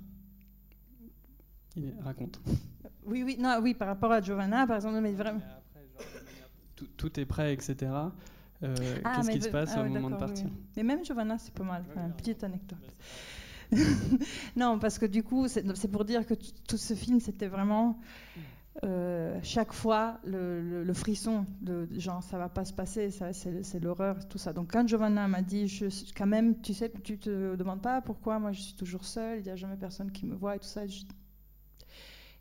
Il raconte. Oui, oui, non, oui, par rapport à Giovanna, par exemple, mais vraiment. Tout, est prêt, etc. Euh, ah, Qu'est-ce qui se passe ah au moment de partir? Mais même Giovanna, c'est pas mal, quand même. Petite anecdote. non, parce que du coup, c'est pour dire que tout ce film, c'était vraiment euh, chaque fois le, le, frisson de genre ça va pas se passer, c'est l'horreur, tout ça. Donc quand Giovanna m'a dit, je, quand même, tu sais, tu te demandes pas pourquoi moi je suis toujours seule, il n'y a jamais personne qui me voit et tout ça. Je,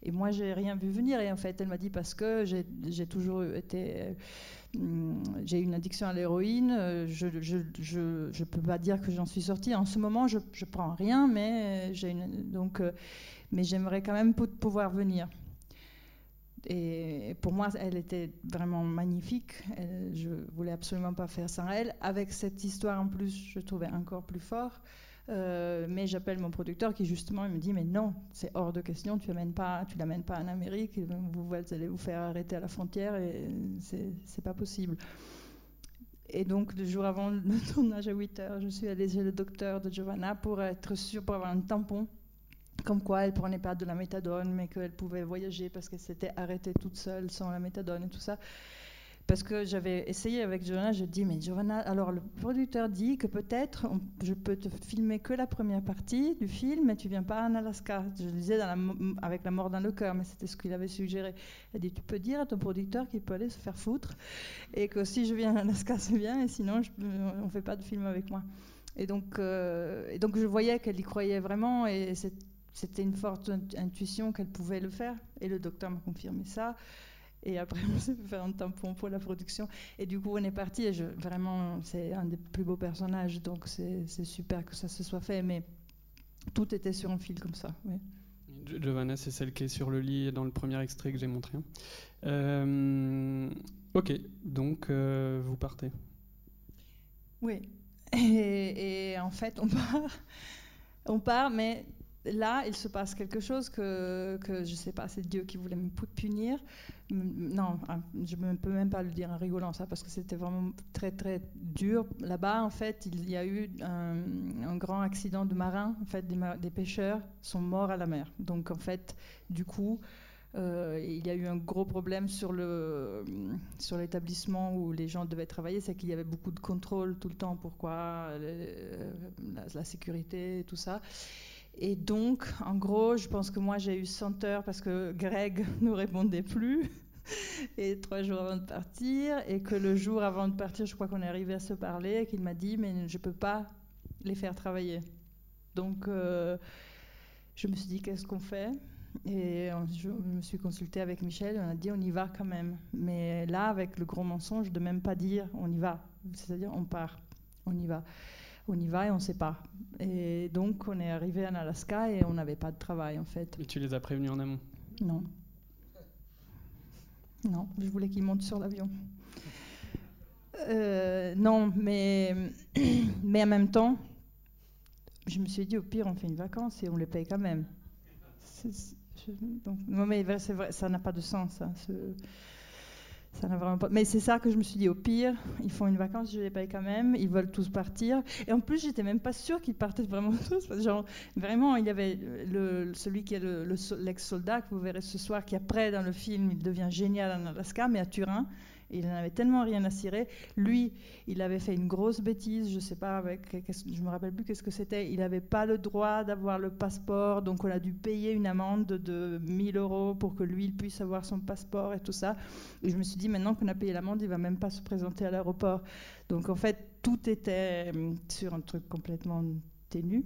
et moi, j'ai rien vu venir. Et en fait, elle m'a dit parce que j'ai toujours été. Euh, j'ai une addiction à l'héroïne. Euh, je ne peux pas dire que j'en suis sortie. En ce moment, je ne prends rien, mais. Donc, euh, mais j'aimerais quand même pouvoir venir. Et pour moi, elle était vraiment magnifique. je voulais absolument pas faire sans elle. Avec cette histoire en plus, je trouvais encore plus fort. Euh, mais j'appelle mon producteur qui justement il me dit mais non c'est hors de question tu l'amènes pas tu l'amènes pas en Amérique vous, allez vous faire arrêter à la frontière et c'est pas possible. Et donc le jour avant le tournage à 8 heures je suis allée chez le docteur de Giovanna pour être sûre pour avoir un tampon comme quoi elle prenait pas de la méthadone mais qu'elle pouvait voyager parce qu'elle s'était arrêtée toute seule sans la méthadone et tout ça parce que j'avais essayé avec Giovanna, je dis mais Giovanna, alors le producteur dit que peut-être je peux te filmer que la première partie du film, mais tu viens pas en Alaska. Je le disais avec la mort dans le cœur, mais c'était ce qu'il avait suggéré. Elle dit tu peux dire à ton producteur qu'il peut aller se faire foutre et que si je viens en Alaska c'est bien et sinon je, on fait pas de film avec moi. Et donc, euh, et donc je voyais qu'elle y croyait vraiment et c'était une forte intuition qu'elle pouvait le faire et le docteur m'a confirmé ça. Et après, on s'est fait un tampon pour la production. Et du coup, on est parti. Et je, vraiment, c'est un des plus beaux personnages. Donc, c'est super que ça se soit fait. Mais tout était sur un fil comme ça. Oui. Giovanna, c'est celle qui est sur le lit dans le premier extrait que j'ai montré. Euh, ok, donc euh, vous partez. Oui. Et, et, en fait, on part. On part, mais là, il se passe quelque chose que, je ne sais pas, c'est Dieu qui voulait me punir. Non, hein, je ne peux même pas le dire en rigolant ça, parce que c'était vraiment très très dur. Là-bas, en fait, il y a eu un, grand accident de marin. En fait, des, pêcheurs sont morts à la mer. Donc, en fait, du coup, euh, il y a eu un gros problème sur le sur l'établissement où les gens devaient travailler, c'est qu'il y avait beaucoup de contrôle tout le temps. Pourquoi la, la sécurité, tout ça. Et donc, en gros, je pense que moi j'ai eu 100 heures parce que Greg ne répondait plus. Et trois jours avant de partir, et que le jour avant de partir, je crois qu'on est arrivé à se parler, et qu'il m'a dit Mais je ne peux pas les faire travailler. Donc, euh, je me suis dit Qu'est-ce qu'on fait? Et je me suis consultée avec Michel, on a dit on y va quand même. Mais là, avec le gros mensonge de même pas dire on y va, c'est-à-dire on part, on y va. On y va et on ne sait pas. Et donc on est arrivé en Alaska et on n'avait pas de travail en fait. Et tu les as prévenus en amont? Non. Non, je voulais qu'ils montent sur l'avion. Euh, non, mais, mais en même temps, je me suis dit au pire, on fait une vacance et on les paye quand même. Je- donc, non, mais c'est vrai, ça n'a pas de sens. hein, ce- ça n'a vraiment pas. Mais c'est ça que je me suis dit. Au pire, ils font une vacance, je les paye quand même. Ils veulent tous partir. Et en plus, j'étais même pas sûre qu'ils partaient vraiment tous. genre, vraiment, il y avait le, celui qui est le- le so- l'ex-soldat que vous verrez ce soir, qui après dans le film, il devient génial en Alaska, mais à Turin. Il n'en avait tellement rien à cirer. Lui, il avait fait une grosse bêtise, je sais pas, avec, je me rappelle plus qu'est-ce que c'était. Il n'avait pas le droit d'avoir le passeport, donc on a dû payer une amende de 1000 euros pour que lui il puisse avoir son passeport et tout ça. Et je me suis dit, maintenant qu'on a payé l'amende, il va même pas se présenter à l'aéroport. Donc en fait, tout était hum, sur un truc complètement ténu.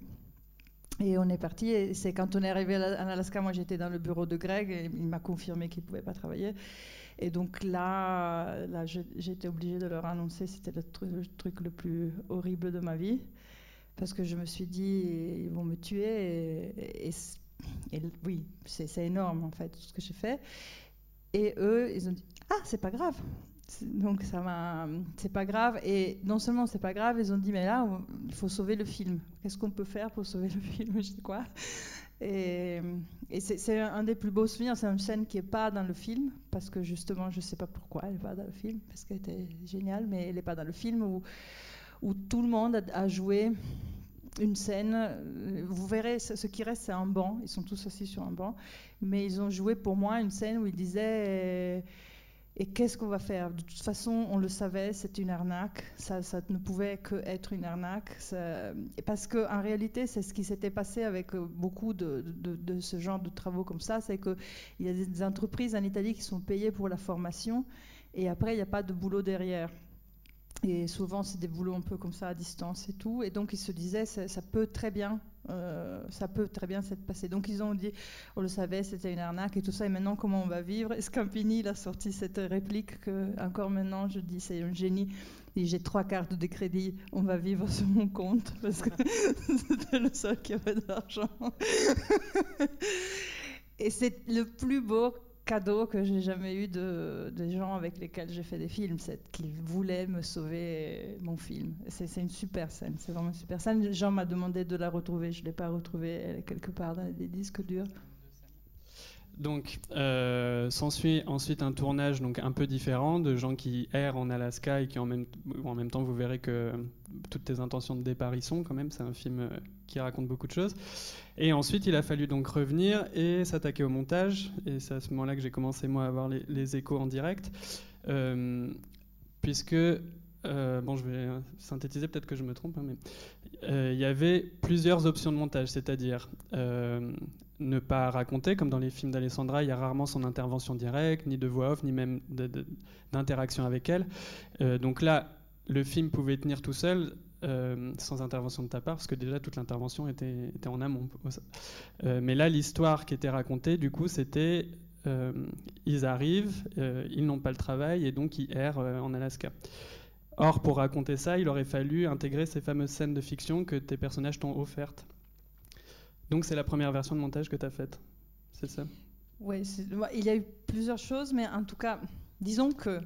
Et on est parti, et c'est quand on est arrivé en Alaska, moi j'étais dans le bureau de Greg, et il m'a confirmé qu'il ne pouvait pas travailler. Et donc là, là j'étais obligée de leur annoncer, c'était le, tru- le truc le plus horrible de ma vie, parce que je me suis dit, ils vont me tuer, et, oui, c'est énorme en fait, tout ce que j'ai fait. Et eux, ils ont dit, ah, c'est pas grave. Donc ça m'a, c'est pas grave. Et non seulement c'est pas grave, ils ont dit mais là il faut sauver le film. Qu'est-ce qu'on peut faire pour sauver le film? Je sais quoi. Et, et c'est, un des plus beaux souvenirs. C'est une scène qui est pas dans le film parce que justement je sais pas pourquoi elle est pas dans le film parce qu'elle était géniale, mais elle est pas dans le film où tout le monde a, joué une scène. euh, Vous verrez, ce qui reste, c'est un banc. Ils sont tous assis sur un banc. Mais ils ont joué pour moi une scène où ils disaient euh, Et qu'est-ce qu'on va faire? De toute façon, on le savait, c'était une arnaque. Ça, ça ne pouvait que être une arnaque. Parce qu'en réalité, c'est ce qui s'était passé avec euh, beaucoup de, de- de ce genre de travaux comme ça c'est qu'il y a des entreprises en Italie qui sont payées pour la formation et après, il n'y a pas de boulot derrière. Et souvent, c'est des boulots un peu comme ça à distance et tout. Et donc, ils se disaient, ça, peut très bien, euh, ça peut très bien s'être passé. Donc, ils ont dit, on le savait, c'était une arnaque et tout ça. Et maintenant, comment on va vivre? Et Scampini, il a sorti cette réplique que, encore maintenant, je dis, c'est un génie. Dit, J'ai trois cartes de crédit, on va vivre sur mon compte parce que c'était le seul qui avait de l'argent. Et c'est le plus beau cadeau que j'ai jamais eu de, gens avec lesquels j'ai fait des films, c'est qu'ils voulaient me sauver mon film. C'est c'est une super scène, c'est vraiment une super scène. Jean m'a demandé de la retrouver, je ne l'ai pas retrouvée, elle est quelque part dans des disques durs. Donc, euh, s'ensuit ensuite un tournage donc un peu différent de gens qui errent en Alaska et qui en même, en même temps vous verrez que toutes tes intentions de départ y sont quand même. C'est un film euh, qui raconte beaucoup de choses. Et ensuite, il a fallu donc revenir et s'attaquer au montage. Et c'est à ce moment-là que j'ai commencé moi à avoir les, échos en direct, Euh, puisque euh, bon, je vais synthétiser, peut-être que je me trompe, hein, mais euh, il y avait plusieurs options de montage, c'est-à-dire euh, ne pas raconter, comme dans les films d'Alessandra, il y a rarement son intervention directe, ni de voix off, ni même d'interaction avec elle. Euh, donc là, le film pouvait tenir tout seul, euh, sans intervention de ta part, parce que déjà toute l'intervention était, en amont. Euh, mais là, l'histoire qui était racontée, du coup, c'était euh, ils arrivent, ils n'ont pas le travail et donc ils errent en Alaska. Or, pour raconter ça, il aurait fallu intégrer ces fameuses scènes de fiction que tes personnages t'ont offertes. Donc, c'est la première version de montage que tu as faite. C'est ça? Oui, il y a eu plusieurs choses, mais en tout cas, disons que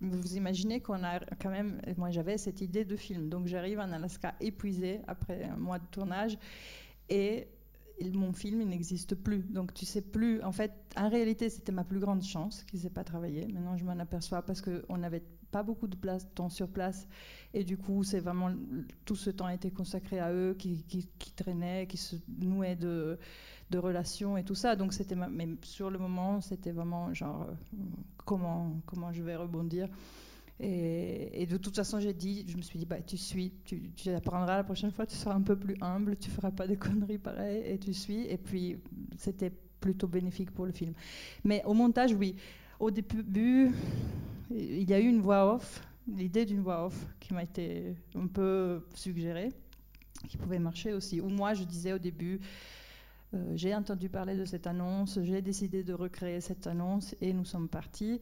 vous imaginez qu'on a quand même, moi j'avais cette idée de film, donc j'arrive en Alaska épuisée après un mois de tournage et mon film il n'existe plus, donc tu sais plus. En fait, en réalité, c'était ma plus grande chance qu'ils n'aient pas travaillé. Maintenant, je m'en aperçois parce qu'on n'avait pas beaucoup de temps sur place, et du coup, c'est vraiment tout ce temps a été consacré à eux qui, qui, qui traînaient, qui se nouaient de, de relations et tout ça. Donc, c'était, ma- mais sur le moment, c'était vraiment genre euh, comment comment je vais rebondir. Et, de toute façon, j'ai dit, je me suis dit, bah, tu suis, tu, tu apprendras la prochaine fois, tu seras un peu plus humble, tu feras pas des conneries pareilles, et tu suis. Et puis, c'était plutôt bénéfique pour le film. Mais au montage, oui. Au début, il y a eu une voix off, l'idée d'une voix off qui m'a été un peu suggérée, qui pouvait marcher aussi. Ou moi, je disais au début, Euh, j'ai entendu parler de cette annonce, j'ai décidé de recréer cette annonce et nous sommes partis.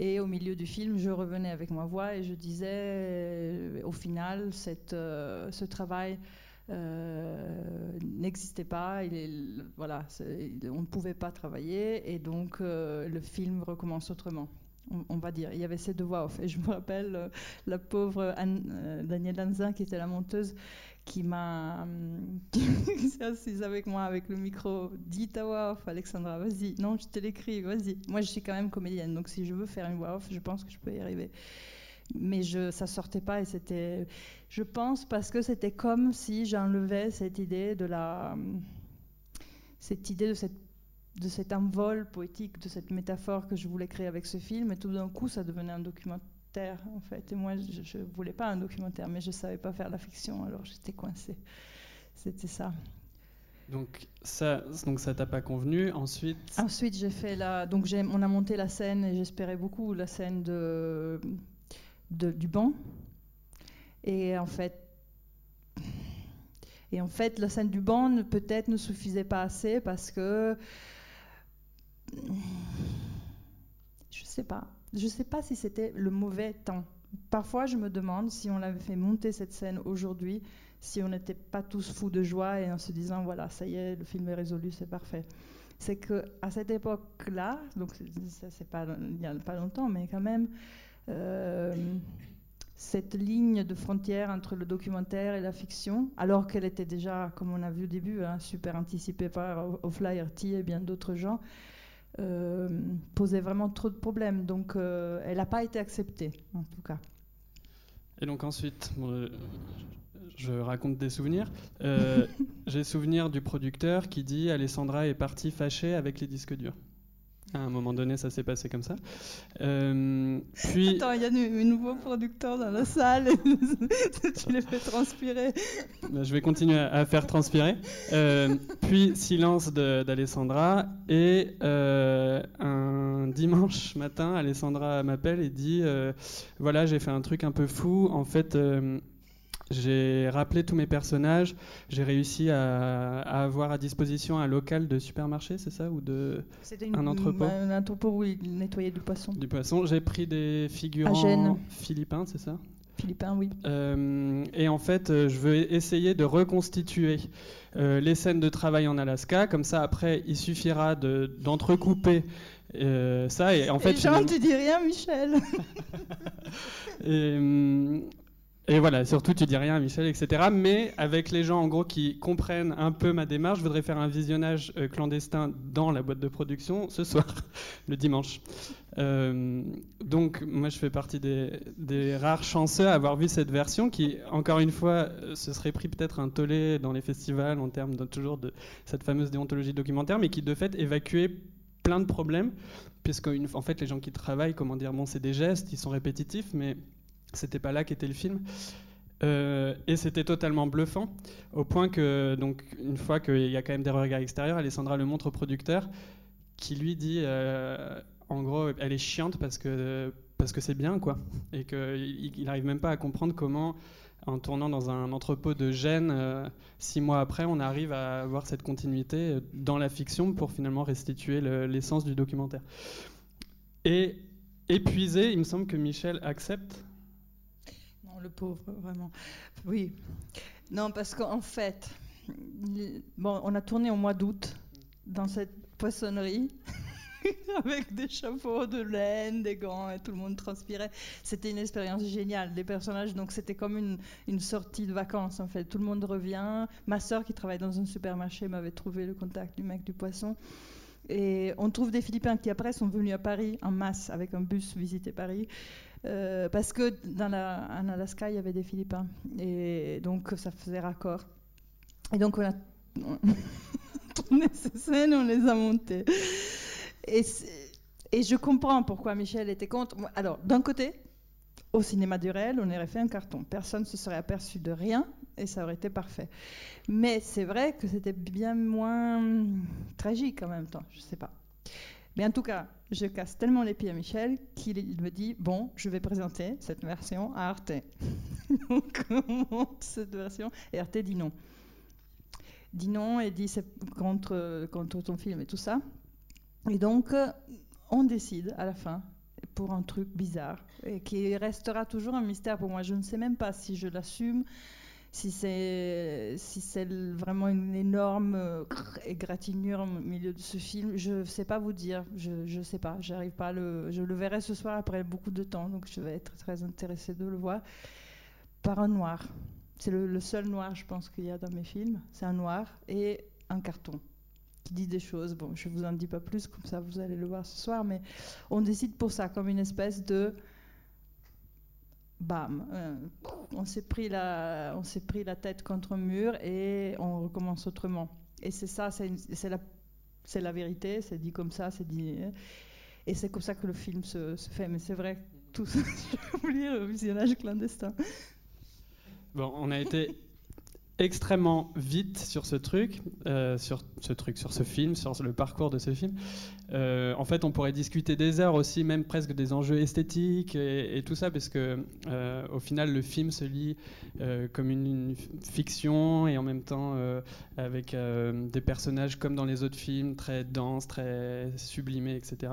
Et au milieu du film, je revenais avec ma voix et je disais, euh, au final, euh, ce travail n'existait pas. On ne pouvait pas travailler et donc le film recommence autrement. On, va dire. Il y avait ces deux voix off. Et je me rappelle la pauvre Anne, Danielle Lanzin, qui était la monteuse, qui m'a hum, s'est assise avec moi avec le micro. Dis ta voix off, Alexandra, vas-y. Non, je te l'écris, vas-y. Moi, je suis quand même comédienne, donc si je veux faire une voix off, je pense que je peux y arriver. Mais je, ça sortait pas et c'était, je pense, parce que c'était comme si j'enlevais cette idée de la, hum, cette idée de cette de cet envol poétique, de cette métaphore que je voulais créer avec ce film, et tout d'un coup, ça devenait un documentaire, en fait. Et moi, je ne voulais pas un documentaire, mais je ne savais pas faire la fiction, alors j'étais coincée. C'était ça. Donc ça, donc ça t'a pas convenu. Ensuite, Ensuite, j'ai fait la. Donc, on a monté la scène, et j'espérais beaucoup la scène de, de- du banc. Et en fait. Et en fait, la scène du banc peut-être ne suffisait pas assez parce que je sais pas. Je sais pas si c'était le mauvais temps. Parfois, je me demande si on avait fait monter cette scène aujourd'hui, si on n'était pas tous fous de joie et en se disant voilà, ça y est, le film est résolu, c'est parfait. C'est que à cette époque-là, donc ça c'est pas il y a pas longtemps, mais quand même. euh, cette ligne de frontière entre le documentaire et la fiction, alors qu'elle était déjà, comme on a vu au début, hein, super anticipée par O'Flaherty et bien d'autres gens, euh, posait vraiment trop de problèmes. Donc, euh, elle n'a pas été acceptée, en tout cas. Et donc ensuite, bon, euh, je raconte des souvenirs. Euh, J'ai souvenir du producteur qui dit Alessandra est partie fâchée avec les disques durs. À un moment donné, ça s'est passé comme ça. Euh, puis, Attends, il y a de nouveaux producteurs dans la salle, tu les fais transpirer. bah, je vais continuer à, faire transpirer. Euh, puis silence d'Alessandra et euh, un dimanche matin, Alessandra m'appelle et dit euh, voilà, j'ai fait un truc un peu fou. En fait. J'ai rappelé tous mes personnages, j'ai réussi à, à avoir à disposition un local de supermarché, c'est ça Ou de une- un entrepôt Un entrepôt où ils nettoyaient du poisson. du poisson. J'ai pris des figurants philippins, c'est ça Philippin, oui. Euh, et en fait, euh, je veux essayer de reconstituer euh, les scènes de travail en Alaska. Comme ça, après, il suffira de- d'entrecouper euh, ça. Et en fait, Et Jean, finalement- tu dis rien, Michel et, et voilà, surtout tu dis rien à Michel, etc. Mais avec les gens en gros qui comprennent un peu ma démarche, je voudrais faire un visionnage euh, clandestin dans la boîte de production ce soir, le dimanche. Euh, donc moi je fais partie des, rares chanceux à avoir vu cette version qui, encore une fois, euh, se serait pris peut-être un tollé dans les festivals en termes de, toujours de cette fameuse déontologie documentaire, mais qui de fait évacuait plein de problèmes, puisque en fait les gens qui travaillent, comment dire, bon c'est des gestes, ils sont répétitifs, mais c'était pas là qu'était le film. Euh, et c'était totalement bluffant, au point que, donc, une fois qu'il y a quand même des regards extérieurs, Alessandra le montre au producteur, qui lui dit, euh, en gros, elle est chiante parce que parce que c'est bien, quoi, et qu'il n'arrive même pas à comprendre comment, en tournant dans un entrepôt de Gênes, euh, six mois après, on arrive à avoir cette continuité dans la fiction pour finalement restituer le- l'essence du documentaire. Et épuisé, il me semble que Michel accepte. Le pauvre, vraiment. Oui. Non, parce qu'en fait, bon, on a tourné au mois d'août dans cette poissonnerie avec des chapeaux de laine, des gants et tout le monde transpirait. C'était une expérience géniale. Les personnages, donc c'était comme une, une sortie de vacances en fait. Tout le monde revient. Ma sœur qui travaille dans un supermarché m'avait trouvé le contact du mec du poisson. Et on trouve des Philippins qui après sont venus à Paris en masse avec un bus visiter Paris. Euh, parce que dans la, Alaska, il y avait des Philippins. Et donc, ça faisait raccord. Et donc, on a tourné ces scènes, on les a montées. Et, et je comprends pourquoi Michel était contre. Alors, d'un côté, au cinéma du réel, on aurait fait un carton. Personne ne se serait aperçu de rien et ça aurait été parfait. Mais c'est vrai que c'était bien moins tragique en même temps. Je sais pas. Mais en tout cas, je casse tellement les pieds à Michel qu'il me dit Bon, je vais présenter cette version à Arte. Donc, on monte cette version et Arte dit non. dit non et dit c'est contre, contre ton film et tout ça. Et donc, on décide à la fin pour un truc bizarre et qui restera toujours un mystère pour moi. Je ne sais même pas si je l'assume, si c'est si c'est vraiment une énorme euh, égratignure au milieu de ce film. Je sais pas vous dire. Je ne sais pas. J'arrive pas à le. Je le verrai ce soir après beaucoup de temps, donc je vais être très intéressée de le voir par un noir. C'est le, le seul noir, je pense, qu'il y a dans mes films. C'est un noir et un carton qui dit des choses. Bon, je vous en dis pas plus, comme ça vous allez le voir ce soir, mais on décide pour ça, comme une espèce de bam, euh, on s'est pris la, on s'est pris la tête contre un mur et on recommence autrement. Et c'est ça, c'est la, c'est la vérité, c'est dit comme ça, c'est dit, euh, et c'est comme ça que le film se, se fait. Mais c'est vrai, tout ça, j'ai oublié le visionnage clandestin. Bon, on a été extrêmement vite sur ce truc, euh, sur ce truc, sur ce film, sur le parcours de ce film. Euh, en fait, on pourrait discuter des heures aussi, même presque des enjeux esthétiques et, tout ça, parce que euh, au final, le film se lit comme une, fiction et en même temps avec des personnages comme dans les autres films, très denses, très sublimés, etc.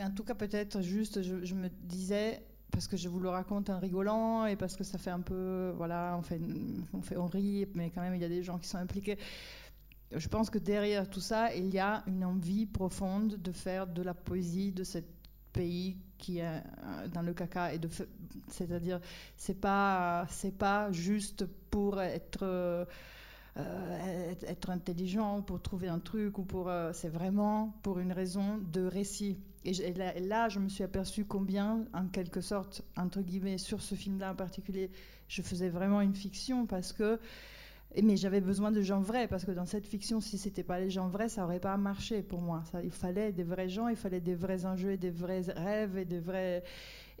En tout cas, peut-être juste, je me disais, parce que je vous le raconte en rigolant et parce que ça fait un peu, voilà, on fait, on fait, on rit, mais quand même, il y a des gens qui sont impliqués. Je pense que derrière tout ça, il y a une envie profonde de faire de la poésie de ce pays qui est euh, dans le caca et de, c'est-à-dire, c'est pas, c'est pas juste pour être euh, être, intelligent, pour trouver un truc, ou pour, euh, c'est vraiment pour une raison de récit. Et, là, là, je me suis aperçue combien, en quelque sorte, entre guillemets, sur ce film-là en particulier, je faisais vraiment une fiction parce que. Mais j'avais besoin de gens vrais, parce que dans cette fiction, si c'était pas les gens vrais, ça aurait pas marché pour moi. Ça, il fallait des vrais gens, il fallait des vrais enjeux, des vrais rêves et des vrais.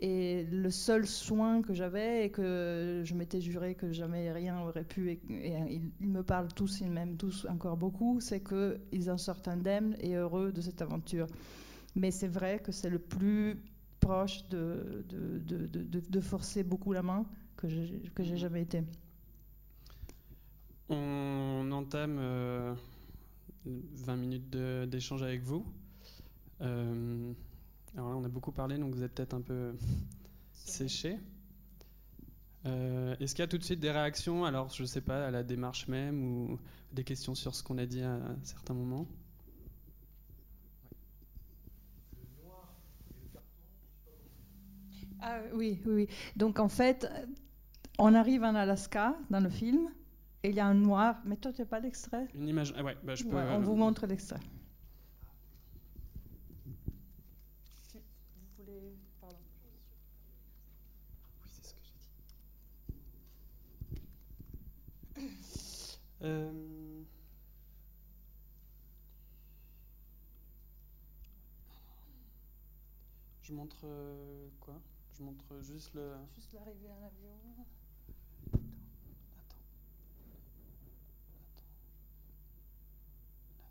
Et le seul soin que j'avais et que je m'étais juré que jamais rien aurait pu, et, ils, me parlent tous, ils m'aiment tous encore beaucoup, c'est qu'ils en sortent indemnes et heureux de cette aventure. Mais c'est vrai que c'est le plus proche de, de, de, de- forcer beaucoup la main que j'ai que j'ai jamais été. On entame euh, 20 minutes d'échange avec vous. Euh, alors là, on a beaucoup parlé, donc vous êtes peut-être un peu séché. Euh, Est-ce qu'il y a tout de suite des réactions, alors je ne sais pas, à la démarche même, ou des questions sur ce qu'on a dit à certains moments? Ah oui, oui, oui. Donc en fait, euh, on arrive en Alaska dans le film et il y a un noir. Mais toi, tu n'as pas l'extrait? Une image. Ah ouais, bah, je peux. Ouais, On vous montre l'extrait. Euh, Je montre euh, quoi? Je montre juste le. Juste l'arrivée en avion. Là, voilà.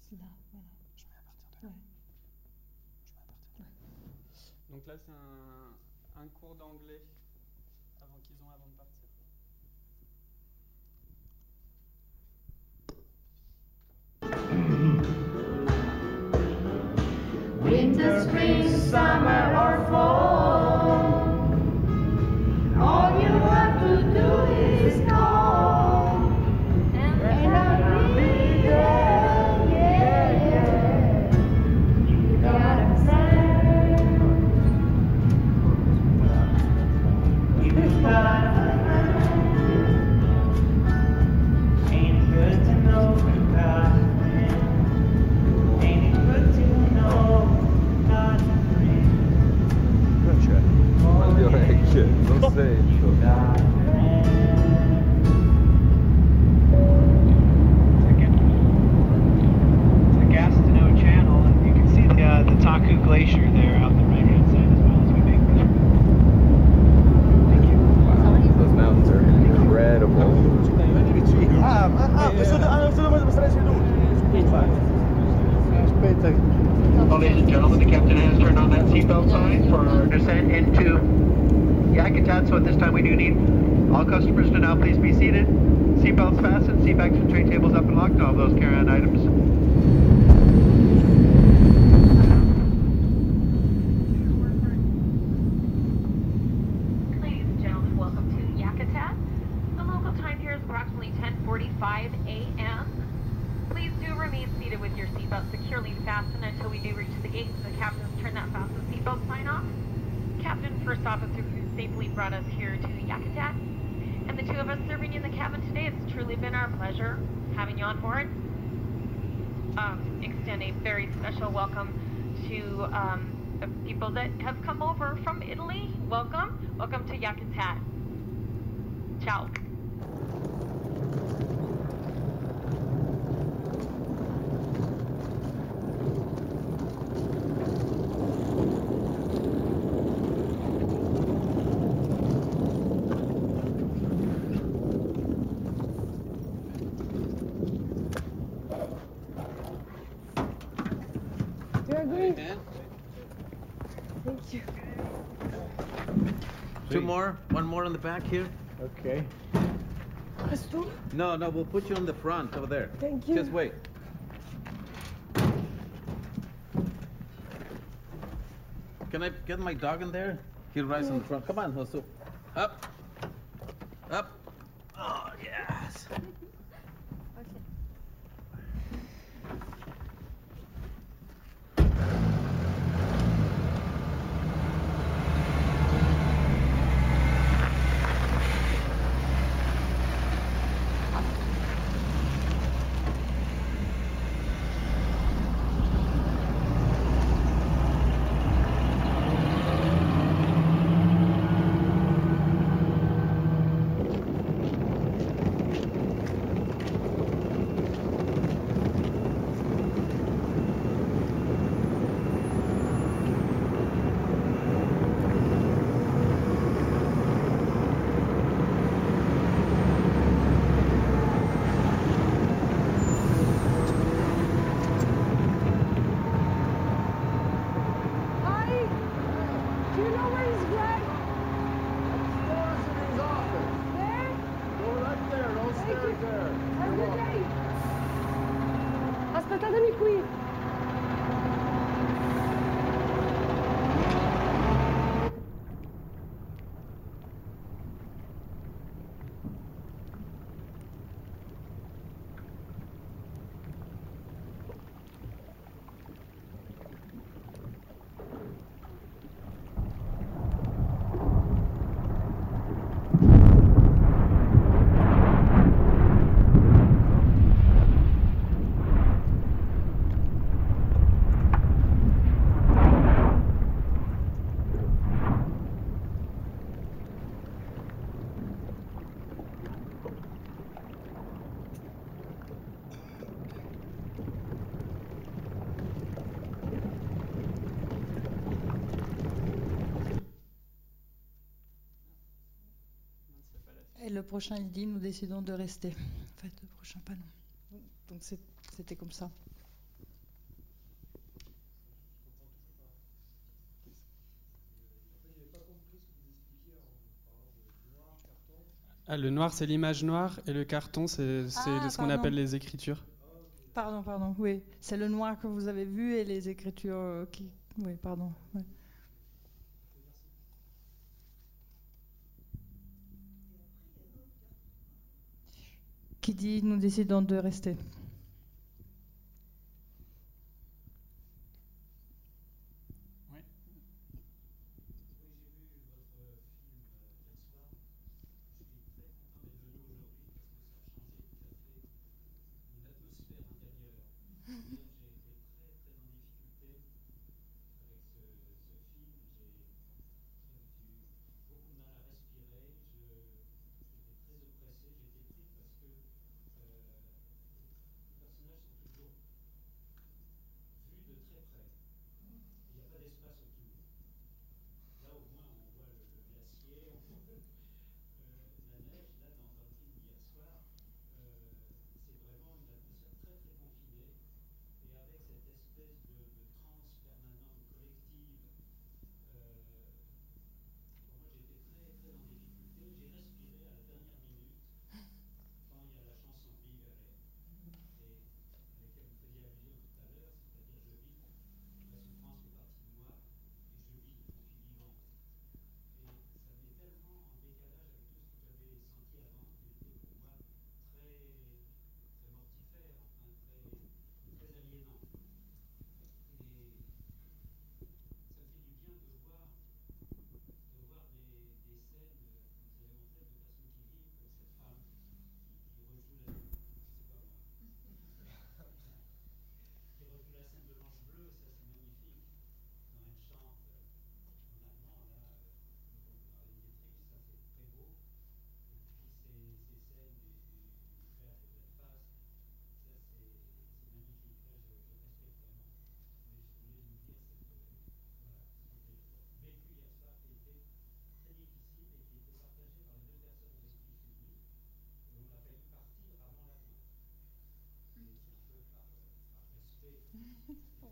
Je mets à partir de là. Ouais. Je mets à partir de là. Donc là, c'est un, un cours d'anglais Winter, spring, summer, or fall. Back here. Okay. Us two? No, no, we'll put you on the front over there. Thank you. Just wait. Can I get my dog in there? He'll rides on the front. Come on, Josu. Up. Up. Le prochain, il dit, nous décidons de rester. En fait, le prochain panneau. Donc c'était comme ça. Ah, le noir, c'est l'image noire, et le carton, c'est Ah, ce qu'on appelle les écritures. Pardon, pardon, oui. C'est le noir que vous avez vu et les écritures euh, qui... Oui, pardon. ouais. Qui dit nous décidons de rester.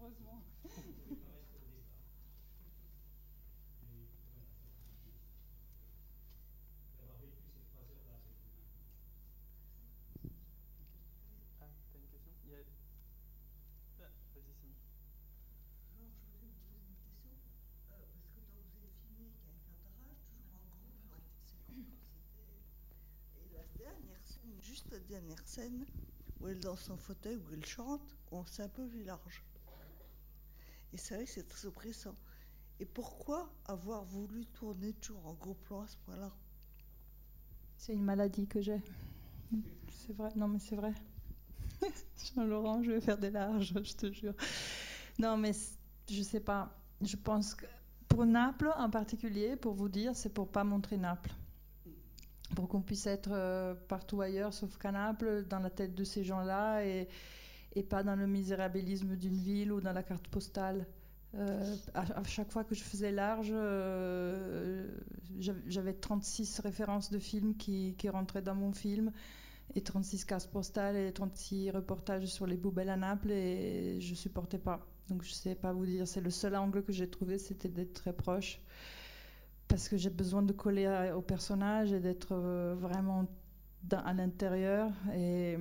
La dernière scène, juste la dernière scène, où elle est dans son fauteuil, où elle chante, on s'est un peu vu large. Et c'est vrai c'est très oppressant. Et pourquoi avoir voulu tourner toujours en gros plan à ce point-là? C'est une maladie que j'ai. C'est vrai, non mais c'est vrai. Jean-Laurent, je vais faire des larges, je te jure. Non mais je sais pas. Je pense que pour Naples en particulier, pour vous dire, c'est pour pas montrer Naples. Pour qu'on puisse être euh, partout ailleurs sauf qu'à Naples, dans la tête de ces gens-là et, et pas dans le misérabilisme d'une ville ou dans la carte postale. Euh, à, chaque fois que je faisais large, euh, j'av- j'avais 36 références de films qui, rentraient dans mon film, et 36 cartes postales et 36 reportages sur les poubelles à Naples, et je supportais pas. Donc je sais pas vous dire, c'est le seul angle que j'ai trouvé, c'était d'être très proche, parce que j'ai besoin de coller au personnage et d'être euh, vraiment à l'intérieur, et,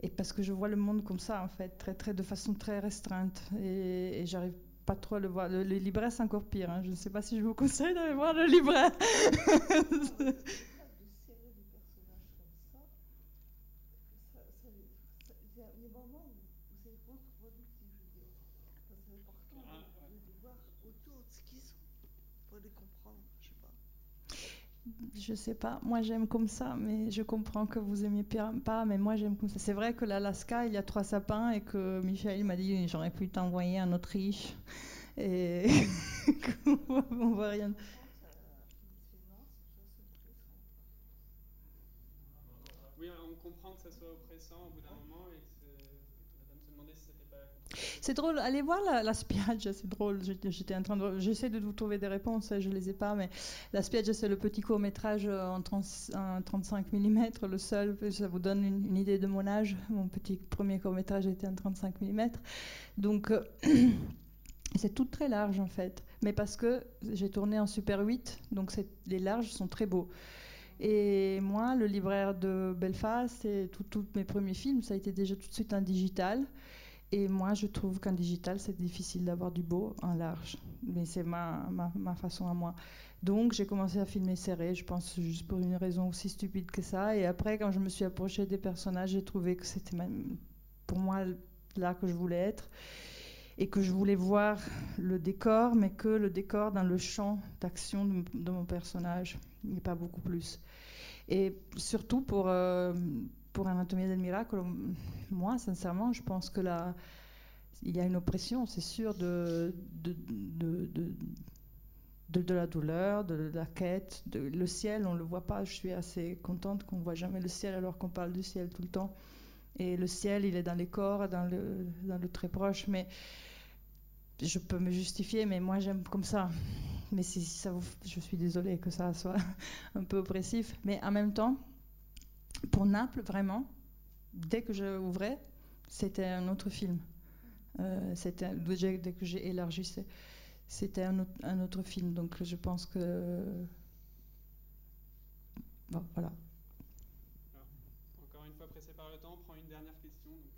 et parce que je vois le monde comme ça, en fait, très, très, de façon très restreinte, et, et j'arrive pas trop à le voir. Le, le livret, c'est encore pire. hein. Je ne sais pas si je vous conseille d'aller voir le livret. Ça- ça- ça- Il y a des moments où, où c'est contre-productif, je veux dire. Parce que C'est important de, de les voir autour de ce qu'ils sont pour les comprendre, je sais pas. Je sais pas, moi j'aime comme ça, mais je comprends que vous aimiez pas, mais moi j'aime comme ça. C'est vrai que l'Alaska, il y a trois sapins et que Michel m'a dit j'aurais pu t'envoyer en Autriche et on voit rien. Oui, on comprend que ça soit oppressant au bout d'un moment et c'est- drôle, allez voir la, la c'est drôle. J'étais en train j'essaie de vous trouver des réponses, je les ai pas, mais la Spiaggia c'est le petit court métrage en, 30 en 35 mm, le seul. Ça vous donne une, idée de mon âge. Mon petit premier court métrage était en 35 mm, donc. euh, C'est tout très large en fait, mais parce que j'ai tourné en Super 8, donc les larges sont très beaux. Et moi, le libraire de Belfast et tous mes premiers films, ça a été déjà tout de suite un digital. Et moi, je trouve qu'en digital, c'est difficile d'avoir du beau en large. Mais c'est ma, ma, ma façon à moi. Donc, j'ai commencé à filmer serré, je pense juste pour une raison aussi stupide que ça. Et après, quand je me suis approchée des personnages, j'ai trouvé que c'était même pour moi là que je voulais être. Et que je voulais voir le décor, mais que le décor dans le champ d'action de, mon personnage, et pas beaucoup plus. Et surtout pour, euh, pour Anatomie del Miracle, moi, sincèrement, je pense que là, il y a une oppression, c'est sûr, de, de, de, de, de- la douleur, de la quête. Le ciel, on ne le voit pas. Je suis assez contente qu'on ne voit jamais le ciel alors qu'on parle du ciel tout le temps. Et le ciel, il est dans les corps, dans le, très proche. Mais je peux me justifier, mais moi j'aime comme ça. Mais si ça vous, je suis désolée que ça soit un peu oppressif. Mais en même temps, pour Naples, vraiment, dès que je ouvrais, c'était un autre film. Euh, c'était dès que j'ai élargi, c'était un, autre- film. Donc je pense que voilà. Encore une fois, pressé par le temps, on prend une dernière question. donc.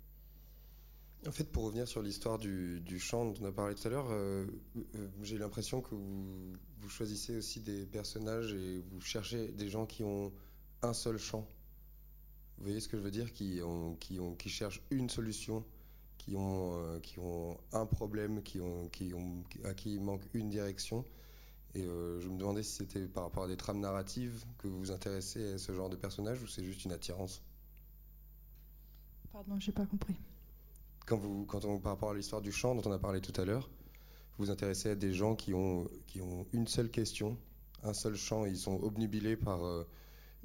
En fait, pour revenir sur l'histoire du, chant dont on a parlé tout à l'heure, euh, euh, j'ai l'impression que vous, choisissez aussi des personnages et vous cherchez des gens qui ont un seul chant. Vous voyez ce que je veux dire? Qui, ont, qui, ont, qui cherchent une solution, qui ont, euh, qui ont un problème, qui ont, qui ont, à qui il manque une direction. Et je me demandais si c'était par rapport à des trames narratives que vous vous intéressez à ce genre de personnage ou c'est juste une attirance? Pardon, j'ai pas compris. Quand, vous, quand on, par rapport à l'histoire du chant dont on a parlé tout à l'heure, vous vous intéressez à des gens qui ont, qui ont une seule question, un seul chant, ils sont obnubilés par euh,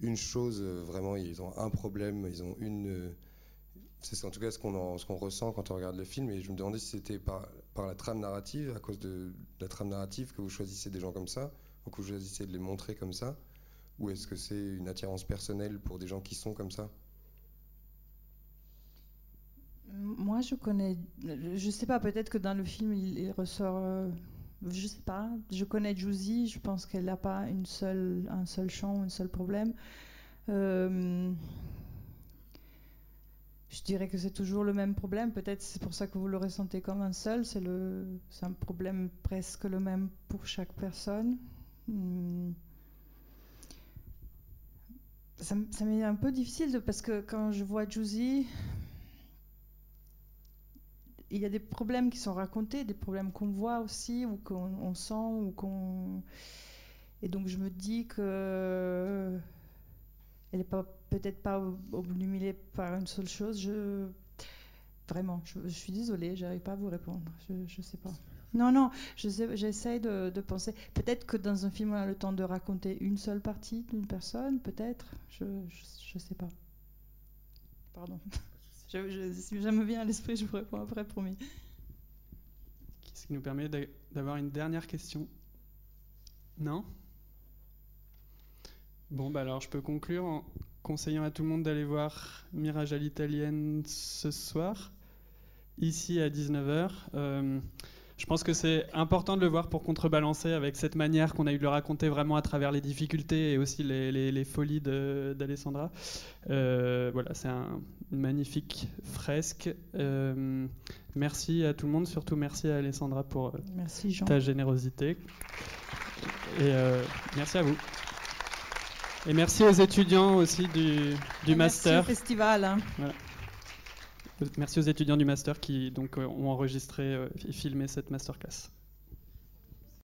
une chose, euh, vraiment, ils ont un problème, ils ont une. euh, c'est en tout cas ce qu'on qu'on ressent quand on regarde le film, et je me demandais si c'était par, par la trame narrative, à cause de, de la trame narrative, que vous choisissez des gens comme ça, ou que vous choisissez de les montrer comme ça, ou est-ce que c'est une attirance personnelle pour des gens qui sont comme ça? Moi, je connais. Je sais pas, peut-être que dans le film, il, ressort. euh, je sais pas. Je connais Juicy, je pense qu'elle n'a pas une seule, un seul chant, un seul problème. Euh, je dirais que c'est toujours le même problème. Peut-être c'est pour ça que vous le ressentez comme un seul. C'est un problème presque le même pour chaque personne. Hmm. Ça, ça m'est un peu difficile parce que quand je vois Juicy, il y a des problèmes qui sont racontés, des problèmes qu'on voit aussi, ou qu'on on sent, ou qu'on. Et donc je me dis que elle n'est peut-être pas ob- obnubilée par une seule chose. Je vraiment, je, je suis désolée, j'arrive pas à vous répondre. Je, je sais pas. Non, non, je j'essaye de, de penser. Peut-être que dans un film, on a le temps de raconter une seule partie d'une personne, peut-être. Je, je, je sais pas. Pardon. Je, je- si me vient à l'esprit, je vous réponds après, promis. Ce qui nous permet d'a- d'avoir une dernière question? Non? Bon, bah alors je peux conclure en conseillant à tout le monde d'aller voir Mirage à l'italienne ce soir, ici à 19h. Euh, je pense que c'est important de le voir pour contrebalancer avec cette manière qu'on a eu de le raconter vraiment à travers les difficultés et aussi les, les- les folies d'Alessandra. Euh, voilà, c'est un- une magnifique fresque. Euh, merci à tout le monde, surtout merci à Alessandra pour euh, Merci, Jean. ta générosité. Et merci à vous. Et merci aux étudiants aussi du, du Et merci master. au festival, hein. Voilà. Merci aux étudiants du master qui donc euh, ont enregistré euh, et filmé cette masterclass.